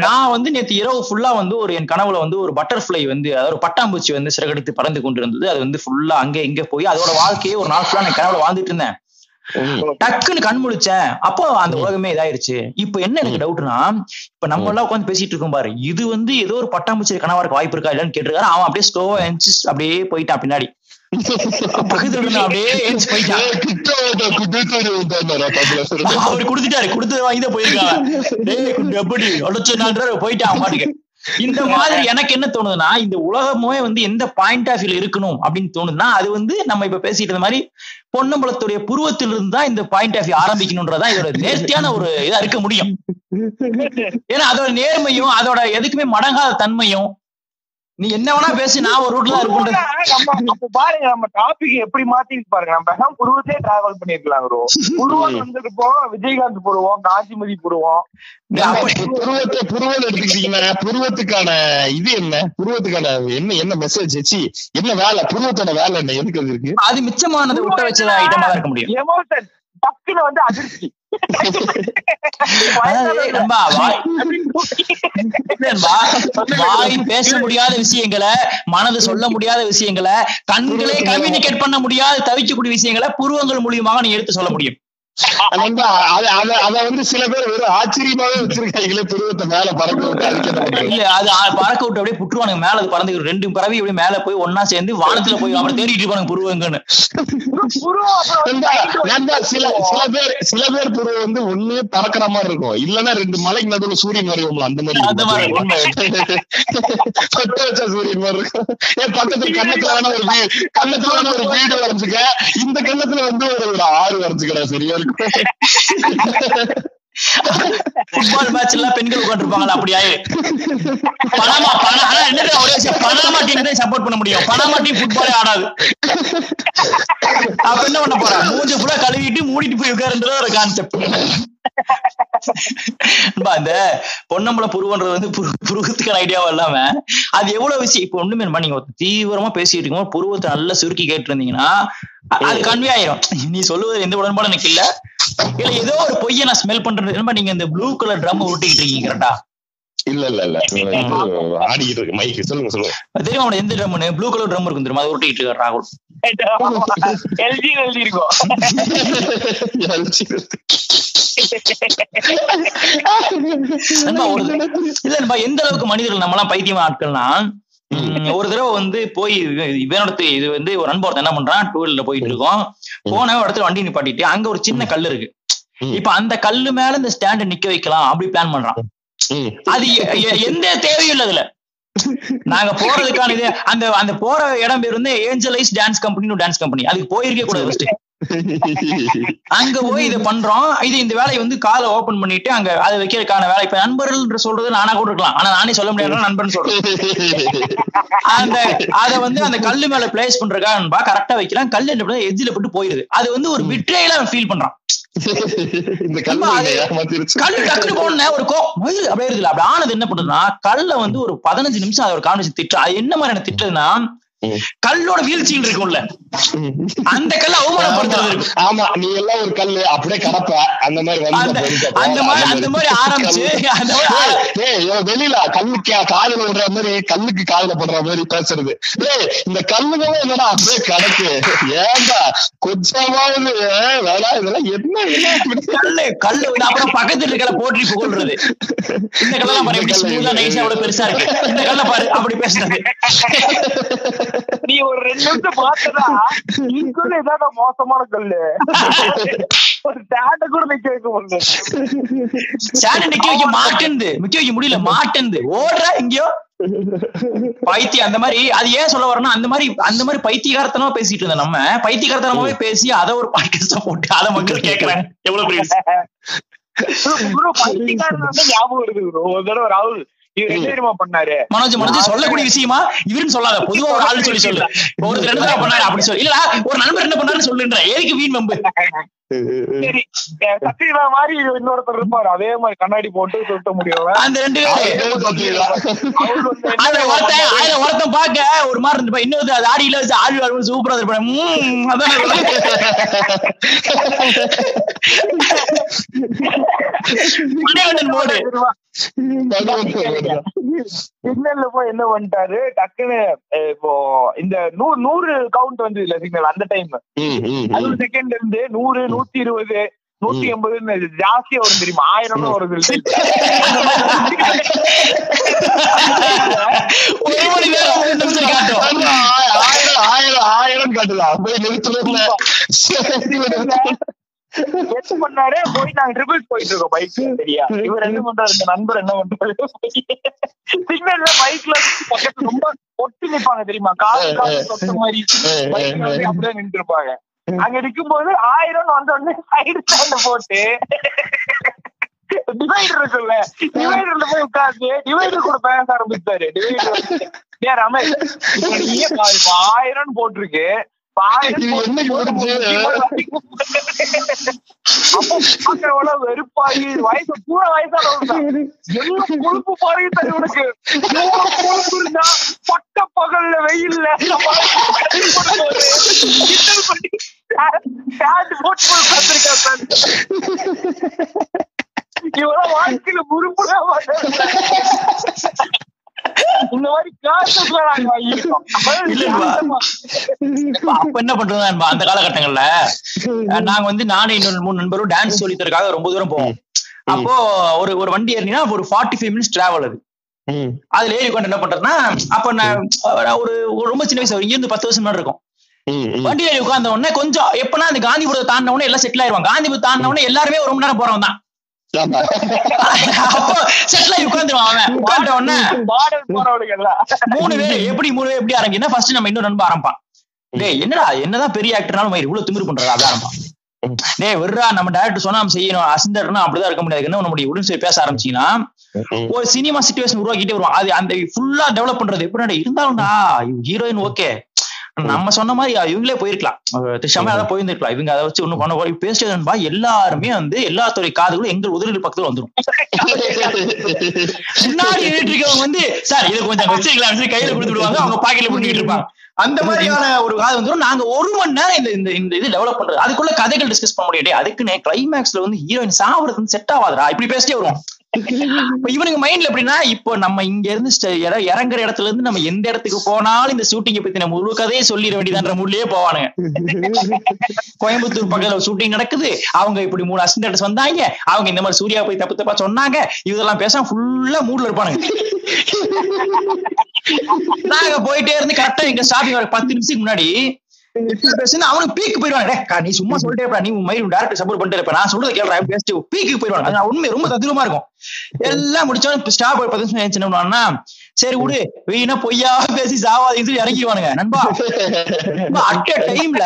நான் வந்து நேத்து இரவு ஃபுல்லா வந்து ஒரு என் கனவுல வந்து ஒரு பட்டர்ஃப்ளை வந்து அதாவது ஒரு பட்டாம்பூச்சி வந்து சிறகடித்து பறந்து கொண்டிருந்தது. அது வந்து ஃபுல்லா அங்க இங்க போய் அதோட வாழ்க்கையை ஒரு நாள் ஃபுல்லா நான் கனவுல வாழ்ந்துட்டு இருந்தேன். டக்குன்னு கண் முழிச்சேன் அப்போ அந்த உலகமே இதாயிருச்சு. இப்ப என்ன எனக்கு டவுட்னா இப்ப நம்ம எல்லாம் உட்காந்து பேசிட்டு இருக்கோம் பாரு. இது வந்து ஏதோ ஒரு பட்டாம்பூச்சி கனவா இருக்க வாய்ப்பு இருக்கா இல்லன்னு கேட்டிருக்காரு. அவன் அப்படியே ஸ்லோவா எந்திச்சு அப்படியே போயிட்டான் பின்னாடி. அவர் குடுத்துட்டாரு. குடுத்து வாங்கி தான் போயிருக்காங்க டேய் குண்டு எப்படி? அடைச்சு நான்றாரு போயிட்டான் பாட்டுக்கு. இந்த மாதிரி எனக்கு என்ன தோணுதுன்னா இந்த உலகமே வந்து எந்த பாயிண்ட் ஆஃப் வியூல இருக்கணும் அப்படின்னு தோணுதுன்னா அது வந்து நம்ம இப்ப பேசிட்டு இருந்த மாதிரி பொன்னம்பலத்துடைய புருவத்திலிருந்து தான் இந்த பாயிண்ட் ஆஃப் வியூ ஆரம்பிக்கணும்ன்றதா இதோட நேர்த்தியான ஒரு இதா இருக்க முடியும். ஏன்னா அதோட நேர்மையும் அதோட எதுக்குமே மடங்காத தன்மையும் நீ என்ன வேணா பேசி நான் ஒரு ரூட்ல அப்ப பாருங்க நம்ம டாபிக் எப்படி மாத்திருக்கு பாருங்க. நம்ம புருவத்தே டிராவல் பண்ணிருக்கலாம் ப்ரோ புருவம் வந்துருப்போம் விஜயகாந்த் புருவோம் காந்திமதி புருவோம் புருவத்தை புருவம் எடுத்துக்கிட்டீங்கன்னா புருவத்துக்கான இது என்ன? புருவத்துக்கான என்ன என்ன மெசேஜ் வச்சு என்ன வேலை? புருவத்தோட வேலை என்ன? எதுக்கு அது இருக்கு? அது மிச்சமானது விட்ட வச்ச ஐட்டமா இருக்க முடியும். எமோஷன் டக்குன்னு வந்து அதிர்ச்சி. வாய்- பேச முடியாத விஷயங்களை மனது சொல்ல முடியாத விஷயங்களை கண்களே கம்யூனிகேட் பண்ண முடியாத தவிக்கக்கூடிய விஷயங்களை புருவங்கள் மூலியமாக நீ எடுத்து சொல்ல முடியும். அத- வந்து சில பேர் வெறும் ஆச்சரியமாவே வச்சிருக்காங்களே புருவத்தை மேல பறக்க விட்டு? இல்ல அது பறக்க விட்டு அப்படியே புட்டுருவானுங்க மேல அது பறந்து ரெண்டு பறவை அப்படியே மேல போய் ஒன்னா சேர்ந்து வானத்துல போய் அப்புறம் தேடிட்டு புருவங்கன்னு சில சில பேர் சில பேர் புருவம் வந்து ஒண்ணு பறக்கிற மாதிரி இருக்கும். இல்லன்னா ரெண்டு மலைக்கு நடுவுல சூரியன் வரையும்ல அந்த மாதிரி அந்த மாதிரி வச்ச சூரியன் மாதிரி இருக்கும். ஏன் பக்கத்துல கண்ணத்துல ஒரு கண்ணத்துல ஒரு வீடு வரைஞ்சுக்க. இந்த கண்ணத்துல வந்து ஒரு ஒரு ஆறு வரைஞ்சுக்கடா சரியா? ஃபுட்பால் மேட்ச் எல்லாம் பெண்கள் உட்காந்துருப்பாங்களா அப்படியா பனாமா பனா ஆனா என்னது? ஒரே பனாமா டீம் தான் சப்போர்ட் பண்ண முடியும். பனாமா டீம் ஃபுட்பாலே ஆடாது. அப்ப என்ன பண்ண போறா? மூஞ்சி ஃபுல்லா கழுவிட்டு மூடிட்டு போய் உட்காருன்றது ஒரு கான்செப்ட் அந்த பொன்னம்பலம் புருவன்றது வந்து புரு- புருவத்துக்கான ஐடியாவா இல்லாம அது எவ்வளவு விஷயம்? இப்ப ஒண்ணுமே நீங்க தீவிரமா பேசிட்டு இருக்கோம் புருவத்தை நல்லா சுருக்கி கேட்டு இருந்தீங்கன்னா அது கன்வே ஆயிரும். நீ சொல்லுவது எந்த உடன்பாடும் எனக்கு இல்ல. இல்ல ஏதோ ஒரு பொய்யை நான் ஸ்மெல் பண்றது. நீங்க இந்த ப்ளூ கலர் ட்ரம் உருட்டிக்கிட்டு இருக்கீங்க கரெக்டா இல்ல இல்ல இல்ல. ஆடிக்கிட்டு இருக்கு. மைக்கு சொல்லுங்க சொல்லுங்க. தெரியுமா உனக்கு எந்த ட்ரம்னு ப்ளூ கலர் ட்ரம் இருக்கும் தெரியுமா? அது உருட்டிக்கிட்டு இருக்காரு ராகுல். எல்ஜி எழுதி இருக்கும். ஒரு இல்ல நண்பா எந்த அளவுக்கு மனிதர்கள் நம்ம எல்லாம் பைத்தியம் ஆட்கள்னா உம், ஒரு தடவை வந்து போய் இவனோட இது வந்து ஒரு நண்பர் ஒருத்தன் என்ன பண்றான்? டூ வீலர்ல போயிட்டு இருக்கோம். போன ஒரு இடத்துல வண்டி நிப்பாட்டிட்டு அங்க ஒரு சின்ன கல் இருக்கு. இப்ப அந்த கல்லு மேல இந்த ஸ்டாண்ட நிக்க வைக்கலாம் அப்படி பிளான் பண்றான். அது எந்த தேவையும் இல்ல அதுல. நாங்க போறதுக்கான இது அந்த அந்த போற இடம் பேர் வந்து Angelize dance company dance company அதுக்கு போயிருக்கே கூடாது அங்க போய் இதை பண்றோம். இது இந்த வேலையை வந்து காலை ஓபன் பண்ணிட்டு அங்க அதை வைக்கிறதுக்கான வேலை. இப்ப நண்பர்கள் சொல்றது நானா கூட இருக்கலாம். ஆனா நானே சொல்ல முடியாது நண்பன் சொல்றேன். அந்த அத வந்து அந்த கல்லு மேல பிளேஸ் பண்றதுக்காக கரெக்டா வைக்கிறான். கல்லு என்ன எஜ்ஜில போட்டு போயிருது. அது வந்து ஒரு விட்ரேல ஃபீல் பண்றான். இந்த டக்குனு போன ஒரு கோ மயில் அப்படியே இருக்குல்ல அப்படி ஆனது என்ன பண்ணுதுன்னா கல்ல வந்து ஒரு பதினஞ்சு நிமிஷம் ஒரு கான்வெர்சேஷன் திட்டு அது என்ன மாதிரியான திட்டுதுன்னா ம். கல்லோட வீழ்ச்சியில் இருக்கும்ல. அந்த கல்ல அவமானப்படுத்துறது ஆமா. நீ எல்லாம் ஒரு கல்லு அப்படியே கடப்ப அந்த மாதிரி வந்து அந்த மாதிரி அந்த மாதிரி ஆரம்பிச்சு அந்த மாதிரி வெளியில கல்லுக்கு காதுல விடுற மாதிரி கல்லுக்கு காதுல படுற மாதிரி பேசுறது. ஏய் இந்த கல்லுகளும் என்னடா அப்படியே கிடக்கு? ஏன்டா? கொஞ்சமாவது வேணாம் இதெல்லாம் என்ன? கல்லு கல்லு அப்புறம் பக்கத்துல இருக்கல போற்றி புகழ்றது. இந்த கல்லாம் பாரு எப்படி பெருசா இருக்கு. இந்த கல்ல பாரு அப்படி பேசுறது. நீ ஒரு ரெண்டு நிமிஷம் பார்த்தனா இதுக்குள்ள ஏதாவது மோசமான கல்லு? ஒரு ஸ்டாண்ட கூட நிக்க வைக்க முடியல. ஸ்டாண்ட் நிக்க வைக்க மாட்டேன்து நிக்க வைக்க முடியல மாட்டேன்து ஓடுற எங்கேயோ? பைத்தியம். அந்த மாதிரி அது ஏன் சொல்ல வரேன்னா அந்த மாதிரி அந்த மாதிரி பைத்தியகாரத்தனமா பேசிட்டு இருந்த நம்ம. பைத்தியகாரத்தனமாவே பேசி அதை ஒரு பாட்காஸ்டா போட்டு அதை மக்கள் கேக்குறாங்க. எவ்வளவு பெரிய. ப்ரோ ஞாபகம் வருது bro. ஒரு தடவை ராகுல் என்ன பண்ணாரு? மனோஜ் மனோஜ் சொல்லக்கூடிய விஷயமா? இவருன்னு சொல்லாத பொதுவா ஒரு ஆள் சொல்லி சொல்லு ஒருத்தர் தடவை பண்ணாரு? அப்படி சொல்லு. இல்ல ஒரு நண்பர் என்ன பண்ணாருன்னு சொல்லுன்ற. வீண் வம்பு? சரி சத்யனா மாதிரி இன்னொருத்தர் இருப்பாரு. அதே மாதிரி கண்ணாடி போட்டு சுத்த முடியும் அந்த ரெண்டு பேரு. அவரு பாத்தீங்களா? அவர் வந்து என்ன அதுல ஒருத்தன் பாக்க ஒரு மாதிரி இருந்துப்பா. இன்னொரு அது ஆடியில வச்சு ஆடி ஆடும்போது சூப்பரா இருப்பான் அதான். மணிகண்டன் மோடு சிக்னல்ல போய் என்ன பண்ணிட்டாரு? டக்குன்னு இப்போ இந்த நூறு நூறு கவுண்ட் வந்து இல்ல சிக்னல் அந்த டைம். அறுபது செகண்ட் இருந்து நூறு நூத்தி இருபது நூத்தி எண்பதுன்னு ஜாஸ்தியா வரும் தெரியுமா? ஆயிரம் வருது ஒரு மணி நேரம் ஆயிரம் ஆயிரம் ஆயிரம் காட்டுதா? போய் நிறுத்தணும்ல என்ன பண்ணாரு போய் நாங்க ட்ரிபிள் போயிட்டு இருக்கோம் பைக் சரியா? இவர் என்ன பண்றாரு? இந்த நண்பர் என்ன பண்றாரு? சிக்னல்ல பைக்ல பக்கத்துல ரொம்ப ஒட்டி நிப்பாங்க தெரியுமா? காசு காசு சொத்த மாதிரி அப்படியே நின்று இருப்பாங்க அங்க நிக்கும் போது ஆயிரம் வந்த உடனே சைடு ஸ்டாண்ட போட்டு டிவைடர் இருக்குல்ல டிவைடர்ல போய் உட்கார்ந்து டிவைடர் கூட பேச ஆரம்பிச்சாரு டிவைடர் ரமேஷ் ஆயிரம் போட்டிருக்கு. வெறுப்பாகி வயசு கூட வயசானவங்க கொழுப்பு பாருங்க தரு உனக்கு? கொழுப்பு இருந்தா பட்ட பகல்ல வெயில்ல இவெல்லாம் வாழ்க்கையில முறுமுறா இந்த மாதிரி. அப்ப என்ன பண்றது அந்த காலகட்டங்கள்ல நாங்க வந்து நானும் இன்னொரு மூணு நண்பரும் டான்ஸ் சொல்லி தரக்காக ரொம்ப தூரம் போவோம். அப்போ ஒரு ஒரு வண்டி ஏறினா ஒரு ஃபார்ட்டி ஃபைவ் மினிட்ஸ் டிராவல் அது அதுல ஏறி கொண்டு என்ன பண்றதுன்னா அப்ப நான் நான் ஒரு ரொம்ப சின்ன வயசு இங்க இருந்து பத்து வருஷம் முன்னாடி இருக்கும். வண்டி ஏறி உட்கார்ந்த உடனே கொஞ்சம் எப்பனா அந்த காந்திபுரத்தை தாண்டின உடனே எல்லாம் செட்டில் ஆயிருவாங்க காந்திபுரம் தாண்டின உடனே எல்லாருமே ஒரு மணி நேரம் போறவன் தான் ஆகி உட்காந்துருவான் அவன். உட்கார்ந்த உடனே மூணு பேர் எப்படி மூணு பேர் எப்படி ஆரம்பிக்குன்னா ஃபர்ஸ்ட் நம்ம இன்னொரு நண்பன் ஆரம்பிப்பான். டேய் என்னடா என்னதான் பெரிய ஆக்டர்னாலும் மயிர் இவ்வளவு திமிரு பண்றா அப்படி ஆரம்பிப்பான். டேய் விடுறா நம்ம டேரக்டர் சொன்னா செய்யணும் அசந்தர்னா அப்படிதான் இருக்க முடியாது. என்ன முடியும் உடனே சொல்லி பேச ஆரம்பிச்சீங்கன்னா ஒரு சினிமா சுச்சுவேஷன் உருவாக்கிட்டே வருவோம் அது அந்த ஃபுல்லா டெவலப் பண்றது. எப்படி இருந்தாலும்டா ஹீரோயின் ஓகே நம்ம சொன்ன மாதிரி இவங்களே போயிருக்கலாம். அஹ் திரிஷாமே அதான் போயிருந்திருக்கலாம். இவங்க அதை வச்சு ஒண்ணும் பண்ண போய் பேசிட்டதுன்பா எல்லாருமே வந்து எல்லா துறை காதுகளும் எங்கள் உதவி பக்கத்துல வந்துரும். முன்னாடி இருக்கவங்க வந்து சார் இதை கொஞ்சம் வச்சுக்கலாம் சொல்லி கையில கொடுத்துடுவாங்க அவங்க பாக்கெட்ல பண்ணிட்டு இருப்பாங்க. அந்த மாதிரியான ஒரு காது வந்துடும் நாங்க ஒரு மணி நேரம் இந்த இந்த இந்த இது டெவலப் பண்றது. அதுக்குள்ள கதைகள் டிஸ்கஸ் பண்ண முடியாது. அதுக்குன்னு கிளைமேக்ஸ்ல வந்து ஹீரோயின் சாவறது வந்து செட் ஆகாதுடா இப்படி பேசிட்டே வருவோம். இவனுக்கு மைண்ட்ல எப்படின்னா இப்போ நம்ம இங்க இருந்து இறங்குற இடத்துல இருந்து நம்ம எந்த இடத்துக்கு போனாலும் இந்த ஷூட்டிங்கை நம்ம முழு கதையை சொல்லிட வேண்டியதான்ற முள்ளியே போவானுங்க. கோயம்புத்தூர் பக்கத்துல ஷூட்டிங் நடக்குது. அவங்க இப்படி மூணு அசிஸ்டன்ட்ஸ் வந்தாங்க. அவங்க இந்த மாதிரி சூர்யா போய் தப்பு தப்பா சொன்னாங்க. இதெல்லாம் பேச ஃபுல்லா மூட்ல இருப்பானுங்க. நாங்க போயிட்டே இருந்து கரெக்டா எங்க ஸ்டாப்பிங் பத்து நிமிஷத்துக்கு முன்னாடி அவனுக்கு பீக்கு போயிடுவாங்க நீ சும்மா சொல்லிட்டே நீ உன் டேரக்டர் சப்போர்ட் பண்ணிட்டு இருப்ப நான் சொல்றதை கேள்றா பேசிட்டு பீக்கு போயிடுவாங்க உண்மை ரொம்ப தத்ரூபமா இருக்கும். எல்லாம் முடிச்சோம் ஸ்டாப் ஒரு பத்து நிமிஷம் என்ன சரி விடு வீணா பொய்யா பேசி சாவாதீங்கன்னு சொல்லி இறங்கிடுவானுங்க. நண்பா அட் டைம்ல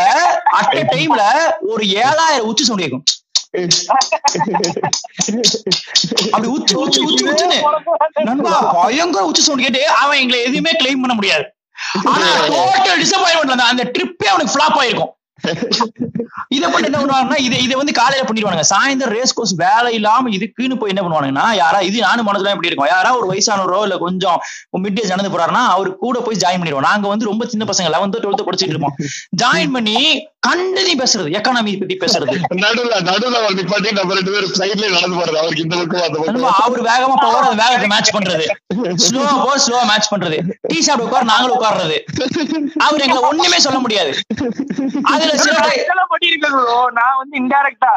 அட் டைம்ல ஒரு ஏழாயிரம் உச்சி சவுண்ட் கேட்கும் அப்படி உச்சி உச்சி உச்சி உச்சுன்னு. நண்பா பயங்கர உச்சி சவுண்ட் கேட்டு அவன் எங்களை எதுவுமே கிளைம் பண்ண முடியாது. ஆனா டோட்டல் டிசப்பாயின்மெண்ட் அந்த ட்ரிப்பே அவனுக்கு ஃபிளாப் ஆயிருக்கும். இதை பண்ணி என்ன பண்ணுவாங்கன்னா இதை இதை வந்து காலையில பண்ணிடுவானுங்க. சாயந்தரம் ரேஸ் கோர்ஸ் வேலை இல்லாம இதுக்குன்னு போய் என்ன பண்ணுவானுங்கன்னா யாரா இது நானும் மனதுல எப்படி இருக்கும். யாரா ஒரு வயசானவரோ இல்ல கொஞ்சம் மிட் ஏஜ் நடந்து போறாருன்னா அவரு கூட போய் ஜாயின் பண்ணிடுவோம் நாங்க வந்து ரொம்ப சின்ன பசங்க லெவன்த் டுவெல்த் படிச்சுட்டு இருப்போம். ஜாயின் பண்ணி கண்டதி பேசுறது எக்கானமி பத்தி பேசுறது. நடுவுல நடுவுல அவர் நிப்பாட்டி நம்ம ரெண்டு பேரும் சைட்ல நடந்து போறது. அவருக்கு இந்த பக்கம் அவர் வேகமா போவார் அந்த வேகத்தை மேட்ச் பண்றது. ஸ்லோவா போ ஸ்லோவா மேட்ச் பண்றது. டீ சாப்பிட உட்கார் நாங்களும் உட்கார்றது. அவர் எங்களை ஒண்ணுமே சொல்ல முடியாது. நான் வந்து இன்டைரக்டா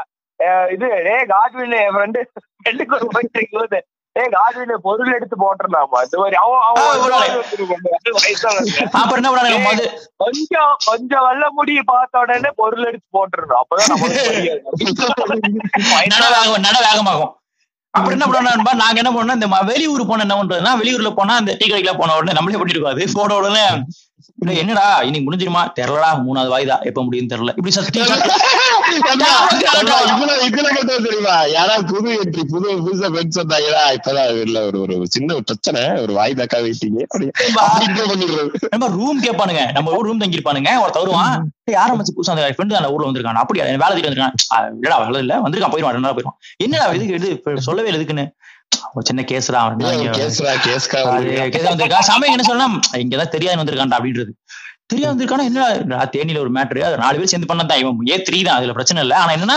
இது டே காட்வின் என் ஃப்ரெண்டு ஃப்ரெண்டுக்கு ஒரு போயிட்டு இருக்கும்போது டே காட்வின் பொருள் எடுத்து போட்டுருந்தாமா இந்த மாதிரி அவன் அவன் கொஞ்சம் கொஞ்சம் வெள்ள முடி பார்த்த உடனே பொருள் எடுத்து போட்டுருந்தோம் அப்பதான். நட வேகம் நட வேகமாகும். அப்புறம் என்ன பண்ணா நாங்க என்ன பண்ணோம் இந்த வெளியூர் போன என்ன பண்றதுன்னா வெளியூர்ல போனா அந்த டீ கடைக்குலாம் போன உடனே நம்மளே பண்ணிருக்கோம் அது போன உடனே "டேய், என்னடா இன்னைக்கு முடிஞ்சிருமா? தெரியலடா மூணாவது வாய்தா. எப்ப முடியும் தெரியல. இப்படி சத்தி ஏன்னா, ஏன்னா, இதுல இதுல கேட்டது தெரியுமா? யாராவது புது என்ட்ரி புது புதுசா ஃப்ரெண்ட்ஸ் வந்தாங்களா இப்பதான் இல்ல ஒரு ஒரு சின்ன ஒரு பிரச்சனை ஒரு வாய் தாக்கா வெயிட்டிங்க அப்படி அப்படி பண்ணிடுறது நம்ம ரூம் கேட்பானுங்க நம்ம ஊர் ரூம் தங்கி இருப்பானுங்க ஒருத்த வருவான் "ஏய், யாரை மச்சி புதுசா அந்த ஃப்ரெண்டு அந்த ஊர்ல வந்திருக்கான். அப்படியா? வேலை தேடி வந்திருக்கான். "ஆ, இல்லடா வேலை இல்ல வந்திருக்கான் போயிருவான் ரெண்டு நாள் போயிருவான். என்னடா இதுக்கு இது சொல்லவே இல்லை எதுக்குன்னு ஒரு சின்ன கேஸ்ரா கேஸ் வந்திருக்கான் சமயம் என்ன சொல்லலாம் இங்கதான் தெரியாது வந்திருக்கான்டா அப்படின்றது. தெரியாது வந்திருக்கானா? என்ன தேனியில ஒரு மேட்ரு அது நாலு பேர் சேர்ந்து பண்ணதான் இவன். ஏ த்ரீ தான் அதுல பிரச்சனை இல்லை. ஆனா என்னன்னா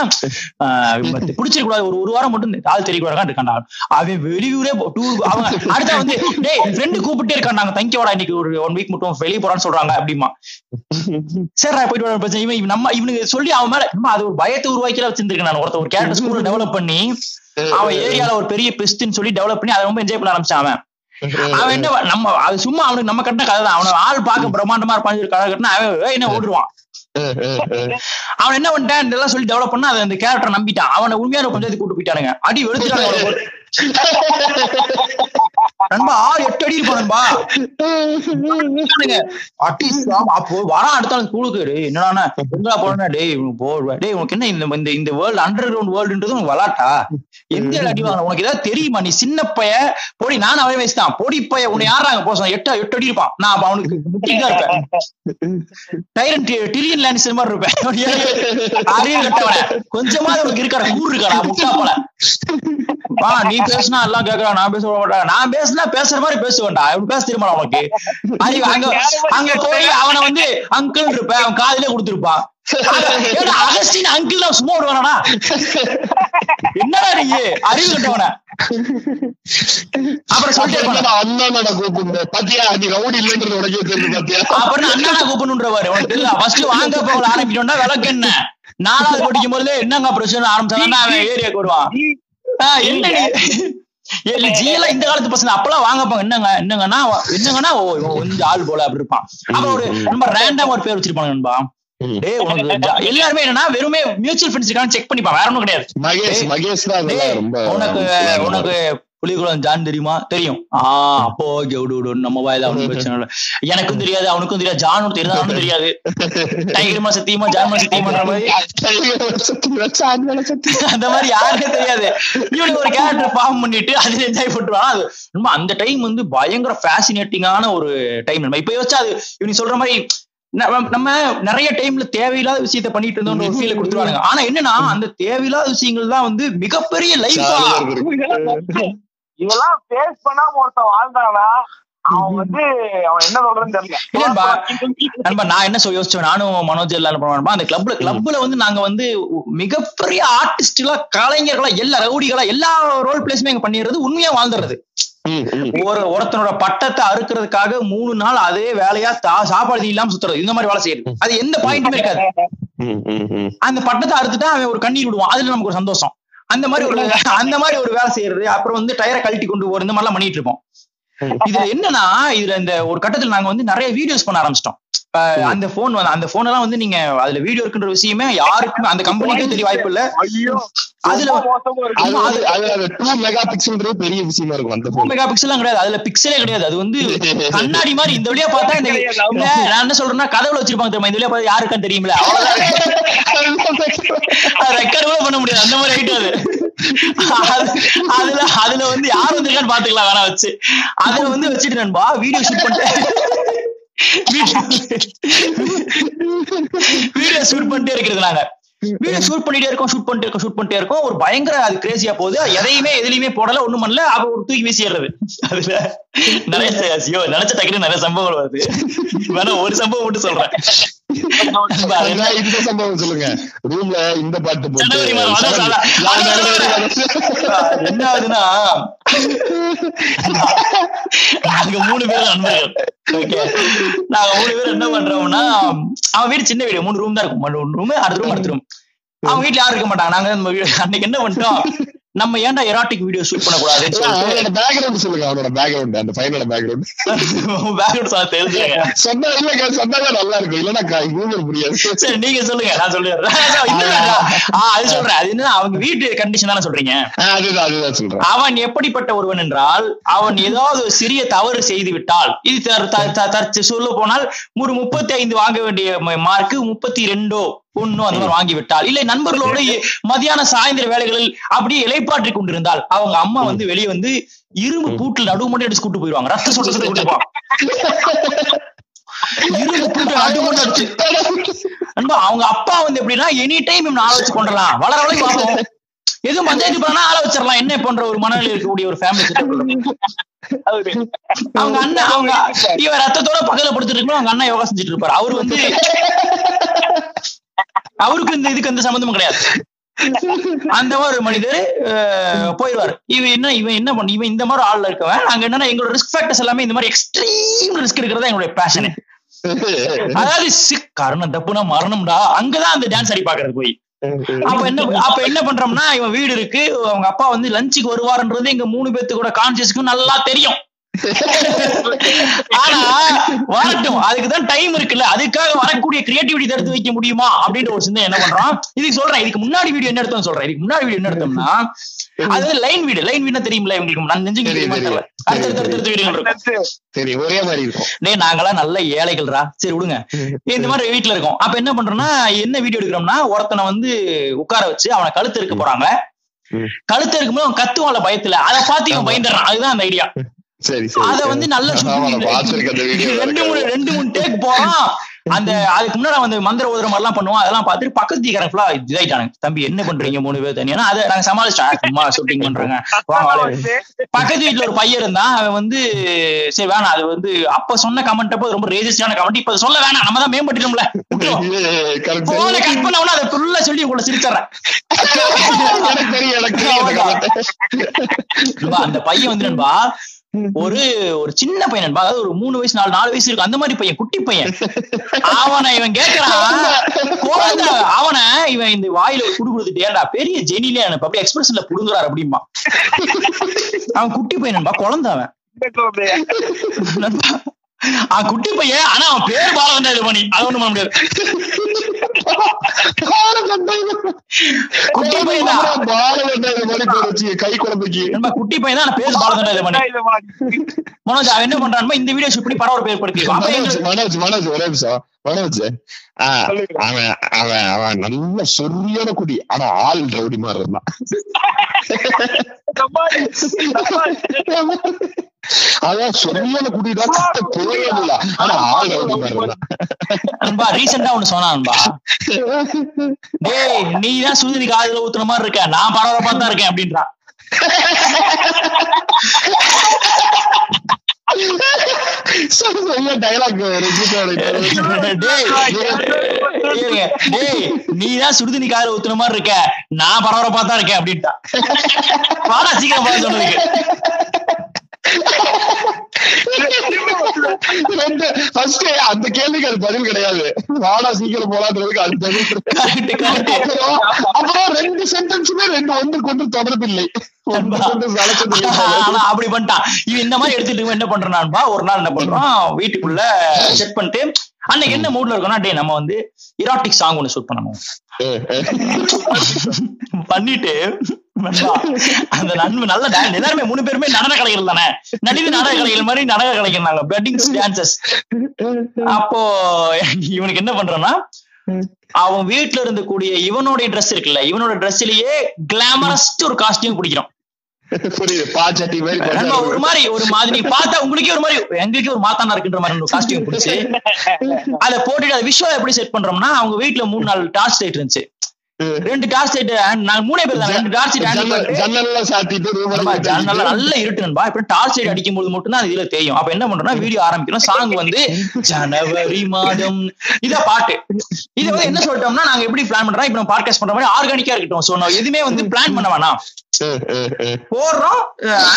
பிடிச்சிருக்க கூடாது ஒரு ஒரு வாரம் மட்டும் ஆள் தெரியக்கூடாது இருக்கான்டா அவன் வெளியூரே டூர் அவங்க அடுத்த வந்து டேய் ஃப்ரெண்டு கூப்பிட்டே இருக்கான் நாங்க தங்கியோட இன்னைக்கு ஒரு ஒன் வீக் மட்டும் வெளியே போறான்னு சொல்றாங்க அப்படிமா சரி போயிட்டு வர பிரச்சனை இவன் நம்ம இவனுக்கு சொல்லி அவன் மேல அது ஒரு பயத்தை உருவாக்கில வச்சிருந்திருக்கேன் நான். ஒருத்த ஒரு கேரக்டர் ஸ்கூல்ல டெவலப் பண்ணி அவன் ஏரியால ஒரு பெரிய பெஸ்ட்னு சொல்லி டெவலப் பண்ணி அதை ரொம்ப என்ஜாய் பண்ண ஆரம்பிச்சான் அவன். அவன் என்ன நம்ம அது சும்மா அவனுக்கு நம்ம கட்டின கதை தான் அவன ஆள் பார்க்க பிரம்மாண்டமா இருப்பான் ஒரு கதை கட்டினா அவன் "ஏய், என்ன ஓடுவான். அவன் என்ன பண்ணிட்டான்? இதெல்லாம் சொல்லி டெவலப் பண்ணா அதை அந்த கேரக்டர் நம்பிட்டான். அவனை உண்மையான பஞ்சாயத்து கூட்டு போயிட்டானுங்க. அடி போட்டு. நண்பா ஆள் எட்டு அடி இருப்பான் நண்பா. இருக்கானுங்க. அடி சாம- அப்போ வரான் அடுத்த ஸ்கூலுக்கு டேய் என்னடா எங்கடா போனா டேய் இவனுக்கு டேய் உனக்கு என்ன இந்த இந்த இந்த வேர்ல்டு அண்டர் கிரவுண்ட் வேர்ல்டுன்றது உனக்கு விளாட்டா? எந்த இடம் அடி வாங்கணும் உனக்கு ஏதாவது தெரியுமா? நீ சின்ன பைய போடி நான் அவன் வயசு தான் பொடி பைய உன்னை யாராங்க போசம் எட்டு எட்டு அடி இருப்பான். நான் அப்ப அவனுக்கு முட்டிதான் இருப்பேன். டைரன் டிலியன் லேண்டிஸ் மாதிரி இருப்பேன். அறிவு கட்டவன கொஞ்சமாவது உனக்கு இருக்கிற கூறு இருக்கா முட்டா போல வா நீ பேசுனா எல்லாம் கேக்குறா. நான் பேச மாட்டேன். நான் பேசுனா பேசுற மாதிரி பேசுவேன்டா. அவன் பேச தெரியுமா உனக்கு? அங்க அங்க போய் அவனை வந்து அங்கிள் இருப்ப அவன் காதுல கொடுத்துருப்பான். அகஸ்டின் அங்கிள் தான் சும்மா விடுவானா என்னடா நீ? அறிவு கட்டவன. அப்புறம் சொல்லிட்டே இருப்பானா. அண்ணனோட கூப்பிடுங்க பாத்தியா நீ ரவுடி இல்லைன்றது உனக்கே தெரியுது பாத்தியா? அப்புறம் அண்ணா கூப்பிடணுன்றவாரு. உனக்கு தெரியல ஃபர்ஸ்ட் வாங்க போக ஆரம்பிக்கணும்னா விளக்கு என்ன? நாலாவது படிக்கும் போது என்னங்க பிரச்சனை? ஆரம்பிச்சாங்கன்னா அவன் ஏரியாக்கு வருவான். ஆஹ் என்ன இல்ல ஜி எல்லாம் இந்த காலத்து பசங்க அப்பெல்லாம் வாங்கப்பாங்க என்னங்க என்னங்கன்னா என்னங்கன்னா ஓ கொஞ்சம் ஆள் போல அப்படி இருப்பான். அப்புறம் ஒரு நம்ம ரேண்டம் ஒரு பேர் வச்சிருப்பாங்க நண்பா எல்லாருமே என்னன்னா வெறுமே மியூச்சுவல் ஃபண்ட்ஸ் செக் பண்ணிப்பான். வேற ஒண்ணும் கிடையாது. உனக்கு உனக்கு புலிகுளம் ஜான் தெரியுமா? தெரியும். ஆஹ் அப்போ ஓகே விடு விடு. நம்ம வாயில அவனுக்கு பிரச்சனை இல்ல. எனக்கும் தெரியாது அவனுக்கும் தெரியாது. ஜானும் தெரியாது அவனும் தெரியாது. டைகர்மா சத்தியமா ஜான்மா சத்தியமான்ற மாதிரி அந்த மாதிரி யாருக்கும் தெரியாது. இவனுக்கு ஒரு கேரக்டர் ஃபார்ம் பண்ணிட்டு அதுல என்ஜாய் பண்ணுவான் அது ரொம்ப அந்த டைம் வந்து பயங்கர ஃபேசினேட்டிங்கான ஒரு டைம் நம்ம இப்ப யோசிச்சா அது இவனுக்கு சொல்ற மாதிரி நம்ம நிறைய டைம்ல தேவையில்லாத விஷயத்த பண்ணிட்டு இருந்தோம் ஒரு ஃபீல கொடுத்துருவாங்க ஆனா என்னன்னா அந்த தேவையில்லாத விஷயங்கள் தான் வந்து மிகப்பெரிய லைஃபா இதெல்லாம் ஃபேஸ் பண்ணாம ஒருத்தன் வாழ்ந்தானா? அவன் வந்து அவன் என்ன சொல்றதுன்னு. தெரியல. நான் என்ன சொல் யோசிச்சேன் நானும் மனோஜ் பண்ணுவோம் அந்த கிளப்ல கிளப்ல வந்து நாங்க வந்து மிகப்பெரிய ஆர்டிஸ்ட்களா கலைஞர்களா எல்லா ரவுடிகளா எல்லா ரோல் பிளேஸுமே எங்க பண்ணிடுறது உண்மையா வாழ்ந்துறது ஒரு ஒருத்தனோட பட்டத்தை அறுக்கிறதுக்காக மூணு நாள் அதே வேலையா சாப்பாடு இல்லாம சுத்துறது. இந்த மாதிரி வேலை செய்யுது அது எந்த பாயிண்ட்டுமே இருக்காது. அந்த பட்டத்தை அறுத்துட்டா அவன் ஒரு கண்ணீர் விடுவான். அதுல நமக்கு ஒரு சந்தோஷம். அந்த மாதிரி ஒரு அந்த மாதிரி ஒரு வேலை செய்யறது அப்புறம் வந்து டயரை கழட்டி கொண்டு போறது மாதிரிலாம் பண்ணிட்டு இருப்போம். இதுல என்னன்னா இதுல இந்த ஒரு கட்டத்துல நாங்க வந்து நிறைய வீடியோஸ் பண்ண ஆரம்பிச்சிட்டோம். அந்த போன் அந்த போன் எல்லாம் வந்து நீங்க அதுல வீடியோ இருக்குன்ற விஷயமே யாருக்குமே அந்த கம்பெனிக்கே தெரிய வாய்ப்பு இல்ல. அதுல டூ மெகா பிக்சல்ன்றது பெரிய விஷயமா இருக்கும் அந்த. மெகா பிக்சலாம் கிடையாது. அதுல பிக்சலே கிடையாது. அது வந்து கண்ணாடி மாதிரி இந்த வழியா பார்த்தா இந்த நான் என்ன சொல்றேன்னா கதவுல வச்சிருப்பாங்க தெரியுமா? இந்த வழியா பார்த்தா தெரியுமில்ல அவ்வளவுதான். ரெக்கார்ட் கூட பண்ண முடியாது. அந்த மாதிரி ஆயிட்டு அது அது- அதுல அதுல வந்து யார் வந்திருக்கான்னு பாத்துக்கலாம் வேணா வச்சு. அதுல வந்து வச்சுட்டு நண்பா வீடியோ ஷூட் பண்ணிட்டு. வீடியோ ஷூட் பண்ணிட்டே இருக்கிறது நாங்க வீடியோ ஷூட் பண்ணிட்டே இருக்கோம் ஷூட் பண்ணிட்டே இருக்கோம் ஷூட் பண்ணிட்டே இருக்கோம். ஒரு பயங்கர அது கிரேசியா போகுது. எதையுமே எதுலயுமே போடல ஒண்ணும் பண்ணல. அவ ஒரு தூக்கி வீசிடுறது. அதுல நிறைய ஐயோ நினைச்ச டக்குனு நிறைய சம்பவங்கள் வருது. வேணா ஒரு சம்பவம் மட்டும் சொல்றேன். இந்த சம்பவம் சொல்லுங்க. ரூம்ல இந்த பாட்டு போட்டு என்ன ஆகுதுன்னா நாங்க மூணு பேர் நண்பர்கள் ஓகே நாங்க மூணு பேர் என்ன பண்றோம்னா அவன் வீடு சின்ன வீடு மூணு ரூம் தான் இருக்கும். ரூம் அடுத்த ரூம் அடுத்த ரூம் அவன் வீட்டுல யாரும் இருக்க மாட்டாங்க. நாங்க அன்னைக்கு என்ன பண்ணிட்டோம்? நம்ம ஏன்டா எராட்டிக் வீடியோ ஷூட் பண்ணக்கூடாதுன்னு சொல்லிட்டு அவனோட பேக்ரவுண்ட் சொல்லுங்க அவனோட பேக்ரவுண்ட் அந்த பையனோட பேக்ரவுண்ட் பேக்ரவுண்ட் சார் தெரிஞ்சுங்க சொன்னா இல்லங்க சொன்னாதான் நல்லா இருக்கும். இல்லன்னா ஹியூமர் புரியாது. சரி நீங்க சொல்லுங்க நான் சொல்லிடுறேன். அது சொல்றேன். அது என்ன அவங்க வீட்டு கண்டிஷன் தானே சொல்றீங்க? அதுதான் அதுதான் சொல்றேன். அவன் எப்படிப்பட்ட ஒருவன் என்றால் அவன் ஏதாவது ஒரு சிறிய தவறு செய்து விட்டால் இது தற்ச- சொல்ல போனால் ஒரு முப்பத்தி ஐந்து வாங்க வேண்டிய மார்க்கு முப்பத்தி ரெண்டோ ஒண்ணோ அந்த மாதிரி வாங்கி விட்டால் இல்லை நண்பர்களோடு மதியான சாயந்தர வேலைகளில் அப்படியே இலைப்பாற்றிக் கொண்டிருந்தால் அவங்க அம்மா வந்து வெளியே வந்து இரும்பு பூட்டில் நடுவு மட்டும் அடிச்சு கூட்டு போயிருவாங்க ரத்த சொட்டு சொட்டு கூட்டு போவாங்க இரும்பு பூட்டு நடுவு மட்டும் அடிச்சு. நண்பா அவங்க அப்பா வந்து எப்படின்னா எனி டைம் இவன் ஆள வச்சு கொண்டலாம் வளர வரைக்கும் பார்ப்போம் எதுவும் பஞ்சாயத்து பண்ணா ஆள வச்சிடலாம். என்ன பண்ற ஒரு மனநிலை இருக்கக்கூடிய ஒரு ஃபேமிலி அவங்க அண்ணன் அவங்க இவன் ரத்தத்தோட பக்கத்துல படுத்துட்டு இருக்கணும் அவங்க அண்ணன் யோகா செஞ்சுட்டு இருப்பாரு. அவரு வந்து அவருக்கு இந்த இதுக்கு எந்த சம்மந்தமும் கிடையாது. அந்த மாதிரி மனிதர் அஹ், போயிடுவாரு. இவன் என்ன இவன் என்ன பண்ண இவன் இந்த மாதிரி ஆள்ல இருக்கவன். நாங்க என்னன்னா எங்களோட ரிஸ்க் ஃபேக்டர்ஸ் எல்லாமே இந்த மாதிரி எக்ஸ்ட்ரீம் ரிஸ்க் இருக்கிறதா எங்களுடைய பேஷன் அதாவது சிக் தப்புனா மரணம்டா. அங்கதான் அந்த டான்ஸ் அடி பாக்குறது போய். அப்ப என்ன அப்ப என்ன பண்றோம்னா இவன் வீடு இருக்கு. அவங்க அப்பா வந்து லஞ்சுக்கு வருவாருன்றது எங்க மூணு பேத்துக்கூட கான்சியஸ்க்கும் நல்லா தெரியும். ஆனா வரட்டும். அதுக்குதான் டைம் இருக்குல்ல. அதுக்காக வரக்கூடிய கிரியேட்டிவிட்டி எடுத்து வைக்க முடியுமா? அப்படின்ற ஒரு சிந்தனை என்ன பண்றோம் இதுக்கு சொல்றேன். இதுக்கு முன்னாடி வீடியோ என்ன எடுத்தோம் சொல்றேன். இதுக்கு முன்னாடி வீடியோ என்ன எடுத்தோம்னா அது லைன் வீடு. லைன் வீடுனா தெரியுமில்ல இவங்களுக்கு. நான் தெரியல அடுத்தடுத்து வீடுகள் இருக்கும். சரி ஒரே மாதிரி இருக்கும். டேய் நாங்கெல்லாம் நல்ல ஏழைகள்ரா. சரி விடுங்க. இந்த மாதிரி வீட்டுல இருக்கோம். அப்ப என்ன பண்றோம்னா என்ன வீடியோ எடுக்கிறோம்னா ஒருத்தனை வந்து உட்கார வச்சு அவனை கழுத்து இருக்க போறாங்க. கழுத்து இருக்கும்போது அவன் கத்துவான்ல பயத்துல. அதை பார்த்து இவன். பயந்துடுறான். அதுதான் அந்த ஐடியா சரி சரி. அத வந்து நல்ல. ரெண்டு மூணு ரெண்டு மூணு டேக் போறான் அந்த அதுக்கு முன்னாடி வந்து மந்திர ஓதுற மாதிரிலாம் பண்ணுவோம் அதெல்லாம் பார்த்துட்டு பக்கத்து தீக்காரன் ஃபுல்லா இதாயிட்டானுங்க. தம்பி என்ன பண்றீங்க மூணு பேர்? தனியா? அதை நாங்க சமாளிச்சோம் சும்மா ஷூட்டிங் பண்றாங்க. பக்கத்து வீட்டுல ஒரு பையன் இருந்தான். அவன் வந்து சரி வேணாம். அது வந்து அப்ப சொன்ன கமெண்ட் அப்போ ரொம்ப ரேஜிஸ்டான கமெண்ட் இப்ப சொல்ல வேணாம். நம்ம தான் மேம்பட்டுட்டோம்ல. போன கட் பண்ண உடனே அதை ஃபுல்லா சொல்லி உங்களை சிரிச்சறேன் அந்த பையன் வந்து நண்பா ஒரு ஒரு சின்ன பையன் அதாவது ஒரு மூணு வயசு நாலு நாலு வயசு இருக்கும் அந்த மாதிரி பையன் குட்டி பையன். அவனை இவன் கேக்குறான். அவனை இவன் இந்த வாயில ஒரு குடு கொடுத்துட்டு ஏன்டா பெரிய ஜெனிலே எனக்கு அப்படியே எக்ஸ்பிரஷன்ல புடுங்குறாரு அப்படிமா அவன் குட்டி பையன்பா குழந்தை அவன். அவன் குட்டி பையன் ஆனா அவன் பேர் பாலகண்டா இது பண்ணி. அது ஒண்ணு பண்ண முடியாது. குட்டி பையன் தான் பாலகண்டா இந்த மாதிரி கை குழந்தைக்கு குட்டி பையன் தான் பேர் மனோஜ் அவன் என்ன பண்றான் இந்த வீடியோ ஷூட் பண்ணி பரவாயில்ல பேர் அப்ப மனோஜ் மனோஜ் ஒரே நிமிஷம். மனோஜ் ஆ, அவன் அவன் அவன் நல்ல சொரியான குடி ஆனா ஆள் ரவுடி மாதிரி இருந்தான். அதான் ஆனா ஆள் இருந்தான் நண்பா ரீசெண்டா ஒண்ணு நண்பா டேய் நீ தான் சுடுதண்ணி காதுல ஊத்துன மாதிரி இருக்க. நான் பரவாயில்ல தான் இருக்கேன் அப்படின்றான் இருங்க. டேய் நீ காதுல ஊத்துன மாதிரி இருக்க. நான் பரவாயில்ல தான் இருக்கேன் அப்படின்ட்டான் வாடா சீக்கிரம் சொன்னதுக்கு அந்த கேள்விக்கு அது பதில் கிடையாது. வாடா சீக்கிரம் போலான்றதுக்கு அது பதில். அப்புறம் ரெண்டு சென்டென்ஸுமே ரெண்டு ஒன்று தொடர்பில்லை. இல்லை. ஆனா அப்படி பண்ணிட்டான். இவன் இந்த மாதிரி எடுத்துட்டு என்ன பண்றான்பா ஒரு நாள் என்ன பண்றான்? வீட்டுக்குள்ள செட் பண்ணிட்டு அன்னைக்கு என்ன மூட்ல இருக்கோம்னா டே நம்ம வந்து இராட்டிக் சாங் ஒண்ணு ஷூட் பண்ணணும். பண்ணிட்டு அந்த நண்பன் நல்ல எல்லாருமே மூணு பேருமே நடன கலைகள் தானே? நடிகை நாடக கலைகள் மாதிரி நடன கலைகள் பெட்டிங்ஸ் டான்சஸ் அப்போ இவனுக்கு என்ன பண்றான்னா அவன் வீட்டுல இருந்தக்கூடிய இவனுடைய ட்ரெஸ் இருக்குல்ல இவனோட ட்ரெஸ்லயே கிளாமரஸ் ஒரு காஸ்டியூம் பிடிக்கிறோம். ஒரு மாதிரி ஒரு மாதிரி பார்த்தா உங்களுக்கே ஒரு மாதிரி எங்களுக்கே ஒரு மாத்தானா இருக்குன்ற மாதிரி ஒரு காஸ்டியூம் பிடிச்சு அதை போட்டுட்டு அதை விஷுவல் எப்படி செட் பண்றோம்னா அவங்க வீட்டுல மூணு நாலு டார்ச் லைட் இருந்துச்சு. ரெண்டு டார்ச் லைட் நாங்க மூணே பேர் தான். ரெண்டு டார்ச் லைட் ஜன்னல் ஜன்னல்ல சாத்திட்டு ஜன்னல்ல நல்ல இருட்டு நண்பா. இப்ப டார்ச் லைட் அடிக்கும் போது மட்டும் தான் அது இதுல தெரியும். அப்ப என்ன பண்றோம்னா வீடியோ ஆரம்பிக்கிறோம். சாங் வந்து ஜனவரி மாதம். இத பாட்டு. இது வந்து என்ன சொல்லிட்டோம்னா நாங்க எப்படி பிளான் பண்றோம் இப்ப நம்ம பாட்காஸ்ட் பண்ற மாதிரி ஆர்கானிக்கா இருக்கட்டும். சோ நான் எதுவுமே வந்து பிளான் பண்ண வேணாம். போடுறோம்.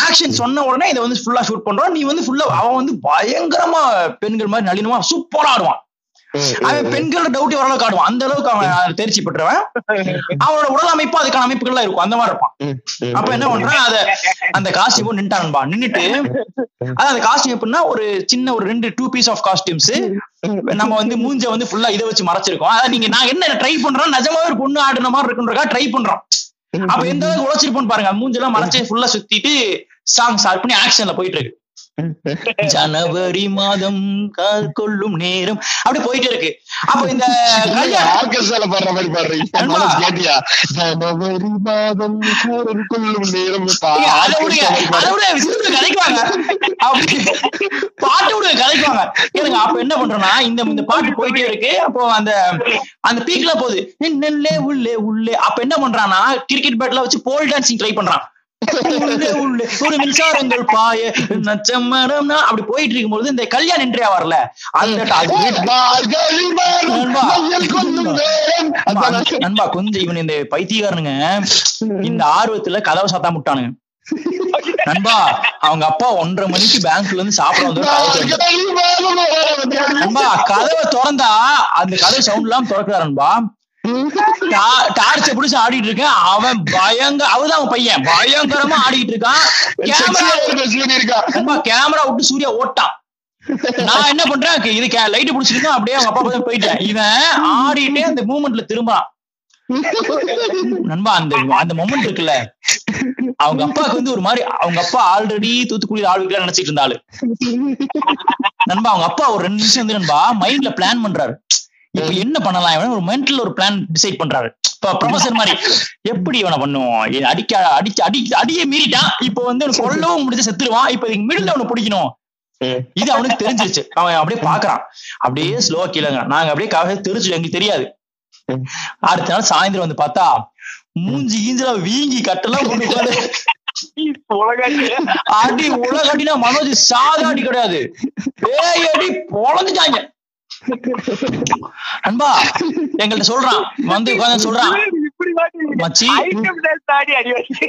ஆக்ஷன் சொன்ன உடனே இதை வந்து ஃபுல்லா ஷூட் பண்றோம். நீ வந்து ஃபுல்லா அவன் வந்து பயங்கரமா பெண்கள் மாதிரி நளினமா சூப்பரா ஆடுவான். அவன் பெண்களோட டவுட் ஓரளவுக்கு ஆடுவான் அந்த அளவுக்கு அவன் தேர்ச்சி பெற்றவன். அவனோட உடல் அமைப்பு அதுக்கான அமைப்புகள்லாம் இருக்கும். அந்த மாதிரி இருப்பான். அப்ப என்ன பண்றான்? அத அந்த காஸ்டியூம் நின்ட்டான்பா நின்னுட்டு அது அந்த காஸ்டியூம் எப்படின்னா ஒரு சின்ன ஒரு ரெண்டு டூ பீஸ் ஆஃப் காஸ்டியூம்ஸ் நம்ம வந்து மூஞ்ச வந்து ஃபுல்லா இதை வச்சு மறைச்சிருக்கோம். அதான் நீங்க நாங்க என்ன ட்ரை பண்றோம் நிஜமாவே ஒரு பொண்ணு ஆடுன மாதிரி இருக்குன்றக்கா ட்ரை பண்றோம். அப்ப எந்த அளவுக்கு உழைச்சிருப்போம் பாருங்க. மூஞ்செல்லாம் மறைச்சு ஃபுல்லா சுத்திட்டு சாங் ஸ்டார்ட் பண்ணி ஆக்ஷன்ல போயிட்டு இருக்கு. ஜனவரி மாதம் கால் கொள்ளும் நேரம். அப்படி போயிட்டு இருக்கு. அப்ப இந்த ஆர்கெஸ்ட்ரால பாடுற மாதிரி பாடுறீங்க. கேட்டியா? ஜனவரி மாதம் காதல் கொள்ளும் நேரம். விட கலைக்குவாங்க. பாட்டு விடுங்க கலைக்குவாங்க. கேளுங்க அப்ப என்ன பண்றோம்னா இந்த இந்த பாட்டு போயிட்டே இருக்கு. அப்போ அந்த அந்த பீக்ல போகுது. நெல்லே உள்ளே உள்ளே. அப்ப என்ன பண்றான்னா கிரிக்கெட் பேட்ல வச்சு போல் டான்சிங் ட்ரை பண்றான். உள்ளே உள்ளே. ஒரு மின்சாரங்கள் பாய நச்சம் மரம்னா அப்படி போயிட்டு இருக்கும்போது இந்த கல்யாண் இன்றையா வரல அந்த நண்பா. கொஞ்சம் இவன் இந்த பைத்தியக்காரனுங்க இந்த ஆர்வத்துல கதவை சாத்தா முட்டானுங்க. நண்பா அவங்க அப்பா ஒன்றரை மணிக்கு பேங்க்ல இருந்து சாப்பிட வந்து நண்பா கதவை திறந்தா அந்த கதவு சவுண்ட் எல்லாம் திறக்கிறாரு நண்பா. டார்ச்ச பிடிச்சு ஆடிட்டு இருக்கேன். அவன் பயங்கர அவதான் அவன் பையன். பயங்கரமா ஆடிட்டு இருக்கான். கேமரா கேமரா விட்டு சூர்யா ஓட்டான். நான் என்ன பண்றேன்? இது லைட் பிடிச்சிருக்கோம் அப்படியே அவங்க அப்பா பக்கம் போயிட்டேன். இவன் ஆடிட்டே அந்த மூமெண்ட்ல திரும்புறான் நண்பா அந்த அந்த மொமெண்ட் இருக்குல்ல. அவங்க அப்பாவுக்கு வந்து ஒரு மாதிரி அவங்க அப்பா ஆல்ரெடி தூத்துக்குடி ஆள் நினைச்சிட்டு இருந்தாரு நண்பா அவங்க அப்பா ஒரு ரெண்டு நிமிஷம் வந்து நண்பா மைண்ட்ல பிளான் பண்றாரு. இப்ப என்ன பண்ணலாம் இவன்? ஒரு மென்டல் ஒரு பிளான் டிசைட் பண்றாரு. இப்ப ப்ரொஃபசர் மாதிரி எப்படி இவனை பண்ணுவோம் அடிக்க அடிச்சு அடி அடியை மீறிட்டான். இப்ப வந்து இவனை கொல்லவும் முடிஞ்சு செத்துருவான் இப்ப இதுக்கு மிடில் அவனை பிடிக்கணும். இது அவனுக்கு தெரிஞ்சிருச்சு. அவன் அப்படியே பாக்குறான் அப்படியே ஸ்லோவா கீழங்க நாங்க அப்படியே கவலை தெரிஞ்சு எங்களுக்கு தெரியாது. அடுத்த நாள் சாயந்தரம் வந்து பார்த்தா மூஞ்சி கீஞ்சில வீங்கி கட்டெல்லாம் உலகாச்சு அடி உலக அடினா மனோஜ் சாதா அடி கிடையாது. பேய் அடி பொழந்துட்டாங்க. அன்பா எங்கள்ட்ட சொல்றான். வந்து உட்கார்ந்து சொல்றான். மச்சி. ஐட்டம் டான்ஸ் ஆடி அடி வச்சு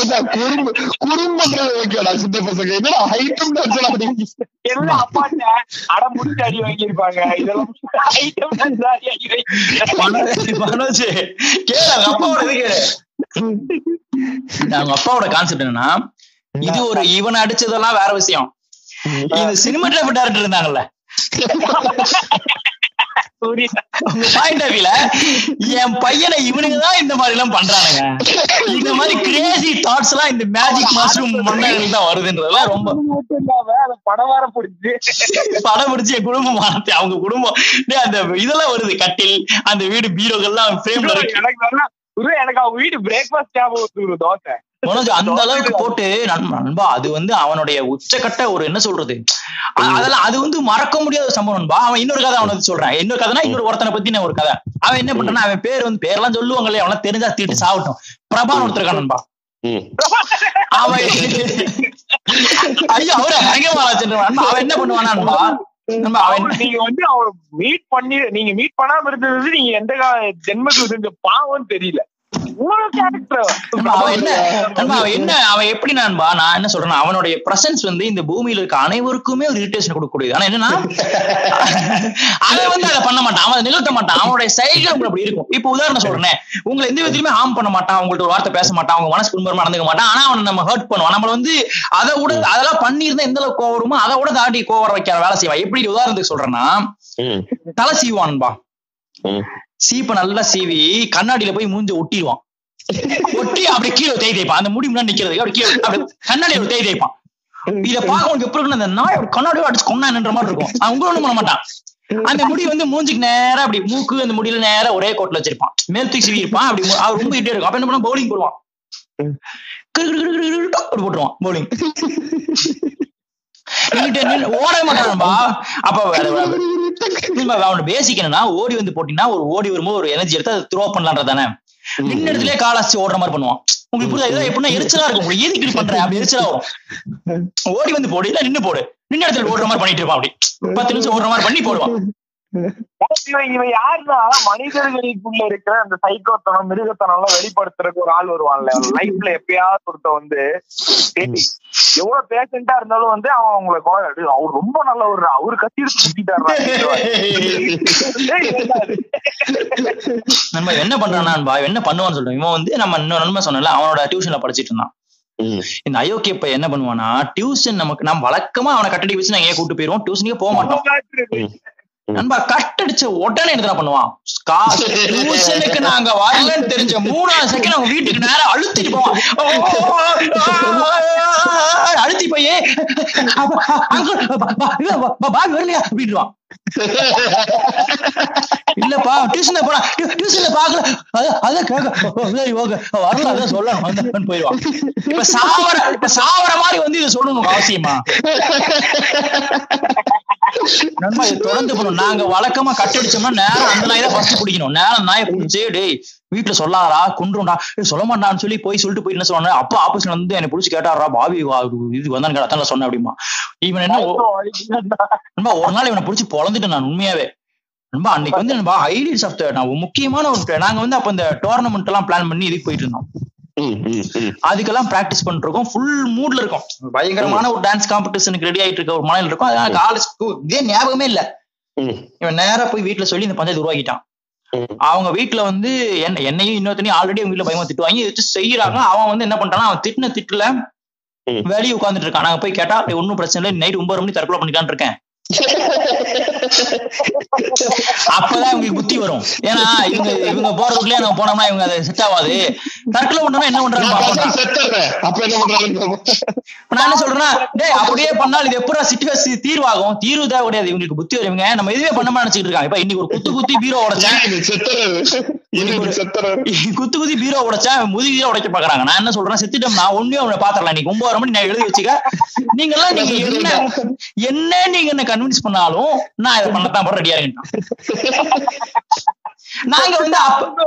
அதான் குறும்பு குறும்புன்றது ஓகேடா சின்ன பசங்க. என்னடா ஐட்டம் டான்ஸ் அப்படி? எல்லாம் அப்பாட்ட அடம் முடிச்சு அடி வாங்கியிருப்பாங்க. இதெல்லாம் ஐட்டம் டான்ஸ் அடி வாங்கி மனோஜ் மனோஜ் கேளு அவங்க அப்பாவோட இது கேளு. அவங்க அப்பாவோட கான்செப்ட் என்னன்னா இது ஒரு இவன் அடிச்சதெல்லாம் வேற விஷயம். இந்த சினிமாட்டோகிராஃபர் டேரக்டர் இருந்தாங்கல்ல. என் பையனை இவனுங்க தான் இந்த மாதிரி எல்லாம் பண்றானுங்க. இந்த மாதிரி கிரேசி தாட்ஸ் எல்லாம் இந்த மேஜிக் மாஸ்டர் மன்னர்கள் தான் வருதுன்றதெல்லாம் ரொம்ப படம் வர பிடிச்சி. படம் பிடிச்சி என் குடும்பம் மானத்தை அவங்க குடும்பம். அந்த இதெல்லாம் வருது கட்டில் அந்த வீடு பீரோகள்லாம் ஃப்ரேம்ல எனக்கு அவங்க வீட்டு பிரேக்ஃபாஸ்ட் ஞாபகம் தோசை. மனோஜ் அந்த அளவுக்கு போட்டு நண்பா அது வந்து அவனுடைய உச்சக்கட்ட ஒரு என்ன சொல்றது? அதெல்லாம் அது வந்து மறக்க முடியாத சம்பவம் நண்பா. அவன் இன்னொரு கதை அவனுக்கு சொல்றேன். இன்னொரு கதைனா இன்னொரு ஒருத்தனை பத்தி நான் ஒரு கதை. அவன் என்ன பண்றான்னா அவன் பேர் வந்து பேர்லாம் சொல்லுவாங்க இல்லையா அவன் தெரிஞ்சா தீட்டு சாவட்டும். பிரபான் ஒருத்தர் இருக்கான் நண்பா. அவன் ஐயோ அவரு அவன் என்ன பண்ணுவானா அவன் நீங்க வந்து அவரை மீட் பண்ணி நீங்க மீட் பண்ணாம இருந்தது நீங்க எந்த ஜென்மத்துக்கு செஞ்ச பாவம்னு தெரியல. என்ன? அவன் என்ன? அவன் எப்படி நண்பா? நான் என்ன சொல்றேன் அவனுடைய பிரசன்ஸ் வந்து இந்த பூமியில இருக்க அனைவருக்குமே ஒரு இரிட்டேஷன் கொடுக்கக்கூடியது. ஆனா என்னன்னா அவன் வந்து அதை பண்ண மாட்டான். அவன் நிறுத்த மாட்டான். அவனுடைய செயல்கள் உங்களுக்கு அப்படி இருக்கும். இப்ப உதாரணம் சொல்றேன். உங்களை எந்த விதத்திலுமே ஹார்ம் பண்ண மாட்டான். உங்கள்ட்ட ஒரு வார்த்தை பேச மாட்டான். அவங்க மனசு குடும்பமா நடந்துக்க மாட்டான். ஆனா அவனை நம்ம ஹர்ட் பண்ணுவான் நம்மள வந்து அதை விட அதெல்லாம் பண்ணியிருந்தா எந்த அளவுக்கு கோவம் வருமோ அதை விட தாண்டி கோவம் வர வைக்கிற வேலை செய்வான். எப்படி உதாரணத்துக்கு சொல்றேன்னா. தலை சீவான்பா ம். சீப்பை நல்லா சீவி கண்ணாடியில போய் மூஞ்ச ஒட்டிடுவான். ஒட்டி அப்படியே கீழே தேய் தேய்ப்பான். அந்த முடி முன்னாடி நிக்கிறது அப்படி கீழே அப்படி கண்ணாடியில தேய் தேய்ப்பான். இத பார்க்க உனக்கு எப்படி அந்த நாய் அப்படி கண்ணாடியோட அடிச்சு கொண்டான்ற மாதிரி இருக்கும். அவன் உங்களை ஒண்ணும் பண்ண மாட்டான். அந்த முடி வந்து மூஞ்சிக்கு நேரா அப்படி மூக்கு அந்த முடியில நேரா ஒரே கோட்ல வச்சிருப்பான். மேல் தூக்கி சீவி இருப்பான் அப்படி அவர் ரொம்ப இட்டே இருக்கும். அப்ப என்ன பண்ணா பவுலிங் போடுவான். அப்படி போட்டுருவான் பவுலிங் ஓடவே மாட்டான்பா அப்ப வேற- வேற- திரும்ப அவனோட பேசிக் என்னன்னா ஓடி வந்து போட்டினா ஒரு ஓடி வரும்போது ஒரு எனர்ஜி எடுத்து அதை த்ரோ பண்ணலான்றது தானே. நின்ன இடத்துலயே காலாச்சு ஓடுற மாதிரி பண்ணுவான் உங்களுக்கு புரியுதா? எப்படின்னா எரிச்சலா இருக்கும். உங்களுக்கு எதுக்கு இப்படி பண்ற? அப்படி எரிச்சலா வரும். ஓடி வந்து போடு இல்ல நின்னு போடு. நின்ன இடத்துல ஓடுற மாதிரி பண்ணிட்டு இருப்பான் அப்படி. பத்து நிமிஷம் ஓடுற மாதிரி பண்ணி போடுவான். இவன் இவன் யாருன்னா மனிதர்களுக்குள்ள இருக்கிற அந்த சைக்கோத்தனம் மிருகத்தனம் எல்லாம் வெளிப்படுத்துறதுக்கு ஒரு ஆள் வருவான்ல. லைஃப்ல எப்பயாவது ஒருத்த வந்து எவ்வளவு பேஷண்டா இருந்தாலும் வந்து அவன் அவங்களை அவர் ரொம்ப நல்ல ஒரு அவரு கத்தி எடுத்து குத்திட்டாரு நம்ம என்ன பண்றானா என்ன பண்ணுவான்னு சொல்றேன் இவன் வந்து நம்ம இன்னொரு நண்பன் சொன்னல அவனோட டியூஷன்ல படிச்சிட்டு இருந்தான். இந்த அயோக்கிய இப்ப என்ன பண்ணுவானா டியூஷன் நமக்கு நம்ம வழக்கமா அவனை கட்டடி வச்சு நாங்க ஏன் கூட்டு போயிருவோம் டியூஷனுக்கே போக மாட்டோம். நண்பா கட்டடிச்ச உடனே என்ன பண்ணுவான்? டியூஷனுக்கு நாங்க வரலன்னு தெரிஞ்ச மூணாவது செகண்ட் அவங்க வீட்டுக்கு நேரம் அழுத்திட்டு போவான். அழுத்தி போய் பாபி வரலையா? அப்படின்வான் இல்லப்பா டியூஷன்ல போனா டியூஷன்ல பாக்கல. அத- அத கேட்க சரி ஓகே. வரல அதான் சொல்ல வந்தேன் போயிடுவான். இப்ப சாவர இப்ப சாவர மாதிரி வந்து இதை சொல்லணும் அவசியமா? நம்ம தொடர்ந்து பண்ணும் நாங்க வழக்கமா கட்டடிச்சோம்னா நேரம் அந்த நாய் தான் ஃபர்ஸ்ட் பிடிக்கணும் நேரம் நாயை பிடிச்சி டேய் வீட்டுல சொல்லாதடா கொன்றும்டா. ஏய், சொல்ல மாட்டான்னு சொல்லி போய் சொல்லிட்டு போய் என்ன சொன்னேன்? அப்பா ஆபீஸ்ல வந்து என்னை பிடிச்சி கேட்டாரா பாபி வா- இது வந்தான்னு அதான் சொன்னேன் அப்படிமா இவன் என்ன ஒரு நாள் இவனை பிடிச்சி பொழந்துட்டேன் நான் உண்மையாவே. நண்பா அன்னைக்கு வந்து நண்பா ஹைலைட்ஸ் ஆஃப் த நான் முக்கியமான ஒரு நாங்க வந்து அப்ப இந்த டோர்னமெண்ட் எல்லாம் பிளான் பண்ணி இதுக்கு போயிட்டு இருந்தோம். அதுக்கெல்லாம் பிராக்டிஸ் பண்ணிட்டு இருக்கோம். ஃபுல் மூட்ல இருக்கும். பயங்கரமான ஒரு டான்ஸ் காம்படிஷனுக்கு ரெடி ஆயிட்டு இருக்க ஒரு மனையில இருக்கும். அதனால காலேஜ் இதே ஞாபகமே இல்ல. இவன் நேரா போய் வீட்டுல சொல்லி இந்த பஞ்சாயத்து உருவாக்கிட்டான். அவங்க வீட்டுல வந்து என்ன என்னையும் இன்னொருத்தனையும் ஆல்ரெடி அவங்க வீட்டுல பயமா திட்டுவாங்க. வச்சு செய்யறாங்க. அவன் வந்து என்ன பண்றான் அவன் திட்டின திட்டுல. வெளியே உட்காந்துட்டு இருக்கான். நாங்க போய் கேட்டா ஒன்னும் பிரச்சனை இல்லை. நைட் ஒன்பது மணி தற்கொலை பண்ணிக்கான்னு இருக்கேன். அப்பதான் இவங்களுக்கு புத்தி வரும். ஏன்னா இவங்க இவங்க போற ரூட்லயே நம்ம போனோம்னா இவங்க அதை செட் ஆகாது தற்கொலை பண்ணா என்ன பண்றான்னு நான் என்ன சொல்றேன்னா டேய் அப்படியே பண்ணால் இது எப்படா சிச்சுவேஷன் தீர்வாகும்? தீர்வு தேவை கிடையாது. இவங்களுக்கு புத்தி வருவீங்க நம்ம இதுவே பண்ண நினைச்சிட்டு இருக்காங்க. இப்ப இன்னைக்கு ஒரு குத்து குத்தி பீரோ உடைச்சேன் குத்து குத்தி பீரோ உடைச்சா முதுகியே உடைக்க பாக்குறாங்க நான் என்ன சொல்றேன் செத்துட்டோம் நான் ஒண்ணே அவனை பாத்திரலாம். நீங்க ஒன்பது மணி நான் எழுதி வச்சுக்க நீங்க எல்லாம் நீங்க என்ன என்ன நீங்க என்ன கன்வின்ஸ் பண்ணாலும் நான் இதை பண்ணத்தான் ரெடியா இருக்கேன் நாங்க வந்து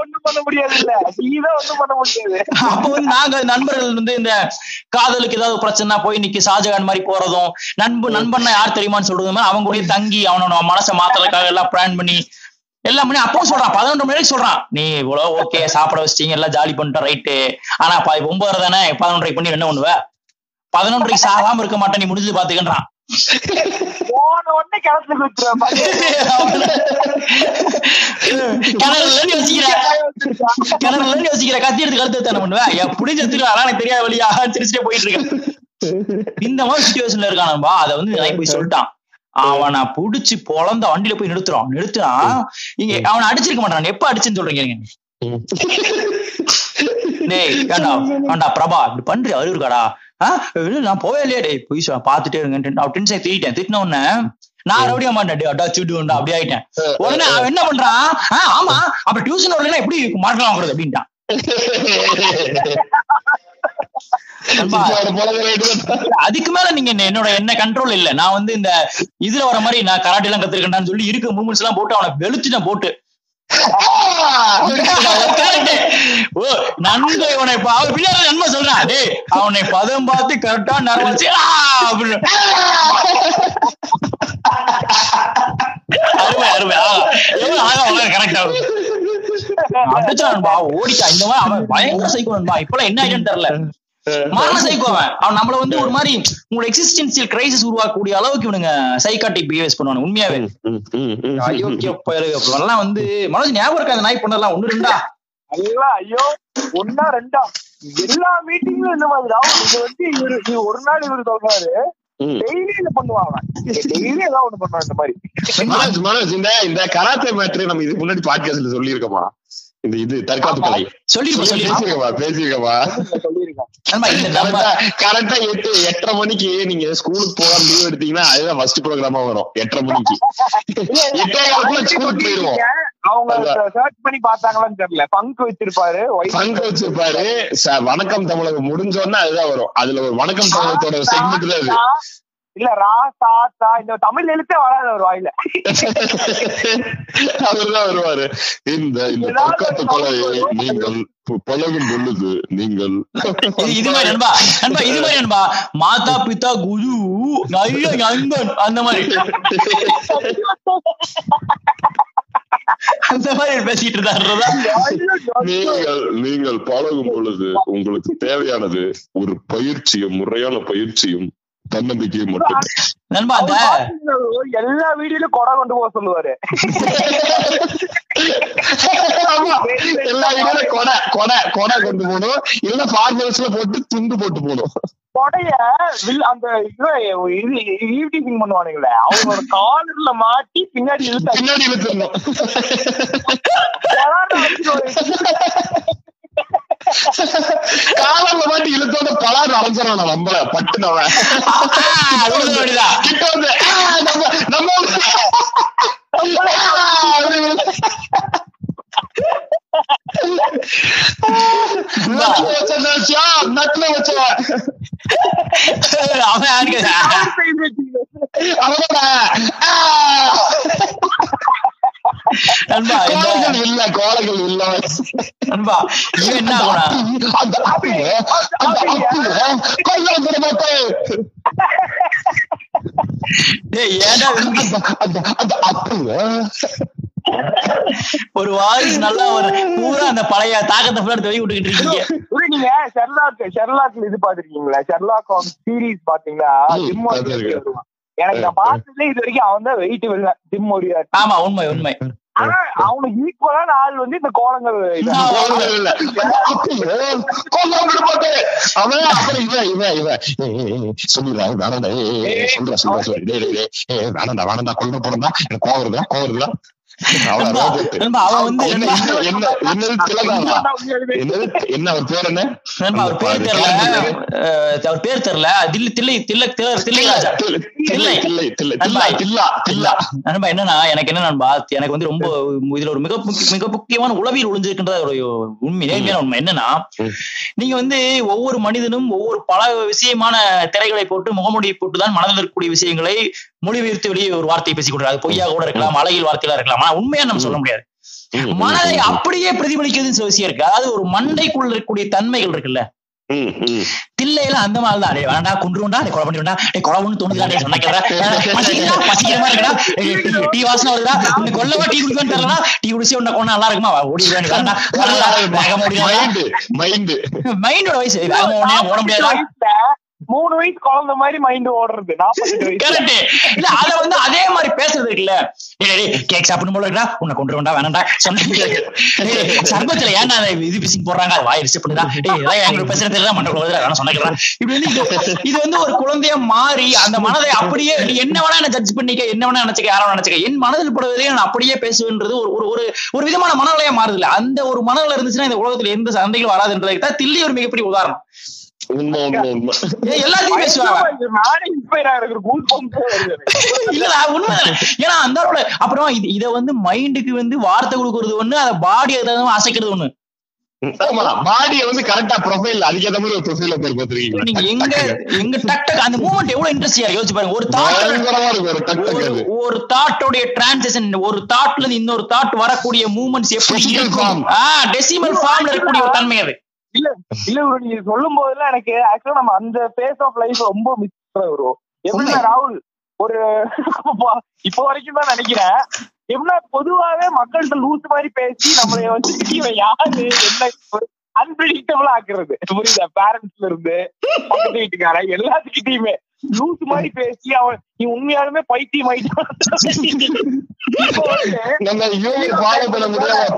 ஒண்ணும் பண்ண முடியாது இல்ல நீதான் ஒண்ணும் பண்ண முடியாது. அப்ப வந்து நாங்க நண்பர்கள் வந்து இந்த காதலுக்கு ஏதாவது பிரச்சனை போய் இன்னைக்கு ஷாஜகான் மாதிரி போறதும் நண்பு நண்பன்னா யார் தெரியுமான்னு சொல்றது அவங்க கூட தங்கி அவனோட மனசை மாத்துறதுக்காக எல்லாம் பிளான் பண்ணி எல்லாம் பண்ணி அப்பவும் சொல்றான். பதினொன்று மணிக்கு சொல்றான். நீ இவ்வளவு ஓகே சாப்பிட வச்சிட்டீங்க எல்லாம் ஜாலி பண்ணிட்டோம் ரைட்டு ஆனா ஒன்பதரை தானே பதினொன்றரை பண்ணி என்ன பண்ணுவ? பதினொன்றரைக்கு சாகாம இருக்க மாட்டேன் நீ முடிஞ்சது பாத்துக்கன்றான். கிணறுலன்னு யோசிக்கிற. கத்தி எடுத்து கழுத்து தானே பண்ணுவேன் செத்துட்டு அதான் எனக்கு தெரியாத வழியா சிரிச்சுட்டே போயிட்டு இருக்கேன் இந்த மாதிரி சுச்சுவேஷன்ல அதை வந்து நான் போய் சொல்லிட்டான். அவனை புடிச்சு பொழந்த வண்டியில போய் நிறுத்துறான் நிறுத்துறான் இங்க அவனை அடிச்சிருக்க மாட்டான். எப்ப அடிச்சுன்னு சொல்றீங்க நீங்க? டேய் ஏண்டா ஏண்டா பிரபா இப்படி பண்றியா? அறிவு இருக்காடா ஆ? இல்ல, நான் போவே இல்லையா டேய் போய் பாத்துட்டே இருங்க அவன் டென்ஷன் திட்டேன் திட்டின உடனே நான் ரவுடியா மாட்டேன் டேய் அடா சுடுவேன்டா அப்படி ஆயிட்டேன். உடனே அவன் என்ன பண்றான்? ஆமா அப்ப டியூஷன் வரலன்னா எப்படி மாட்டலாம் வாங்குறது அப்படின்ட்டான். அதுக்கு மேல நீங்க என்ன- என்னோட என்ன கண்ட்ரோல் இல்ல. நான் வந்து இந்த இதுல வர மாதிரி நான் கராட்டே எல்லாம் கத்துருக்கேன்டான்னு சொல்லி இருக்க மூமெண்ட்ஸ் எல்லாம் போட்டு அவனை வெளுத்துட்டேன் போட்டு. இவனை இப்ப அவன் பின்னாடி நன்மை சொல்றான் டேய் அவனை பதம் பார்த்து கரெக்டா "ஆ!" அப்படின்னு. அருமை அருமை. ஆகா எவ்வளவு ஆகா வளர கரெக்டா அடிச்சான்பா ஓடிட்டா. இந்த மாதிரி அவன் பயங்கர சைக்கோன்பா இப்பெல்லாம் என்ன ஆயிடுன்னு தெரியல. மரண சைக்கோ அவன். அவன் நம்மள வந்து ஒரு மாதிரி உங்களோட எக்ஸிஸ்டன்சியல் கிரைசிஸ் உருவாக்கக்கூடிய அளவுக்கு இவனுங்க சைக்காட்டிக் பிஹேவியர்ஸ் பண்ணுவானு உண்மையாவே. அயோக்கிய பயலுக அப்படிலாம் வந்து மனோஜ் ஞாபகம் இருக்கா? அந்த நாய் பண்ணலாம் ஒண்ணு ரெண்டா? எல்லாம் ஐயோ ஒன்னா ரெண்டா? எல்லா மீட்டிங்லயும் இந்த மாதிரி தான் இது வந்து இவரு இது ஒரு நாள் இவரு சொல்றாரு. இதை இந்த மாதிரி. மனோஜ் மனோஜ் இந்த இந்த கராத்தே மேட்ரு நம்ம இதுக்கு முன்னாடி பாட்காஸ்ட்ல சொல்லியிருக்கோமா? இந்த இது தற்காப்பு கலை இந்த நம்ம கரெக்டா எட்டு எட்டரை மணிக்கு நீங்க ஸ்கூலுக்கு போக லீவ் எடுத்தீங்கன்னா அதுதான் ஃபர்ஸ்ட் ப்ரோக்ராமா வரும் எட்டரை மணிக்கு. எட்டே காலத்துல ஸ்கூலுக்கு போயிருவோம் அவங்க. சர்ச் பண்ணி பார்த்தாங்களான்னு தெரியல. பங்கு வச்சிருப்பாரு பங்கு வச்சிருப்பாரு. வணக்கம் தமிழகம் முடிஞ்சோடனே அதுதான் வரும். அதுல ஒரு வணக்கம் தமிழகத்தோட செக்மெண்ட் தான் அது. இல்ல ரா சா தா இந்த தமிழ் எழுத்தே வராது ஒரு வாயில. அவர்தான் வருவாரு. இந்த இந்த தற்காப்பு கலையை நீங்கள் பழகும் பொழுது நீங்கள் இது மாதிரி நண்பா நண்பா இது மாதிரி நண்பா மாதா பிதா குரு ஐயோ நண்பன் அந்த மாதிரி. அந்த மாதிரி பேசிட்டு இருந்தாருதா நீங்கள் நீங்கள் பழகும் பொழுது உங்களுக்கு தேவையானது ஒரு பயிற்சியும் முறையான பயிற்சியும் தன்னம்பிக்கையும் மட்டும். நண்பா அந்த எல்லா வீடியோலயும் கொடை கொண்டு போக சொல்லுவாரு. எல்லா வீடுகளும் கொடை கொடை கொடை கொண்டு போகணும். இல்ல ஃபார்மல்ஸ்ல போட்டு துண்டு போட்டு போகணும். கொடைய வில் அந்த ஈவ்டீசிங் பண்ணுவானுங்களே அவங்களோட காலர்ல மாட்டி பின்னாடி இழுத்து பின்னாடி வச்சுருவாரு. காலர்ல மாட்டி இழுத்தோட பலாறு அரைஞ்சிடணும் நம்மள பட்டுனவன். கிட்ட வந்து "ஆ, நம்ம நம்ம நட்டுல வச்ச நினைச்சா, நட்டுல வச்சவன் அவன். அவனோட நண்பா இந்த கோலங்கள் இல்ல கோலங்கள் இல்ல. நண்பா இவன் என்ன அந்த அந்த அந்த அந்த அந்த அப்புல ஒரு வாரிசு நல்லா ஒரு பூரா அந்த பழைய தாக்கத்தை ஃபுல்லா எடுத்து வெளிய விட்டுக்கிட்டு இருக்கீங்க நீங்க ஷெர்லாக் ஷெர்லாக்ல இது பாத்திருக்கீங்களா ஷெர்லாக் சீரிஸ் பாத்தீங்களா எனக்கு நான் பார்த்ததுல இது வரைக்கும் அவன் தான் வெயிட் வில்ல ஜிம் ஒரியா ஆமா உண்மை உண்மை. ஆனா அவனுக்கு ஈக்குவலான ஆள் வந்து இந்த கோலங்கள் அவன் அப்புறம் இவன் இவன் இவன். சொல்லுடா வேணாண்டா சொல்றா சொல்றா ஏய், வேணாண்டா வேணாண்டா கொல்ல போறா எனக்கு கோவம் வருதா அவர் பேர் தெரியல. தில்லி தில்லை நண்பா, என்னன்னா எனக்கு என்ன நண்பா எனக்கு வந்து ரொம்ப இதுல ஒரு மிக மிக முக்கியமான உளவியல் ஒளிஞ்சிருக்கின்ற ஒரு உண்மை நேர்மையான உண்மை என்னன்னா. நீங்க வந்து ஒவ்வொரு மனிதனும் ஒவ்வொரு பல விஷயமான திரைகளை போட்டு முகமூடி போட்டு தான் மனதில் இருக்கக்கூடிய விஷயங்களை மொழிபெயர்த்து வெளியே ஒரு வார்த்தையை பேசிக் கொள்றாரு அது பொய்யா கூட இருக்கலாம் அழகில் வார்த்தையில இருக்கலாம். ஆனா உண்மையா நம்ம சொல்ல முடியாது. மனதை அப்படியே பிரதிபலிக்கிறது சில விஷயம் இருக்கு. அதாவது ஒரு மண்டைக்குள்ள இருக்கக்கூடிய தன்மைகள் இருக்குல்ல. ம், ம். தில்லையில அந்த மாதிரி தான் வேண்டாம் கொண்டுருண்டா டேய் கொலை பண்ணிருண்டா டேய் கொலை ஒண்ணு தோணுதா டேய் சொன்னா கேக்குறா பசிக்கிறா பசிக்கிற மாதிரி இருக்கடா. டீ- டீ வாசனை வருதா உன்னை கொல்லவா டீ குடிக்கணும் தெரியலடா. டீ குடிச்சு உன்னை கொண்டா நல்லா இருக்குமா? ஓடி வேண்டாம் மைண்டு மைண்டு மைண்டோட வயசு. ஓட முடியாதா மூணு வயசு குழந்தை மாதிரி மைண்ட் ஓடுறது நாற்பத்தெட்டு இல்ல அத வந்து அதே மாதிரி பேசுறது டேய், கேக் சாப்பிடணும் போல இருக்கா உன்னை கொண்டு வேண்டாம் வேணாம்டா. சொன்ன சர்பத்துல ஏன்டா இது பிசிங் போடுறாங்க? அது வாய் ரிசீவ் இதெல்லாம் எங்களுக்கு பேசுறது தெரியல மண்டல வருது வேணா சொன்னேன் இப்படி வந்து இது- வந்து ஒரு குழந்தைய மாறி அந்த மனதை அப்படியே நீ என்ன வேணா என்ன ஜட்ஜ் பண்ணிக்க என்ன வேணா நினைச்சுக்க யாரோ நினைச்சுக்க என் மனதில் படுவதே நான் அப்படியே பேசுவேன்றது ஒரு ஒரு ஒரு விதமான மனநிலையா மாறுது இல்ல. அந்த ஒரு மனநிலை இருந்துச்சுன்னா இந்த உலகத்துல எந்த சண்டைகள் வராதுன்றதுக்கு தான் தில்லி ஒரு மிகப்பெரிய உதாரணம். உண்மை உண்மை உண்மை. எல்லாத்தையும் ஏன்னா அந்த அப்புறம் இது இத வந்து மைண்டுக்கு வந்து வார்த்தை கொடுக்கறது ஒண்ணு அதை பாடி அசைக்கிறது ஒண்ணு. பாடிய வந்து கரெக்டா ப்ரொஃபைல் அதுக்கேத்த மாதிரி ஒரு ப்ரொஃபைல பேர் நீங்க எங்க எங்க டக் டக் அந்த மூமெண்ட் எவ்வளவு இன்ட்ரெஸ்டியா இருக்கு யோசிச்சு பாருங்க. ஒரு தாட் ஒரு தாட்டோடைய டிரான்சேஷன் ஒரு தாட்ல இருந்து இன்னொரு தாட் வரக்கூடிய மூமெண்ட்ஸ் எப்படி இருக்கும்? டெசிமல் ஃபார்ம்ல இருக்கக்கூடிய ஒரு தன்மை அது. இல்ல இல்ல bro, நீங்க சொல்லும் போதெல்லாம் எனக்கு ஆக்சுவலா நம்ம அந்த பேஸ் ஆஃப் லைஃப் ரொம்ப மிஸ் bro. எப்படின்னா ராகுல் ஒரு இப்போ வரைக்கும் தான் நினைக்கிறேன். எப்படின்னா பொதுவாவே மக்கள்கிட்ட லூஸ் மாதிரி பேசி நம்மளை வந்து இவன் யாரு என்ன அன்பிரிடிக்டபிள் ஆக்குறது. புரியுதா? பேரண்ட்ஸ்ல இருந்து பக்கத்து வீட்டுக்காரன் எல்லாத்துக்கிட்டையுமே. லூஸ் மாதிரி பேசி அவன் நீ உண்மையாலுமே பைத்தியம்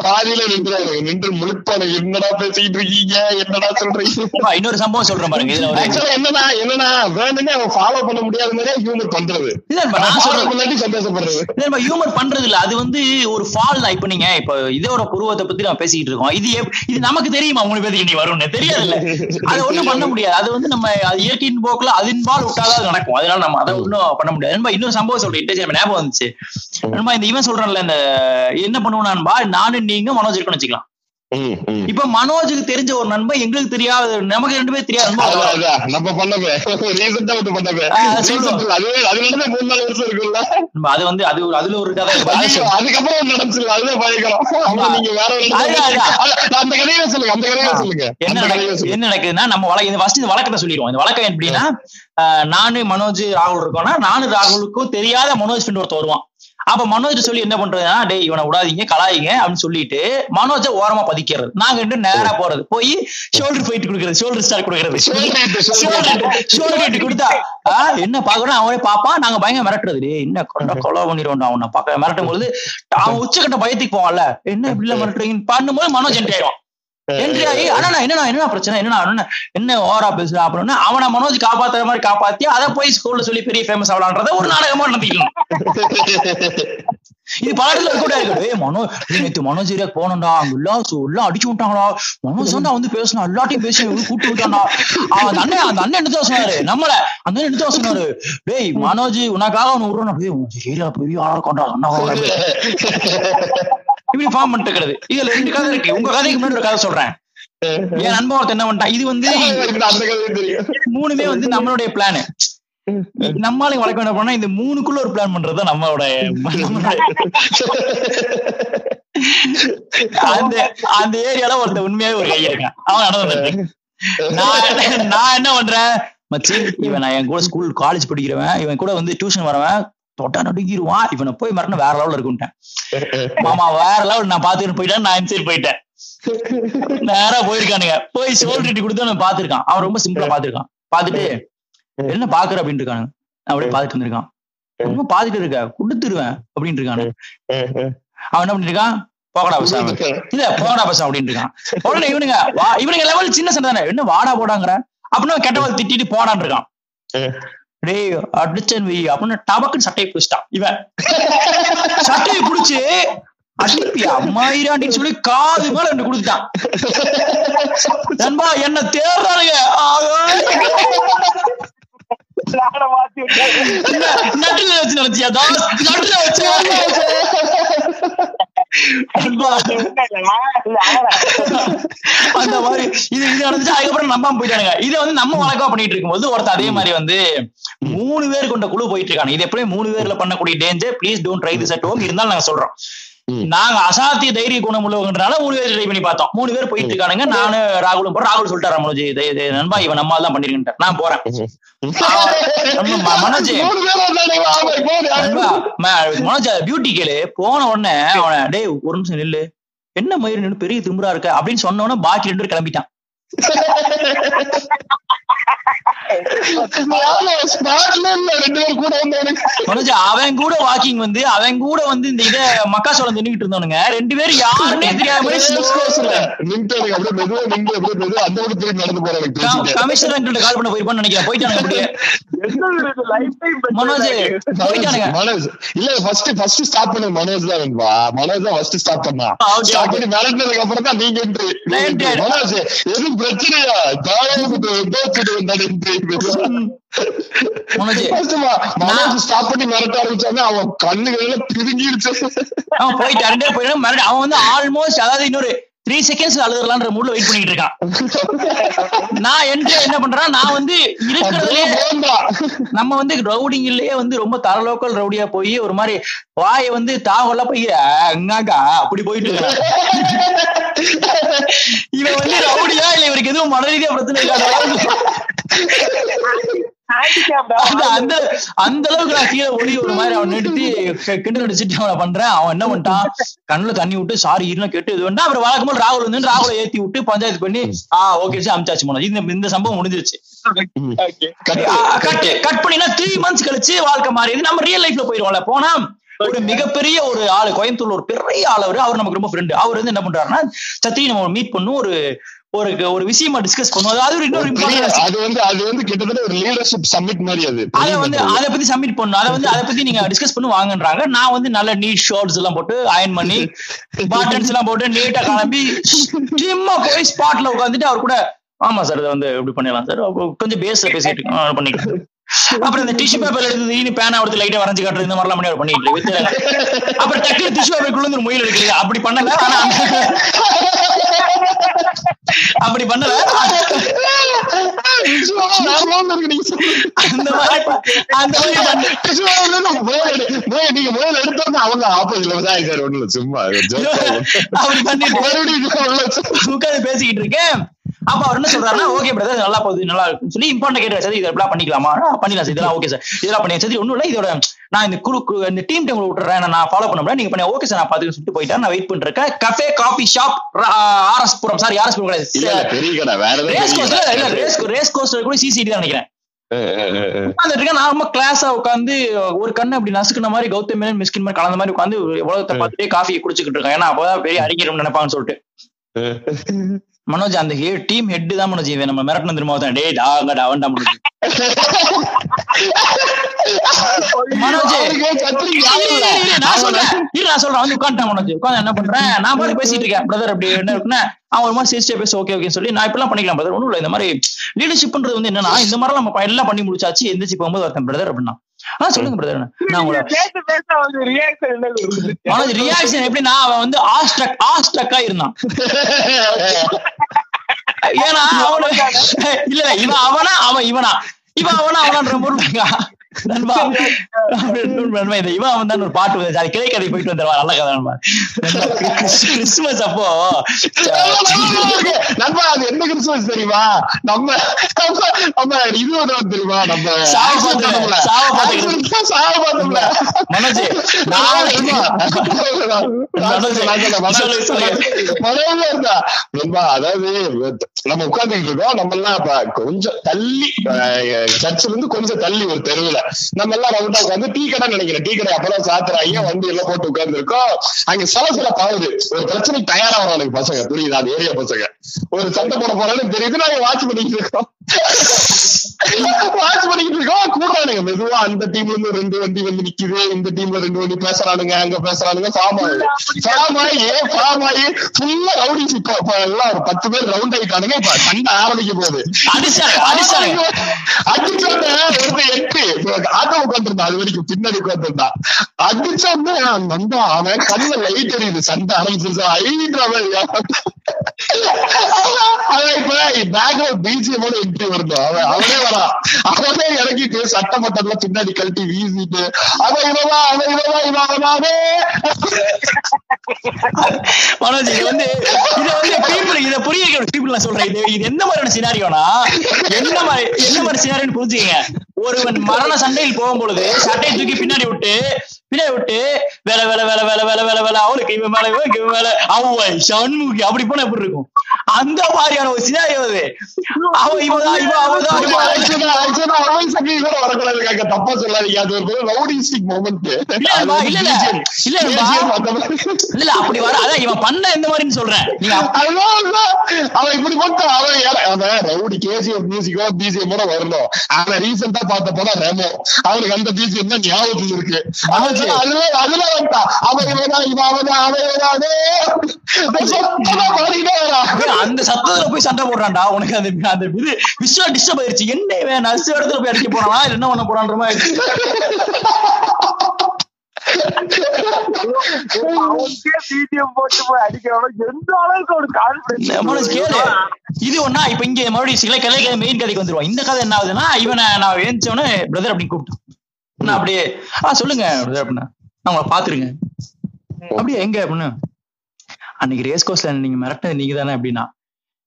பாதியில நின்றுவாங்க நின்று முழுப்பான என்னடா பேசிட்டு இருக்கீங்க? என்னடா சொல்றீங்க? இன்னொரு சம்பவம் சொல்றேன் பாருங்க. என்னன்னா என்னன்னா வேணும்னே அவன் ஃபாலோ பண்ண முடியாத மாதிரியே ஹியூமர் பண்றது. சந்தோஷப்படுறது. ஹியூமர் பண்றது இல்ல. அது வந்து ஒரு ஃபால் தான். இப்ப நீங்க இப்ப இதோட புருவத்தை பத்தி நம்ம பேசிக்கிட்டு இருக்கோம். இது நமக்கு தெரியுமா? மூணு பேருக்கு நீ வரும்னு. தெரியாது இல்ல அது ஒண்ணும் பண்ண முடியாது. அது வந்து நம்ம அது இயற்கையின் போக்குல அதின்பால் விட்டாதான் அது நடக்கும். அதனால நம்ம அதை ஒண்ணும் பண்ண முடியாது. நண்பா, இன்னொரு சம்பவம் சொல்றேன். இன்டர்ஜென்ட் ஞாபகம் வந்துச்சு. நண்பா, இந்த இவன் சொல்றான்ல இந்த என்ன பண்ணுவோம் நண்பா? நானும் நீங்க மனோஜ் இருக்கணும் வச்சுக்கலாம். இப்ப மனோஜுக்கு தெரிஞ்ச ஒரு நண்பன் எங்களுக்கு தெரியாத நமக்கு ரெண்டு பேரும் தெரியாத. நம்ம பண்ணவே. ரீசெண்டா ஒன்று பண்ணவே. ஆ, அதை சொல்லுவோம். Recent இல்ல, அது அது நடந்த மூணு நாலு வருஷம் இருக்குல்ல. நண்பா, அது வந்து அது ஒரு- அதுல ஒரு கதை. அதுக்கப்புறம் நடந்துச்சு அதுதான் பயங்கரம். ஆமா, நீங்க வேற அந்த கதையை சொல்லுங்க. அந்த கதையை சொல்லுங்க. என்ன என்ன நடக்குதுன்னா நம்ம வழக்கு இந்த ஃபர்ஸ்ட் இந்த வழக்கத்தை சொல்லிடுவோம். இந்த வழக்கம் எப்படின்னா நானு மனோஜ் ராகுல் இருக்கோம்னா நானு ராகுலுக்கும் தெரியாத மனோஜ் ஃப்ரெண்ட் ஒருத்தர் வருவான். அப்ப மனோஜ் சொல்லி என்ன பண்றதுன்னா டேய் இவனை விடாதீங்க கலாயிங்க அப்படின்னு சொல்லிட்டு மனோஜை ஓரமா பதிக்கிறது. நாங்க ரெண்டு நேரா போறது. போய் ஷோல்டர் ஃபைட் கொடுக்கறது ஷோல்டர் ஸ்டார் கொடுக்கறது. ஷோல்டர் கொடுத்தா என்ன பாக்குறோம் அவனே பாப்பான் நாங்க பயங்கர மிரட்டுறது. டேய் என்ன கொண்டா கொலை பண்ணிடுவோம் அவனை பார்க்க மிரட்டும் பொழுது அவன் உச்சக்கட்ட பயத்துக்கு போவான்ல. என்ன இப்படி எல்லாம் மிரட்டுறீங்கன்னு? பண்ணும்போது மனோஜ் என்ட்ரி ஆயிடுவான் என்ட்ரி பிரச்சனை? என்னண்ணா என்ன என்ன ஓவரா பேசுற அப்படின்னு அவனை மனோஜ் காப்பாத்துற மாதிரி காப்பாத்தி அதை போய் ஸ்கூல்ல சொல்லி பெரிய ஃபேமஸ் ஆகலான்றத ஒரு நாடகமா நடத்திக்கலாம் இது பல கூட இருக்கு மனோ நேத்து மனோஜ் ஏரியா போனோம்டா அங்க எல்லாம் உள்ள எல்லாம் அடிச்சு விட்டாங்களா மனோஜ் தான் வந்து பேசணும் எல்லாத்தையும் பேசி கூட்டு விட்டான்டா. அவன் அந்த அண்ணன் அந்த அண்ணன் எடுத்து சொன்னாரு. நம்மள. அந்த அண்ணன் எடுத்து சொன்னாரு. டேய் மனோஜ் உனக்காக ஒண்ணு விடுறோம் டேய் ஏரியா பெரிய ஆளா இருக்கான்டா. அண்ணா இப்படி ஃபார்ம் பண்ணிட்டு இதுல ரெண்டு கதை இருக்கு. உங்க கதைக்கு முன்னாடி ஒரு கதை சொல்றேன். என் ஒருத்தன் என்ன பண்ணிட்டான் இது வந்து மூணுமே வந்து நம்மளுடைய பிளான் நம்மளால வழக்கம் என்ன பண்ணா இந்த மூணுக்குள்ள ஒரு பிளான் பண்றது நம்மளோட அந்த அந்த ஏரியால ஒருத்தன் உண்மையாவே ஒரு கை இருக்கான். அவன் நடந்து நான் நான் என்ன பண்றேன்? மச்சி இவன் நான் என் கூட ஸ்கூல் காலேஜ் படிக்கிறவன். இவன் கூட வந்து டியூஷன் வரவன். தொட்டா நடுங்கிடுவான் இவனை போய் மறந்து வேற லெவல்ல இருக்குன்ட்டேன் மாமா வேற லெவல் நான் பாத்துட்டு போயிட்டேன். நான் சைடு போயிட்டேன். நேரா போயிருக்கானுங்க. போய் சோல்ரிட்டி கொடுத்து அவன் பாத்துருக்கான் அவன் ரொம்ப சிம்பிளா பாத்துருக்கான் பாத்துட்டு என்ன பாக்குற அப்படின்னு இருக்கானுங்க. அப்படியே பாத்துட்டு வந்திருக்கான். ரொம்ப பாத்துட்டு இருக்க? கொடுத்துருவேன். அப்படின்னு இருக்கானு அவன் என்ன பண்ணிருக்கான் போகடா பேசாம இல்ல போகடா பேசாம அப்படின்னு இருக்கான். உடனே இவனுங்க வா இவனுங்க லெவல் சின்ன சண்டை தானே? என்ன வாடா போடாங்கிற? அப்படின்னு கெட்டவள் திட்டிட்டு போடான்னு இருக்கான். டேய் அடிச்சன் வை அப்படின்னு டபக்குன்னு சட்டையை பிடிச்சிட்டான். இவன். சட்டையை பிடிச்சு அம்மாயிராண்டின்னு சொல்லி காது மேல ரெண்டு கொடுத்துட்டான். நண்பா என்ன. என்ன, நடுல வச்சு நினைச்சியா நடுல வச்சு நண்பா இல்ல, நான் இல்ல, அவனா. அந்த மாதிரி இது இது நடந்துச்சு அதுக்கப்புறம் நம்பாம போயிட்டானுங்க. இதை வந்து நம்ம வழக்கமா பண்ணிட்டு இருக்கும்போது ஒருத்தர் அதே மாதிரி வந்து மூணு பேர் கொண்ட குழு போயிட்டு இருக்காங்க. இது எப்படியும் மூணு பேர்ல பண்ணக்கூடிய danger please don't try this at home இருந்தாலும் நாங்க சொல்றோம். நாங்க அசாத்திய தைரிய குணம் உள்ளவங்கன்றனால மூணு பேர் ட்ரை பண்ணி பார்த்தோம். மூணு பேர் போயிட்டு இருக்கானுங்க. நானு ராகுலும் போறோம். ராகுல் சொல்லிட்டாரு மனோஜ் நண்பா இவன் நம்மால் தான் பண்ணிருக்கேன் நான் போறேன். மனோஜ். மனோஜ் பியூட்டி கேளு. போன உடனே அவன டேய் ஒரு நிமிஷம் நில்லு. என்ன மயிர் நின்னு பெரிய திமிரா இருக்க? அப்படின்னு சொன்ன உடனே பாக்கி ரெண்டு பேர் கிளம்பிட்டான். அவன் கூட வாக்கிங் வந்து அவன் கூட வந்து இந்த இத மக்காசோளம் தின்னுட்டு இருந்தவனுங்க. ரெண்டு பேரும் யாருன்னே தெரியாம. கமிஷனர் அங்கிட்ட கால் பண்ண போயிருப்பான்னு நினைக்கிறேன். போயிட்டானுங்க மனோஜ் போயிட்டானுங்க. மனோஜ் இல்ல ஃபர்ஸ்ட் ஃபர்ஸ்ட் ஸ்டாப் பண்ணது மனோஜ் தான் மனோஜ் தான் ஃபர்ஸ்ட் ஸ்டாப் பண்ணா. பண்ணி அப்புறம் தான் நீங்க. மனோஜ் எதுவும் பிரச்சனையா? ஸ்டாப் பண்ணி மிரட்ட ஆரம்பிச்சாங்க அவன் கண்ணுகள் எல்லாம் பிதுங்கிருச்சு. அவன் போயிட்டு ரெண்டே போயிட்டு மறுபடியும் அவன் வந்து ஆல்மோஸ்ட் அதாவது இன்னொரு த்ரீ செகண்ட்ஸ் அழுகலான்ற மூட்ல வெயிட் பண்ணிட்டு இருக்கான் நான் என்ட்ரி என்ன பண்றேன் நான் வந்து இருக்கிறதுலயே போந்தா நம்ம வந்து ரவுடிங்லயே வந்து ரொம்ப தர லோக்கல் ரவுடியா போய் ஒரு மாதிரி வாயை வந்து தாவெல்லாம் போய் அங்காக்கா அப்படி போயிட்டு இருக்கான் இவன் வந்து ரவுடியா இல்ல இவருக்கு எதுவும் மன ரீதியா பிரச்சனை இல்லாத. அந்த அந்த அளவுக்கு நான் கீழே ஒளி ஒரு மாதிரி அவன் நிறுத்தி கி- கிண்டல் அடிச்சுட்டு அவனை பண்றேன். அவன் என்ன பண்ணிட்டான்? கண்ணுல தண்ணி விட்டு சாரி இருன்னு கேட்டு இது வேண்டாம் அப்புறம் வழக்கம் போல ராகுல் வந்து ராகுல ஏத்தி விட்டு பஞ்சாயத்து பண்ணி ஆ ஓகே சார் அமிச்சாச்சு போனோம் இந்த இந்த சம்பவம் முடிஞ்சிருச்சு. கட் கட் பண்ணினா த்ரீ மந்த்ஸ் கழிச்சு வாழ்க்கை மாறியது நம்ம ரியல் லைஃப்ல போயிருவோம்ல. போனா ஒரு மிகப்பெரிய ஒரு ஆளு கோயம்புத்தூர்ல ஒரு பெரிய ஆள் அவரு. அவர் நமக்கு ரொம்ப ஃப்ரெண்டு அவர் வந்து என்ன பண்றாருன்னா சத்திரி நம்ம மீட் பண்ணும். ஒரு ஒரு ஒரு விஷயமா டிஸ்கஸ் பண்ணுவோம். அது ஒரு இன்னொரு அது வந்து அது வந்து கிட்டத்தட்ட ஒரு லீடர்ஷிப் சம்மிட் மாதிரி அது. அத வந்து அத பத்தி சப்மிட் பண்ணணும். அத வந்து அத பத்தி நீங்க டிஸ்கஸ் பண்ணி வாங்கன்றாங்க. நான் வந்து நல்ல நீட் ஷார்ட்ஸ் எல்லாம் போட்டு அயன் பண்ணி பாட்டன்ஸ் எல்லாம் போட்டு நீட்டா கிளம்பி சும்மா போய் ஸ்பாட்ல உட்காந்துட்டு அவர் கூட ஆமா சார் இதை வந்து இப்படி பண்ணிடலாம் சார் கொஞ்சம் பேஸ்ல பேசிட்டு பண்ணிக்கலாம். அப்புறம் இந்த டிஷ்யூ பேப்பர் எடுத்து ஈனி பேனா எடுத்து லைட்டா வரைஞ்சு காட்டுறது இந்த மாதிரிலாம் பண்ணி அவர் பண்ணிட்டு. அப்புறம் டக்கு டிஷ்யூ பேப்பருக்குள்ள இருந்து முயல் எடுக்கிறது அப்படி பண்ணல ஆனா அப்படி பண்ணல அந்த மாதிரி அந்த மாதிரி நீங்க முதல்ல எடுத்தோம்னா அவங்க ஆப்போசிட்ல தான் இல்ல சும்மா. அப்படி பண்ணிட்டு உட்கார்ந்து பேசிக்கிட்டு இருக்கேன் அப்ப அவர் என்ன சொல்றாருன்னா ஓகே பிரதர் நல்லா போகுது நல்லா இருக்குன்னு சொல்லி இம்பார்ட்டன் கேட்டு சார் இதெல்லாம் பண்ணிக்கலாமா? ஆ, பண்ணிடலாம் சார் இதெல்லாம் ஓகே சார் இதெல்லாம் பண்ணி சரி ஒண்ணும் இல்ல இதோட நான் இந்த குழு இந்த டீம் டைம் விட்டுறேன் நான் ஃபாலோ பண்ண முடியாது நீங்க பண்ணி ஓகே சார் நான் பாத்துக்க சொல்லிட்டு போயிட்டேன் நான் வெயிட் பண்ணிட்டு இருக்கேன். Cafe coffee shop R S Puram. Sorry R S Puram கிடையாது. ரேஸ் கோஸ்டர் இல்ல. ரேஸ் ரேஸ் கோஸ்டர் கூட சிசிடி தான் நினைக்கிறேன். நான் ரொம்ப கிளாஸா உட்காந்து ஒரு கண்ணு அப்படி நசுக்குன மாதிரி கௌதம் மேனன் மிஸ்கின் மாதிரி கலந்த மாதிரி உட்காந்து உலகத்தை பார்த்துட்டே காஃபியை குடிச்சுக்கிட்டு இருக்கேன். ஏன்னா அப்பதான் பெரிய அறிஞர் நினைப்பாங்கன்னு சொல்லிட்டு. மனோஜ் அந்த டீம் ஹெட் தான் மனோஜ் இவன் நம்ம மிரட்டணும் திரும்ப தான் டேய் டாங்கடா அவன்டா மனோஜ். நான் சொல்றேன். நான் சொல்றேன். வந்து உட்காந்துட்டேன் மனோஜ். உட்காந்து என்ன பண்றேன் நான் பாட்டு பேசிட்டு இருக்கேன். பிரதர் அப்படி என்ன இருக்குன்னா அவன் ஒரு மாதிரி சிரிச்சே பேச ஓகே சொல்லி நான் இப்பெல்லாம் பண்ணிக்கலாம் பிரதர் ஒண்ணும் இல்ல இந்த மாதிரி லீடர்ஷிப்ன்றது வந்து என்னன்னா இந்த மாதிரி நம்ம ப- எல்லாம் பண்ணி முடிச்சாச்சு எந்திரிச்சு போகும்போது ஒருத்தன் பிரதர் அப்படின்னா. ஆ சொல்லுங்க பிரதர் நான் உங்களை ரியாக்ஷன் எப்படின்னா அவன் வந்து ஆஸ்ட்ரக் ஆஸ்ட்ரக்கா இருந்தான். ஏன்னா அவனு இல்ல இல்ல, இவன் அவனா? அவன் இவனா? இவன் அவனா அவனான்ற பொருள் நண்பா நண்பா இவன் அவன் தான் ஒரு பாட்டு வந்து அது கிளை கதை போயிட்டு வந்துருவா நல்ல கதை நண்பா. நண்பா, கிறிஸ்- கிறிஸ்துமஸ் அப்போ. நண்பா அது என்ன கிறிஸ்துமஸ் தெரியுமா? நம்ம நம்ம இது தெரியுமா? நம்ம சாவு பார்த்தோம்ல, சாவு. Accident சாவு பார்த்தோம்ல. மனோஜ் அதாவது நம்ம உட்கார்ந்துட்டு இருக்கோம். நம்ம எல்லாம் கொஞ்சம் தள்ளி சர்ச்சில் இருந்து கொஞ்சம் தள்ளி ஒரு தெருவுல. நம்ம எல்லாம் ரவுண்டா உட்காந்து டீ கடை நினைக்கிறேன். டீ கடை அப்பதான் சாத்துறாங்க. வண்டி எல்லாம் போட்டு உட்கார்ந்து இருக்கோம் அங்க சில சில பாவுது ஒரு பிரச்சனைக்கு தயாரா வரும் எனக்கு பசங்க. புரியுது? அது ஏரியா பசங்க. ஒரு சண்டை போட போறேன்னு தெரியுது. நாங்க வாட்ச் பண்ணிட்டு இருக்கோம். வாட்ச் பண்ணிட்டு இருக்கோம். கூடுறானுங்க மெதுவா அந்த டீம்ல இருந்து ரெண்டு வண்டி வந்து நிக்குது. இந்த டீம்ல ரெண்டு வண்டி பேசுறானுங்க அங்க பேசுறானுங்க ஃபார்ம் ஆகுது ஃபார்ம் ஆகி ஃபார்ம் ஆகி ஃபுல்லா ரவுடிஸ் இப்போ எல்லாம் ஒரு பத்து பேர் ரவுண்ட் ஆயிட்டானுங்க. இப்ப சண்டை ஆரம்பிக்க போகுது. அடிச்சோன்னு ஒருத்தன் எட்டு. ஆட்டோ உட்காந்துருந்தான் அது வரைக்கும் பின்னாடி உட்காந்துருந்தான் அடிச்சோன்னு வந்தா அவன் கண்ணுல லைட் எரியுது. சண்டை ஆரம்பிச்சிருச்சு. ஐன்ற அவன் இப்ப பேக்ரவுண்ட் என்ட்ரி வருது. அவன் அவனே வரா. அவனே இறங்கிட்டு சட்டை மட்டம்லாம் பின்னாடி கழட்டி வீசிட்டு அவன் இவனா அவன் இவனா இவன் அவனாவே மனோஜ் இது வந்து இது வந்து பீப்புள் இதை புரிய பீப்புள் நான் சொல்றேன். இது இது எந்த மாதிரியான சினாரியோனா என்ன மாதிரி என்ன மாதிரி சினாரியோன்னு புரிஞ்சுக்கங்க. ஒருவன் மரண சண்டையில் போகும் பொழுது சட்டையை தூக்கி பின்னாடி விட்டு பின்னாடி விட்டு வேலை வேலை வேலை வேலை வேலை வேலை வேலை. அவனுக்கு இவன் மேல இவனுக்கு இவன் மேல. அவன் சண்முகி அப்படி போனா எப்படி இருக்கும்? அந்த மாதிரியான ஒரு சினாரியோ அது. அவன் இவன் இவன் அவதான் அவன் தப்பா சொல்லாதீங்க. அது ஒரு ரவுடிஸ்டிக் மொமெண்ட் இல்ல, இல்ல. இல்ல. இல்ல அப்படி வர அதான் இவன் பண்ண எந்த மாதிரின்னு சொல்றேன். அவன் இப்படி மட்டும் அவன் அவன் ரவுடி கேசிஎஃப் மியூசிக்கோ பிஜிஎம் வரணும். அவன் ரீசெண்டா பார்த்த போனா ரெமோ. அவனுக்கு அந்த பிஜிஎம் தான் ஞாபகத்துக்கு இருக்கு. அதுல அதுல அதுல அவன் அவனா அந்த சத்தத்துல போய் சண்டை போடுறான்டா. உனக்கு அந்த அந்த இது டிஸ்டர்ப் ஆயிருச்சு என்ன இவன் நர்ஸ் இடத்துல போய் அடிக்க போறானா? இல்ல என்ன பண்ண போறான்ற மாதிரி இது ஒண்ணா இப்ப இங்க மறுபடியும் சில கலை மெயின் கதைக்கு வந்துருவோம். இந்த கதை என்ன ஆகுதுன்னா இவனை நான் ஏஞ்சவனே பிரதர் அப்படின்னு கூப்பிட்டேன். அப்படியே ஆ சொல்லுங்க அப்படின்னா உங்களை பாத்துருங்க அப்படியே எங்க? அப்படின்னு அன்னைக்கு ரேஸ் கோர்ஸ்ல நீங்க மிரட்டினது நீங்க தானே அப்படின்னா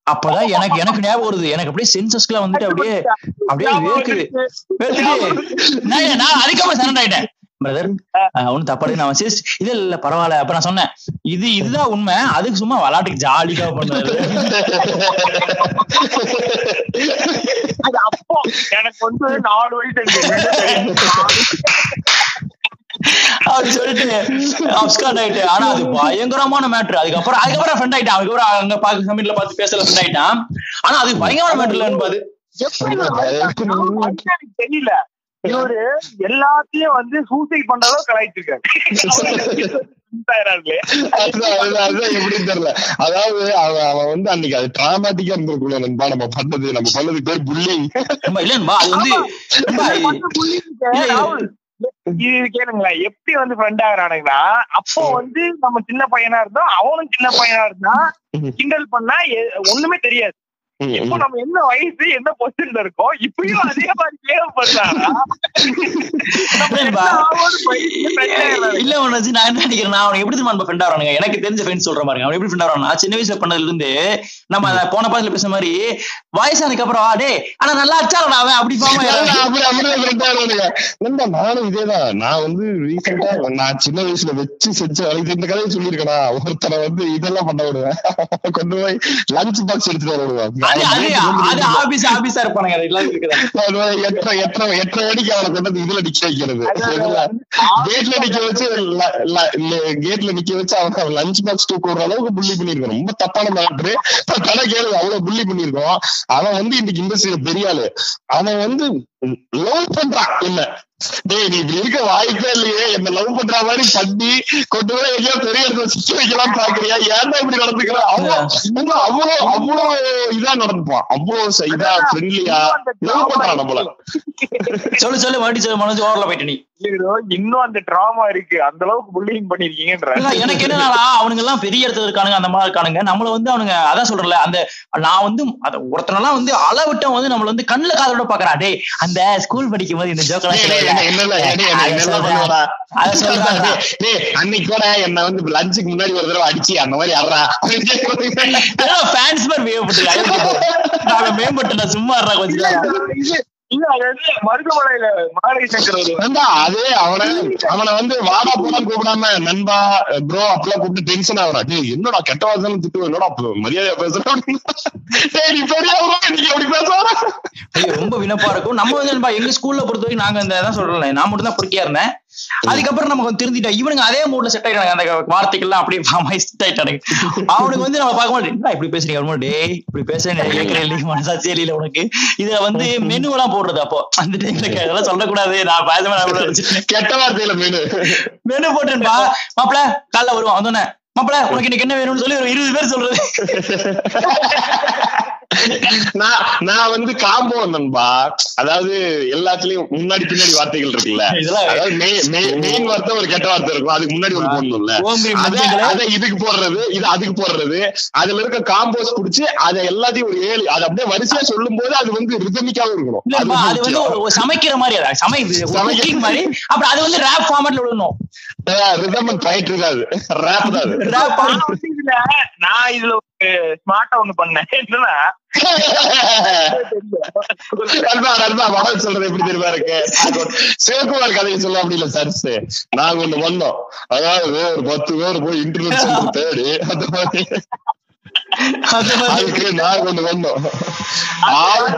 அப்பதான் எனக்கு எனக்கு ஞாபகம் வருது. எனக்கு அப்படியே சென்சஸ்க்குலாம் வந்துட்டு அப்படியே அப்படியே வேர்க்குது. வேர்த்துட்டு நான் அதுக்கப்புறம் சரண்ட் ஆயிட்டேன். பிரதர் ஒன்னும் தப்பாடு நான் சிஸ் இல்ல இல்ல பரவாயில்ல. அப்ப நான் சொன்னேன் இது இதுதான் உண்மை. அதுக்கு சும்மா விளையாட்டுக்கு ஜாலிக்காக பண்ணது அது அப்போ எனக்கு வந்து நாலு வயசு அப்படி சொல்லிட்டு ஆயிட்டு. ஆனா அது பயங்கரமான மேட்ரு அதுக்கப்புறம் அதுக்கப்புறம் ஃப்ரெண்ட் ஆயிட்டான். அதுக்கப்புறம் அங்க பாக்க சமீட்ல பார்த்து பேசல ஃப்ரெண்ட் ஆயிட்டான். ஆனா அது பயங்கரமான மேட்ரு இல்லன்னு பாது தெரியல. இவரு எல்லாத்தையும் வந்து சூசைட் பண்ற அளவுக்கு எப்படின்னு தெரியல. அதாவது அவன் வந்து அன்னைக்கு அது டிராமாட்டிக்கா இருந்திருக்குள்ள நண்பா. நம்ம பண்ணது நம்ம பண்ணது பேர் புல்லிங் இல்லன்பா அது வந்து இது- கேளுங்களேன் எப்படி வந்து ஃப்ரெண்ட் ஆகுறானுங்கன்னா அப்போ வந்து நம்ம சின்ன பையனா இருந்தோம் அவனும் சின்ன பையனா இருந்தா கிண்டல் பண்ணா ஒண்ணுமே தெரியாது. இப்போ நம்ம என்ன வயசு என்ன பொசிஷன்ல இருக்கோம் இப்பயும் அதே மாதிரி இல்லன்பா, இல்ல உனச்சு நான் என்ன நினைக்கிறேன் நான் அவனுக்கு எப்படி நம்ம ஃப்ரெண்ட் ஆகிறானுங்க? எனக்கு தெரிஞ்ச ஃப்ரெண்ட்ஸ் சொல்ற மாதிரி அவன் எப்படி ஃப்ரெண்ட் ஆகிறானா சின்ன வயசுல பண்ணதுல இருந்து நம்ம போன பாத்துல பேசுற மாதிரி வயசானதுக்கு அப்புறம் "ஆ, டேய் ஆனா நல்லா அடிச்சாலும் அவன் அப்படி பாமா நானும் இதேதான். நான் வந்து ரீசெண்டா நான் சின்ன வயசுல வச்சு செஞ்ச வேலைக்கு இந்த கதையை சொல்லியிருக்கேனா? ஒருத்தனை வந்து இதெல்லாம் பண்ண விடுவேன். கொண்டு போய் லஞ்ச் பாக்ஸ் எடுத்துட்டு வர எட்டரை மணிக்கு அவனை கொண்டு இதுல நிக்க வைக்கிறது. கேட்ல நிக்க வச்சு கேட்ல நிக்க வச்சு அவன் லஞ்ச் பாக்ஸ் தூக்க விடுற அளவுக்கு புள்ளி பண்ணிருக்கோம் ரொம்ப தப்பான மேட்ரு கடை கேளு அவ்வளவு புள்ளி பண்ணிருக்கோம் அவன் வந்து இன்னைக்கு இண்டஸ்ட்ரியில பெரிய ஆளு. அவன் வந்து லவ் பண்றா. என்ன? டேய் நீ இப்படி இருக்க வாய்ப்பே இல்லையே. என்ன லவ் பண்ற மாதிரி பண்ணி கொண்டு போய் எங்கேயோ பெரிய இடத்துல சிக்க வைக்கலாம் பாக்குறியா? ஏன்டா இப்படி நடந்துக்கிற? அவ்வளவு அவ்வளவு அவ்வளவு இதா நடந்துப்பான். அவ்வளவு இதா ஃப்ரெண்ட்லியா லவ் பண்றான் நம்மள. சொல்லு சொல்லு வாட்டி சொல்லு மனசு ஓவர்ல போயிட்டு நீ. இன்னும் அந்த டிராமா இருக்கு. அந்த அளவுக்கு புல்லிங் பண்ணிருக்கீங்கன்ற. எனக்கு என்னன்னா அவனுங்க எல்லாம் பெரிய இடத்துல இருக்கானுங்க அந்த மாதிரி இருக்கானுங்க. நம்மள வந்து அவனுங்க அதான் சொல்றல அந்த நான் வந்து அத ஒருத்தனெல்லாம் வந்து அளவிட்டம் வந்து நம்மள வந்து கண்ணுல காதோட பாக்குறான் டேய் அந்த ஸ்கூல் படிக்கும் போது இந்த ஜோக்கெல்லாம் அன்னைக்கு கூட என்ன வந்து லஞ்சுக்கு முன்னாடி ஒரு தடவை அடிச்சு அந்த மாதிரி அறா ஃபேன்ஸ் மாதிரி மேம்பட்டு நான் மேம்பட்டு நான் சும்மா இருறேன் கொஞ்ச நேரம். இல்ல அது அவனை அவனை வந்து வாடா போடான்னு கூப்பிடாம நண்பா ப்ரோ அப்பெல்லாம் கூப்பிட்டு டென்ஷன் ஆகுறா. டேய் என்னடா கெட்ட திட்டு என்னடா மரியாதையா பேசுற டேய் நீ பெரிய ரொம்ப வினப்பா இருக்கும். நம்ம வந்து எங்க ஸ்கூல்ல பொறுத்த வரைக்கும் நாங்க இந்த சொல்றேன் நான் மட்டும் தான் பொறுக்கியா இருந்தேன். அதுக்கப்புறம் நம்ம கொஞ்சம் திருந்திட்டோம். இவனுங்க அதே மூட்ல செட் ஆயிட்டாங்க அந்த வார்த்தைகள்லாம் அப்படியே செட் ஆயிட்டானுங்க. அவனுக்கு வந்து நம்ம பார்க்கும்போது என்ன இப்படி பேசுறீங்க? அவனோட டேய் இப்படி பேசுறேன் மனசாட்சி இல்ல உனக்கு. இதுல வந்து மெனு எல்லாம் போடுறது அப்போ. அந்த டைம்ல அதெல்லாம் சொல்லக்கூடாது. நான் பேச கெட்ட வார்த்தையில மீனு மெனு போட்டுருப்பா. மாப்பிள காலைல வருவான் வந்தோடனே மாப்பிள உனக்கு இன்னைக்கு என்ன வேணும்னு சொல்லி ஒரு இருபது பேர் சொல்றது. நான் நான் வந்து காம்போ நண்பா. அதாவது எல்லாத்துலயும் முன்னாடி பின்னாடி வார்த்தைகள் இருக்குல்ல. அதாவது மெயின் வார்த்தை ஒரு கெட்ட வார்த்தை இருக்கும். அதுக்கு முன்னாடி ஒண்ணு போடணும்ல. அத இதுக்கு போடுறது இது அதுக்கு போடுறது. அதுல இருக்க காம்போஸ் புடிச்சு அத எல்லாத்தையும் ஒரு ஏழு அது அப்படியே வரிசையா சொல்லும் போது அது வந்து ரிதமிக்காவும் இருக்கணும். அது வந்து ஒரு- சமைக்கிற மாதிரி அது சமை சமைக்க- cooking மாதிரி. அப்புறம் அது வந்து ரேப் ஃபார்மட்ல விடணும். ரிதம் ஃபைட் இருக்காது. ரேப் தான் இதுல நான் இதுல ஒரு ஸ்மார்ட்டா ஒண்ணு பண்ணேன். என்னன்னா நண்பா நண்பா மகள் சொல்றது எப்படி தெரியுமா இருக்கு? சிவகுமார் கதையை சொல்ல இல்ல சர்ஸ். நாங்க ஒண்ணு பண்ணோம் அதாவது ஒரு பத்து பேர் போய் இன்டர்நெட் தேடி அந்த மாதிரி. அதுக்கு நாங்க ஒண்ணு பண்ணோம்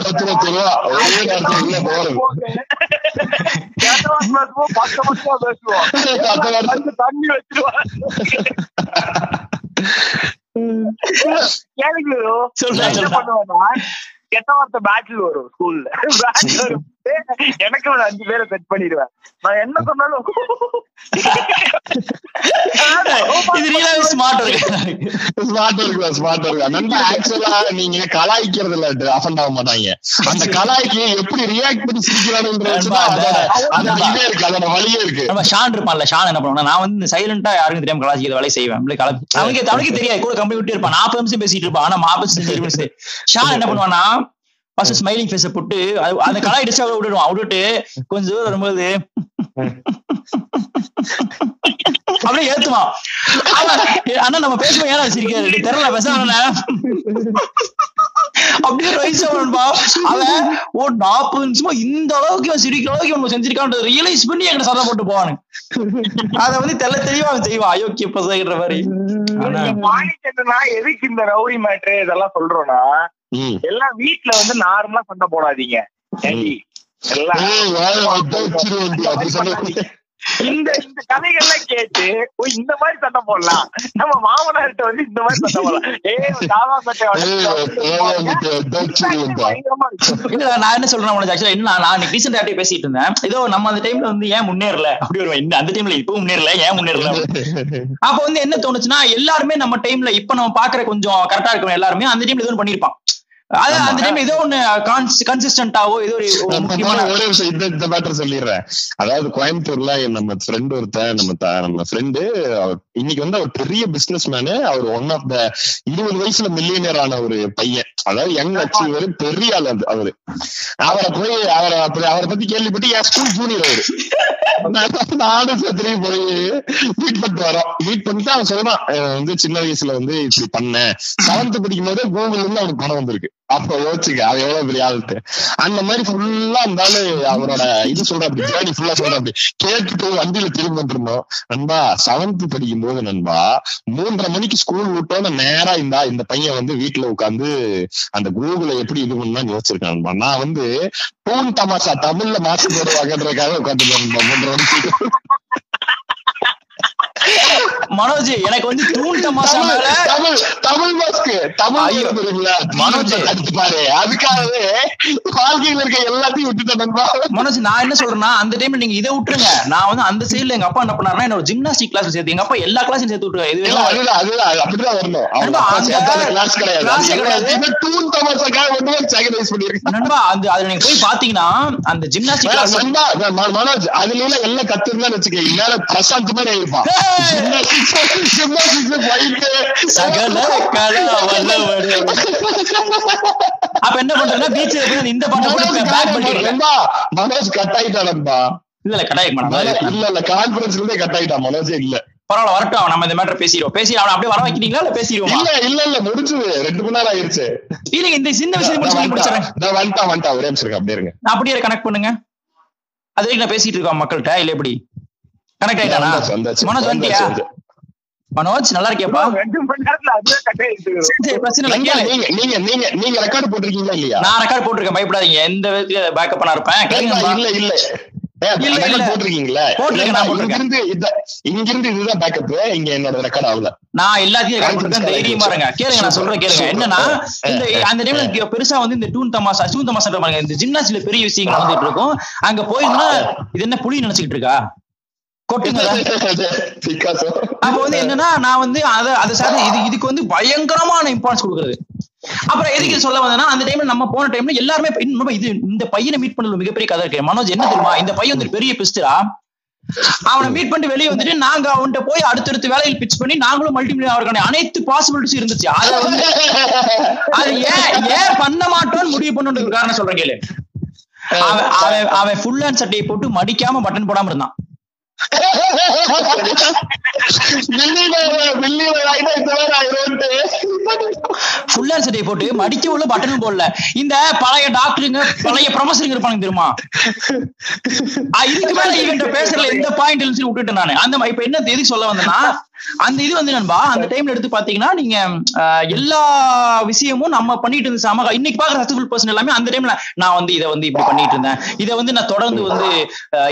பத்து ரூபா. ஒரே நேரத்துல உள்ள போறது பத்து தண்ணி வச்சிருவான் கேளுங்க நான் என்ன. பண்ணுவேன்னா கெட்ட வார்த்தை பேட்டில் வரும் ஸ்கூல்ல பேட்டில் வரும் எனக்கு ஒரு அஞ்சு பேரை செட் பண்ணிடுவேன். நான் என்ன சொன்னாலும் நீங்க கலாய்க்கிறது இல்ல அஃபண்ட் ஆக மாட்டாங்க. அந்த கலாய்க்கு எப்படி ரியாக்ட் பண்ணி சிரிக்கிறானுன்றது இருக்கு அதோட வழியே இருக்கு. நம்ம ஷான் இருப்பான்ல ஷான் என்ன பண்ணுவான் நான் வந்து சைலண்டா யாருக்கும் தெரியாம கலாச்சிக்கிற வேலையை செய்வேன். அவனுக்கு அவனுக்கு தெரியாது கூட கம்பெனி விட்டு இருப்பான். நாற்பது நிமிஷம் பேசிட்டு இருப்பான். ஆனா நிமிஷம் ஷான் என்ன பண்ணுவான்னா ஃபர்ஸ்ட் ஸ்மைலிங் ஃபேஸ போட்டு அந்த கலாய் டிஸ்டா விட்டுடுவான் விட்டுட்டு கொஞ்சம் தூரம் வரும்போது அப்படியே ஏத்துவான். அவன், அண்ணா நம்ம பேசுவோம் ஏன்னா சிரிக்காது தெரியல பேச அப்படியே ரைஸ் ஆகணும்பா அவன் ஒரு நாற்பது நிமிஷமா இந்த அளவுக்கு இவன் சிரிக்கிற அளவுக்கு இவன் செஞ்சிருக்கான் ரியலைஸ் பண்ணி என்கிட்ட சண்டை போட்டு போவானு அத வந்து தெல்ல தெளிவா அவன் செய்வான். அயோக்கிய பசங்கிற மாதிரி. ஆனா என்னன்னா எதுக்கு இந்த ரவுடி மேட்ரு இதெல்லாம் சொல்றோம்னா. எல்லாம் வீட்ல வந்து நார்மலா சண்டை போடாதீங்க. ஏண்டி, எல்லாம் இந்த இந்த கதைகள்லாம் கேட்டு ஓ இந்த மாதிரி சண்டை போடலாம். நம்ம மாமனார்கிட்ட வந்து இந்த மாதிரி சண்டை போடலாம். ஏய் தாவா சட்டை நான் என்ன சொல்றேன் உனக்கு ஆக்சுவலா என்ன நான் ரீசெண்ட் யார்ட்டே பேசிட்டு இருந்தேன். ஏதோ நம்ம அந்த டைம்ல வந்து ஏன் முன்னேறல? அப்படி ஒரு இந்த அந்த டைம்ல இப்போ முன்னேறல ஏன் முன்னேறல? அப்ப வந்து என்ன தோணுச்சுன்னா எல்லாருமே நம்ம டைம்ல இப்ப நம்ம பாக்குற கொஞ்சம் கரெக்டா இருக்கணும் எல்லாருமே அந்த டைம்ல ஒண்ணு பண்ணிருப்பான் அந்த டைம்ல ஏதோ ஒண்ணு கன்சிஸ்டன்டாவோ ஏதோ ஒரு ஒரு நான் முக்கியமான நான் ஒரே விஷயம் இந்த இந்த மேட்டர் சொல்லிடுறேன். அதாவது கோயம்புத்தூர்ல நம்ம ஃப்ரெண்ட் ஒருத்தன் நம்ம நம்ம ஃப்ரெண்டு இன்னைக்கு வந்து அவர் பெரிய பிசினஸ் மேனு அவர் ஒன் ஆஃப் த இருபது வயசுல மில்லியனர் ஆன ஒரு பையன். அதாவது யங் அச்சீவர் பெரிய ஆள் அது அவரு. அவரை போய் அவரை அப்படி அவரை பத்தி கேள்விப்பட்டு என் ஸ்கூல் ஜூனியர் அவரு நான் நானும் சத்திரி போய் மீட் பண்ணிட்டு வரோம். மீட் பண்ணிட்டு அவன் சொல்றான் "அஹ் வந்து சின்ன வயசுல வந்து இப்படி பண்ணேன். செவன்த் படிக்கும் போதே கூகுள்ல இருந்து அவனுக்கு பணம் வந்திருக்கு. அப்ப யோசிச்சுக்க அது எவ்வளவு பெரிய ஆளுட்டு அந்த மாதிரி ஃபுல்லா இருந்தாலும் அவரோட இது சொல்ற அப்படி ஜேர்னி ஃபுல்லா சொல்ற அப்படி. கேட்டுட்டு வண்டியில திரும்ப வந்துருந்தோம் நண்பா செவன்த் படிக்கும் போது நண்பா மூன்றரை மணிக்கு ஸ்கூல் விட்டோன்னு நேரா இந்த இந்த பையன் வந்து வீட்டுல உட்காந்து அந்த கூகுள எப்படி இது பண்ணலாம்னு யோசிச்சிருக்கேன் நண்பா. நான் வந்து டூன் தமாஷா தமிழ்ல மாசு போடுவாங்கன்றதுக்காக உட்காந்து மூன்றரை மணிக்கு. மனோஜ் எனக்கு வந்து தூண் தமாஷா தமிழ் மேல தமிழ் தமிழ் மாஸ்க்கு தமிழ் ஐயோ. தெரியுங்களா? மனோஜ். பாரு அதுக்காகவே வாழ்க்கையில இருக்க எல்லாத்தையும் விட்டுட்டேன் நண்பா. மனோஜ் நான் என்ன சொல்றேன்னா அந்த டைம்ல நீங்க இதை விட்டுருங்க. நான் வந்து அந்த சைடுல எங்க அப்பா என்ன பண்ணாருன்னா என்னோட ஜிம்னாஸ்டிக் கிளாஸ் சேர்த்து எங்க அப்பா எல்லா கிளாஸும் சேர்த்து விட்டுருக்காரு இது அதுதான் அதுதான் அது அப்படிதான் வரணும். அந்த கிடையாது. தமாஷாக்காக வந்து. நண்பா அதுல நீங்க போய் பாத்தீங்கன்னா அந்த ஜிம்னாஸ்டிக் கிளாஸ் மனோஜ் அதுல எல்லாம் கத்துருந்தான்னு வச்சுக்க இந்நேர பிரசாந்த் மாதிரி ஆயிருப்பான். அப்ப என்ன பண்றேன்னா அந்த இந்த மனோஜ் கட் ஆயிட்டான் நண்பா. இல்ல இல்ல மனோ- மாட்டேன் இல்ல இல்ல கான்பரன்ஸ்ல இருந்தே கட் ஆயிட்டான் மனோஜே? இல்ல. பரவாயில்ல வரட்டும் நம்ம இந்த மேட்டர் பேசிடுவோம். பேசி அவனை அப்படியே வர வைக்கிறீங்களா இல்ல பேசிடுவோமா? இல்ல இல்ல இல்ல முடிஞ்சது. ரெண்டு மணி நேரம் ஆயிருச்சு. இல்லைங்க இந்த சின்ன விஷயம் முடிச்சு. முடிச்சிடறேன். நான் ஒரே நிமிஷம் அப்படியே இருங்க. நான் அப்படியே கனெக்ட் பண்ணுங்க. அது நான் பேசிட்டு இருக்கோம் மக்கள்கிட்ட. இல்ல எப்படி? கனெக்ட் ஆயிட்டானா. மனோஜ் வந்தாச்சு. மனோஜ் நல்லா இருக்கியாப்பா? நீங்க நீங்க நீங்க நீங்க ரெக்கார்டு போட்டிருக்கீங்களா இல்லையா? நான் ரெக்கார்ட் போட்டிருக்கேன் பயப்படாதீங்க. எந்த விதத்துல பேக்கப் பண்ண இருப்பேன். இல்ல இல்ல நான். இங்கிருந்து இத- இங்கிருந்து இதுதான் பேக்கப் இங்க என்னோட ரெக்கார்ட் ஆகல. நான் எல்லாத்தையும் தைரியமா இருங்க. கேளுங்க நான் சொல்றேன் கேளுங்க. என்னன்னா இந்த அந்த டைம்ல பெருசா வந்து இந்த டூன் தமாசா டூன் தமாசா பாருங்க. இந்த ஜிம்னாஸ்ல பெரிய விஷயங்கள் நடந்துட்டு இருக்கும். அங்க போயிருந்தா இது என்ன புலி நினைச்சுக்கிட்டு இருக்கா? கொட்டுங்க அப்ப வந்து என்னன்னா நான் வந்து அத அதை சார் இது இதுக்கு வந்து பயங்கரமான இம்பார்ட்டன்ஸ் கொடுக்குறது. அப்புறம் எதுக்கு சொல்ல வந்தேன்னா அந்த டைம்ல நம்ம போன டைம்ல எல்லாருமே இது இந்த பையனை மீட் பண்ணல மிகப்பெரிய கதை இருக்கு. மனோஜ் என்ன தெரியுமா இந்த பையன் வந்து பெரிய பிஸ்டரா அவனை மீட் பண்ணிட்டு வெளியே வந்துட்டு நாங்க அவன்கிட்ட போய் அடுத்தடுத்த வேலையில் பிச் பண்ணி நாங்களும் மல்டி மில்லியன் அவருக்கான அனைத்து பாசிபிலிட்டிஸ் இருந்துச்சு. அதை வந்து அது ஏன் ஏன் பண்ண மாட்டோம்னு முடிவு பண்ணுறது காரணம் சொல்றேன் கேளு. அவன் அவன் ஃபுல் ஹேண்ட் சட்டையை போட்டு மடிக்காம பட்டன் போடாம இருந்தான். ஃபுல் ஹேண்ட் போட்டு மடிக்க உள்ள பட்டனும் போடல. இந்த பழைய டாக்டருங்க பழைய ப்ரொஃபஸருங்க இருப்பாங்க தெரியுமா? இதுக்கு மேல இவன்ட்ட பேசுறதுல எந்த பாயிண்ட் விட்டுட்டேன் நானு. அந்த இப்ப என்ன எதுக்கு சொல்ல வந்தேன்னா அந்த இது வந்து நண்பா அந்த டைம்ல எடுத்து பாத்தீங்கன்னா நீங்க எல்லா விஷயமும் நம்ம பண்ணிட்டு இருந்த சமக இன்னைக்கு பாக்குற சக்சஸ்ஃபுல் பர்சன் எல்லாமே அந்த டைம்ல நான் வந்து இதை வந்து இப்படி பண்ணிட்டு இருந்தேன். இதை வந்து நான் தொடர்ந்து வந்து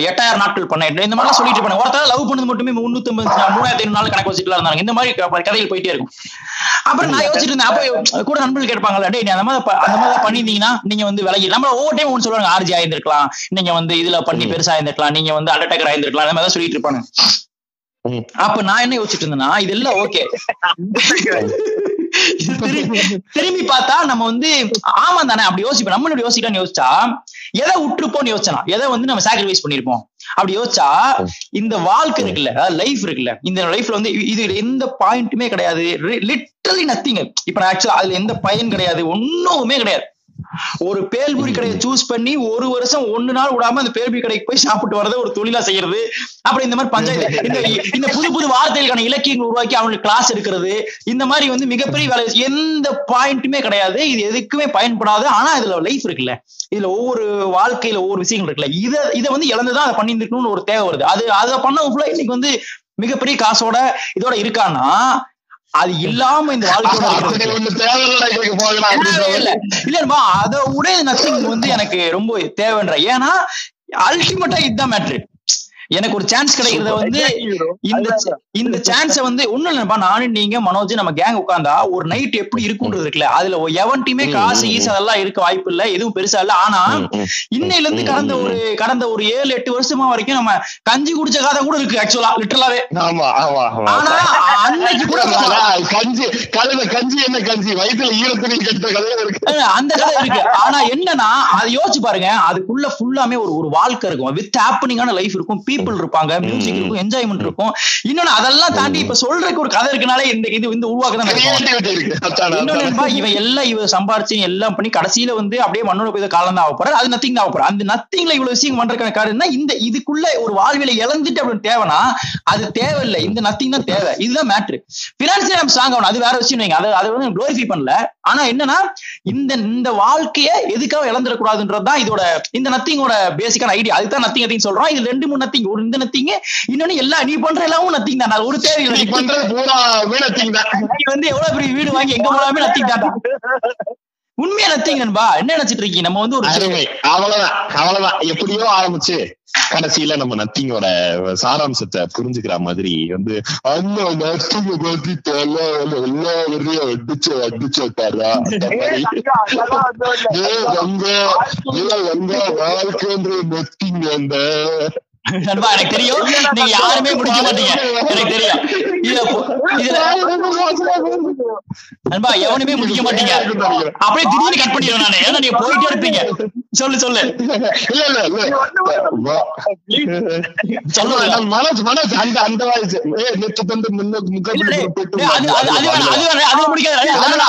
எட்டாயிரம் நாட்கள் பண்ணேன். இந்த மாதிரிலாம் சொல்லிட்டு இருப்பாங்க ஒருத்தர் லவ் பண்ணது மட்டுமே முன்னூத்தி மூணாயிரத்தி ஐநூறு நாள் கணக்கு வச்சுட்டு இருந்தாங்க இந்த மாதிரி கதைகள் போயிட்டே இருக்கும். அப்புறம் நான் யோசிச்சிட்டு இருந்தேன். அப்ப கூட நண்பர்கள் கேட்பாங்கல்ல டேய் நீ அந்த மாதிரி அந்த மாதிரி பண்ணிருந்தீங்கன்னா நீங்க வந்து விலகி நம்ம ஒவ்வொரு டைம் ஒன்று சொல்லுவாங்க ஆர்ஜி ஆயிருந்திருக்கலாம். நீங்க வந்து இதுல பண்ணி பெருசா இருந்திருக்கலாம் நீங்க வந்து அண்டர்டேக்கர் ஆயிருந்திருக்கலாம். அந்த மாதிரி தான் சொல்லிட்டு இருப்பாங்க. அப்ப நான் என்ன யோசிச்சுட்டு இருந்தேன்னா இதெல்லாம் ஓகே திரும்பி பார்த்தா நம்ம வந்து ஆமா தானே அப்படி யோசிப்போம். நம்மளோட யோசிக்கலாம்னு யோசிச்சா எதை விட்டுருப்போம்னு யோசிச்சனா எதை வந்து நம்ம சாக்ரிஃபைஸ் பண்ணிருப்போம். அப்படி யோசிச்சா இந்த வாழ்க்கை இருக்குல்ல லைஃப் இருக்குல்ல இந்த லைஃப்ல வந்து இது எந்த பாயிண்ட்டுமே கிடையாது. லிட்டரலி நத்திங் இப்ப நான் ஆக்சுவலா அதுல எந்த பயன் கிடையாது. ஒண்ணுமே கிடையாது. ஒரு பேல்புரி கடையை சூஸ் பண்ணி ஒரு வருஷம் ஒண்ணு நாள் விடாம அந்த பேல்புரி கடைக்கு போய் சாப்பிட்டு வரதை ஒரு தொழிலா செய்யறது. அப்புறம் இந்த மாதிரி பஞ்சாயத்து இந்த இந்த புது புது வார்த்தைகளுக்கான இலக்கியங்கள் உருவாக்கி அவங்களுக்கு கிளாஸ் எடுக்கிறது. இந்த மாதிரி வந்து மிகப்பெரிய வேலை எந்த பாயிண்ட்டுமே கிடையாது. இது எதுக்குமே பயன்படாது. ஆனா இதுல லைஃப் இருக்குல்ல. இதுல ஒவ்வொரு வாழ்க்கையில ஒவ்வொரு விஷயங்கள் இருக்குல்ல. இத இதை வந்து இழந்துதான் அதை பண்ணிருக்கணும்னு ஒரு தேவை வருது. அது அதை பண்ண ஃபுல்லா இன்னைக்கு வந்து மிகப்பெரிய காசோட இதோட இருக்கான்னா அது இல்லாம இந்த வாழ்க்கையோட இருக்கிறது ஒண்ணு தேவையில்லை எங்களுக்கு போகலாம் அப்படின்ற இல்ல. மாதிரி. இல்லப்பா அதை விட நத்திங் வந்து எனக்கு ரொம்ப தேவைன்ற. ஏன்னா அல்டிமேட்டா இதுதான் மேட்ரு எனக்கு ஒரு சான்ஸ் கிடைக்கிறத வந்து இந்த இந்த சான்ஸ வந்து ஒண்ணும் இல்லப்பா. நானும் நீங்க மனோஜ் நம்ம கேங் உட்கார்ந்தா ஒரு நைட் எப்படி இருக்குன்றது இருக்குல்ல. அதுல எவன்ட்டையுமே காசு ஈஸ் அதெல்லாம் இருக்க வாய்ப்பு இல்ல. எதுவும் பெருசா இல்ல. ஆனா இன்னையில இருந்து கடந்த ஒரு கடந்த ஒரு ஏழு எட்டு வருஷமா வரைக்கும் நம்ம கஞ்சி குடிச்ச கதை கூட இருக்கு ஆக்சுவலா லிட்டரலாவே ஆனா அன்னைக்கு கூட கஞ்சி கலந்த கஞ்சி என்ன கஞ்சி? வயித்துல ஈரத்துணி கட்டுற இருக்கு. அந்த கதை இருக்கு. ஆனா என்னன்னா அதை யோசிச்சு பாருங்க. அதுக்குள்ள ஃபுல்லாமே ஒரு ஒரு வாழ்க்கை இருக்கும். வித் ஹாப்பனிங்கான லைஃப் இருக்கும். பீப்புள் இருப்பாங்க மியூசிக் இருக்கும் என்ஜாய்மெண்ட் இருக்கும். இன்னொன்னு அதெல்லாம் தாண்டி இப்ப சொல்றதுக்கு ஒரு கதை இருக்கனால இந்த இது இந்த உருவாக்க தான் இருக்கும் கிரியேட்டிவிட்டி இருக்கு அதான, இன்னொன்னு அதான. என்னப்பா, இவன் எல்லாம் இவ சம்பாரிச்சு எல்லாம் பண்ணி கடைசியில வந்து அப்படியே மண்ணோட போய் காலம் தான் ஆக போறாரு. அது நத்திங் தான் போறாரு. அந்த நத்திங்ல இவ்வளவு விஷயம் பண்றதுக்கான காரணம் இந்த இதுக்குள்ள ஒரு வாழ்வியலை இழந்துட்டு அப்படின்னு தேவைன்னா அது தேவையில்லை. இந்த நத்திங் தான் தேவை. இதுதான் மேட்ரு பினான்சியல் நம்ம ஸ்ட்ராங் ஆகணும் அது வேற விஷயம். வைங்க அதை அதை வந்து குளோரிஃபை பண்ணல. ஆனா என்னன்னா இந்த இந்த வாழ்க்கைய எதுக்காக இழந்துடக்கூடாதுன்றது தான் இதோட இந்த நத்திங்கோட பேசிக்கான ஐடியா அதுதான் நத்திங் நத்திங் சொல்றோம். இது ரெண்டு மூணு நத்திங் ஒரு இந்த நத்திங் இன்னொன்னு எல்லாம் நீ பண்ற எல்லாமும் நத்திங் தான் ஒரு தேவை நீ பண்றது தான் நீ வந்து எவ்வளவு பெரிய வீடு வாங்கி எங்க போனாலுமே நத்திங் தாண்டா உண்மையா நத்திங் நண்பா? என்ன நினைச்சிட்டு இருக்கீங்க? நம்ம வந்து ஒரு அருமை. அவ்வளவுதான். அவ்வளவுதான். எப்படியோ ஆரம்பிச்சு கடைசியில நம்ம நத்திங்கோட சாராம்சத்தை புரிஞ்சுக்கிற மாதிரி வந்து அந்த நத்திங்க பத்தி எல்லா வரையும் அடிச்சு அடிச்சு விட்டாரா. ஏ வங்க இல்ல. வங்க வாழ்க்கைன்ற நத்திங்க அந்த நண்பா எனக்கு தெரியும். நீங்க யாருமே முடிக்க மாட்டீங்க. எனக்கு தெரியும். நண்பா எவனுமே முடிக்க மாட்டீங்க. அப்படியே திடீர்னு கட் பண்ணிடுவேன் நானு. ஏன்னா நீங்க போயிட்டே இருப்பீங்க. சொல்லு சொல்லு. இல்ல இல்ல இல்ல. மனோஜ் மனோஜ் அந்த அந்த வாய்ஸ் நெத்து தந்து முன்ன அது அது அது முடிக்காது அது வேணாம்.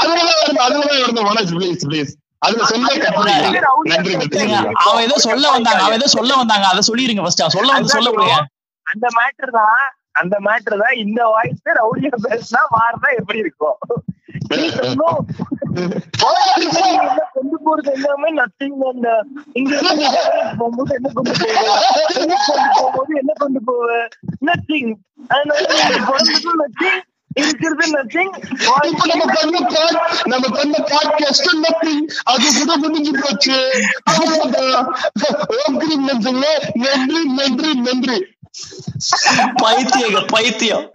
அதுல சொல்ல நன்றி இல்லைங்க, அவன் ஏதோ சொல்ல வந்தாங்க அவன் ஏதோ சொல்ல வந்தாங்க. அதை சொல்லிருங்க ஃபர்ஸ்ட் சொல்ல வந்து சொல்ல அந்த மேட்டர் தான் அந்த மேட்டர் தான் இந்த வாய்ஸ் ரவுடியா பேசினா மாறினா எப்படி இருக்கும்? கொண்டு போறது எல்லாமே நத்திங் அந்த இங்க போகும்போது என்ன கொண்டு போகுது? இங்க கொண்டு போகும்போது என்ன கொண்டு போவ நத்திங் அதனால குழந்தைக்கும் நத்திங் இருக்கிறது நத்திங் இப்ப நம்ம பண்ண பாட் நம்ம பண்ண பாட்காஸ்ட் நத்திங் அது கூட முடிஞ்சு போச்சு அவ்வளவுதான். ஓம் கிரீம் நெஞ்சங்களே நன்றி நன்றி நன்றி பைத்தியங்க பைத்தியம்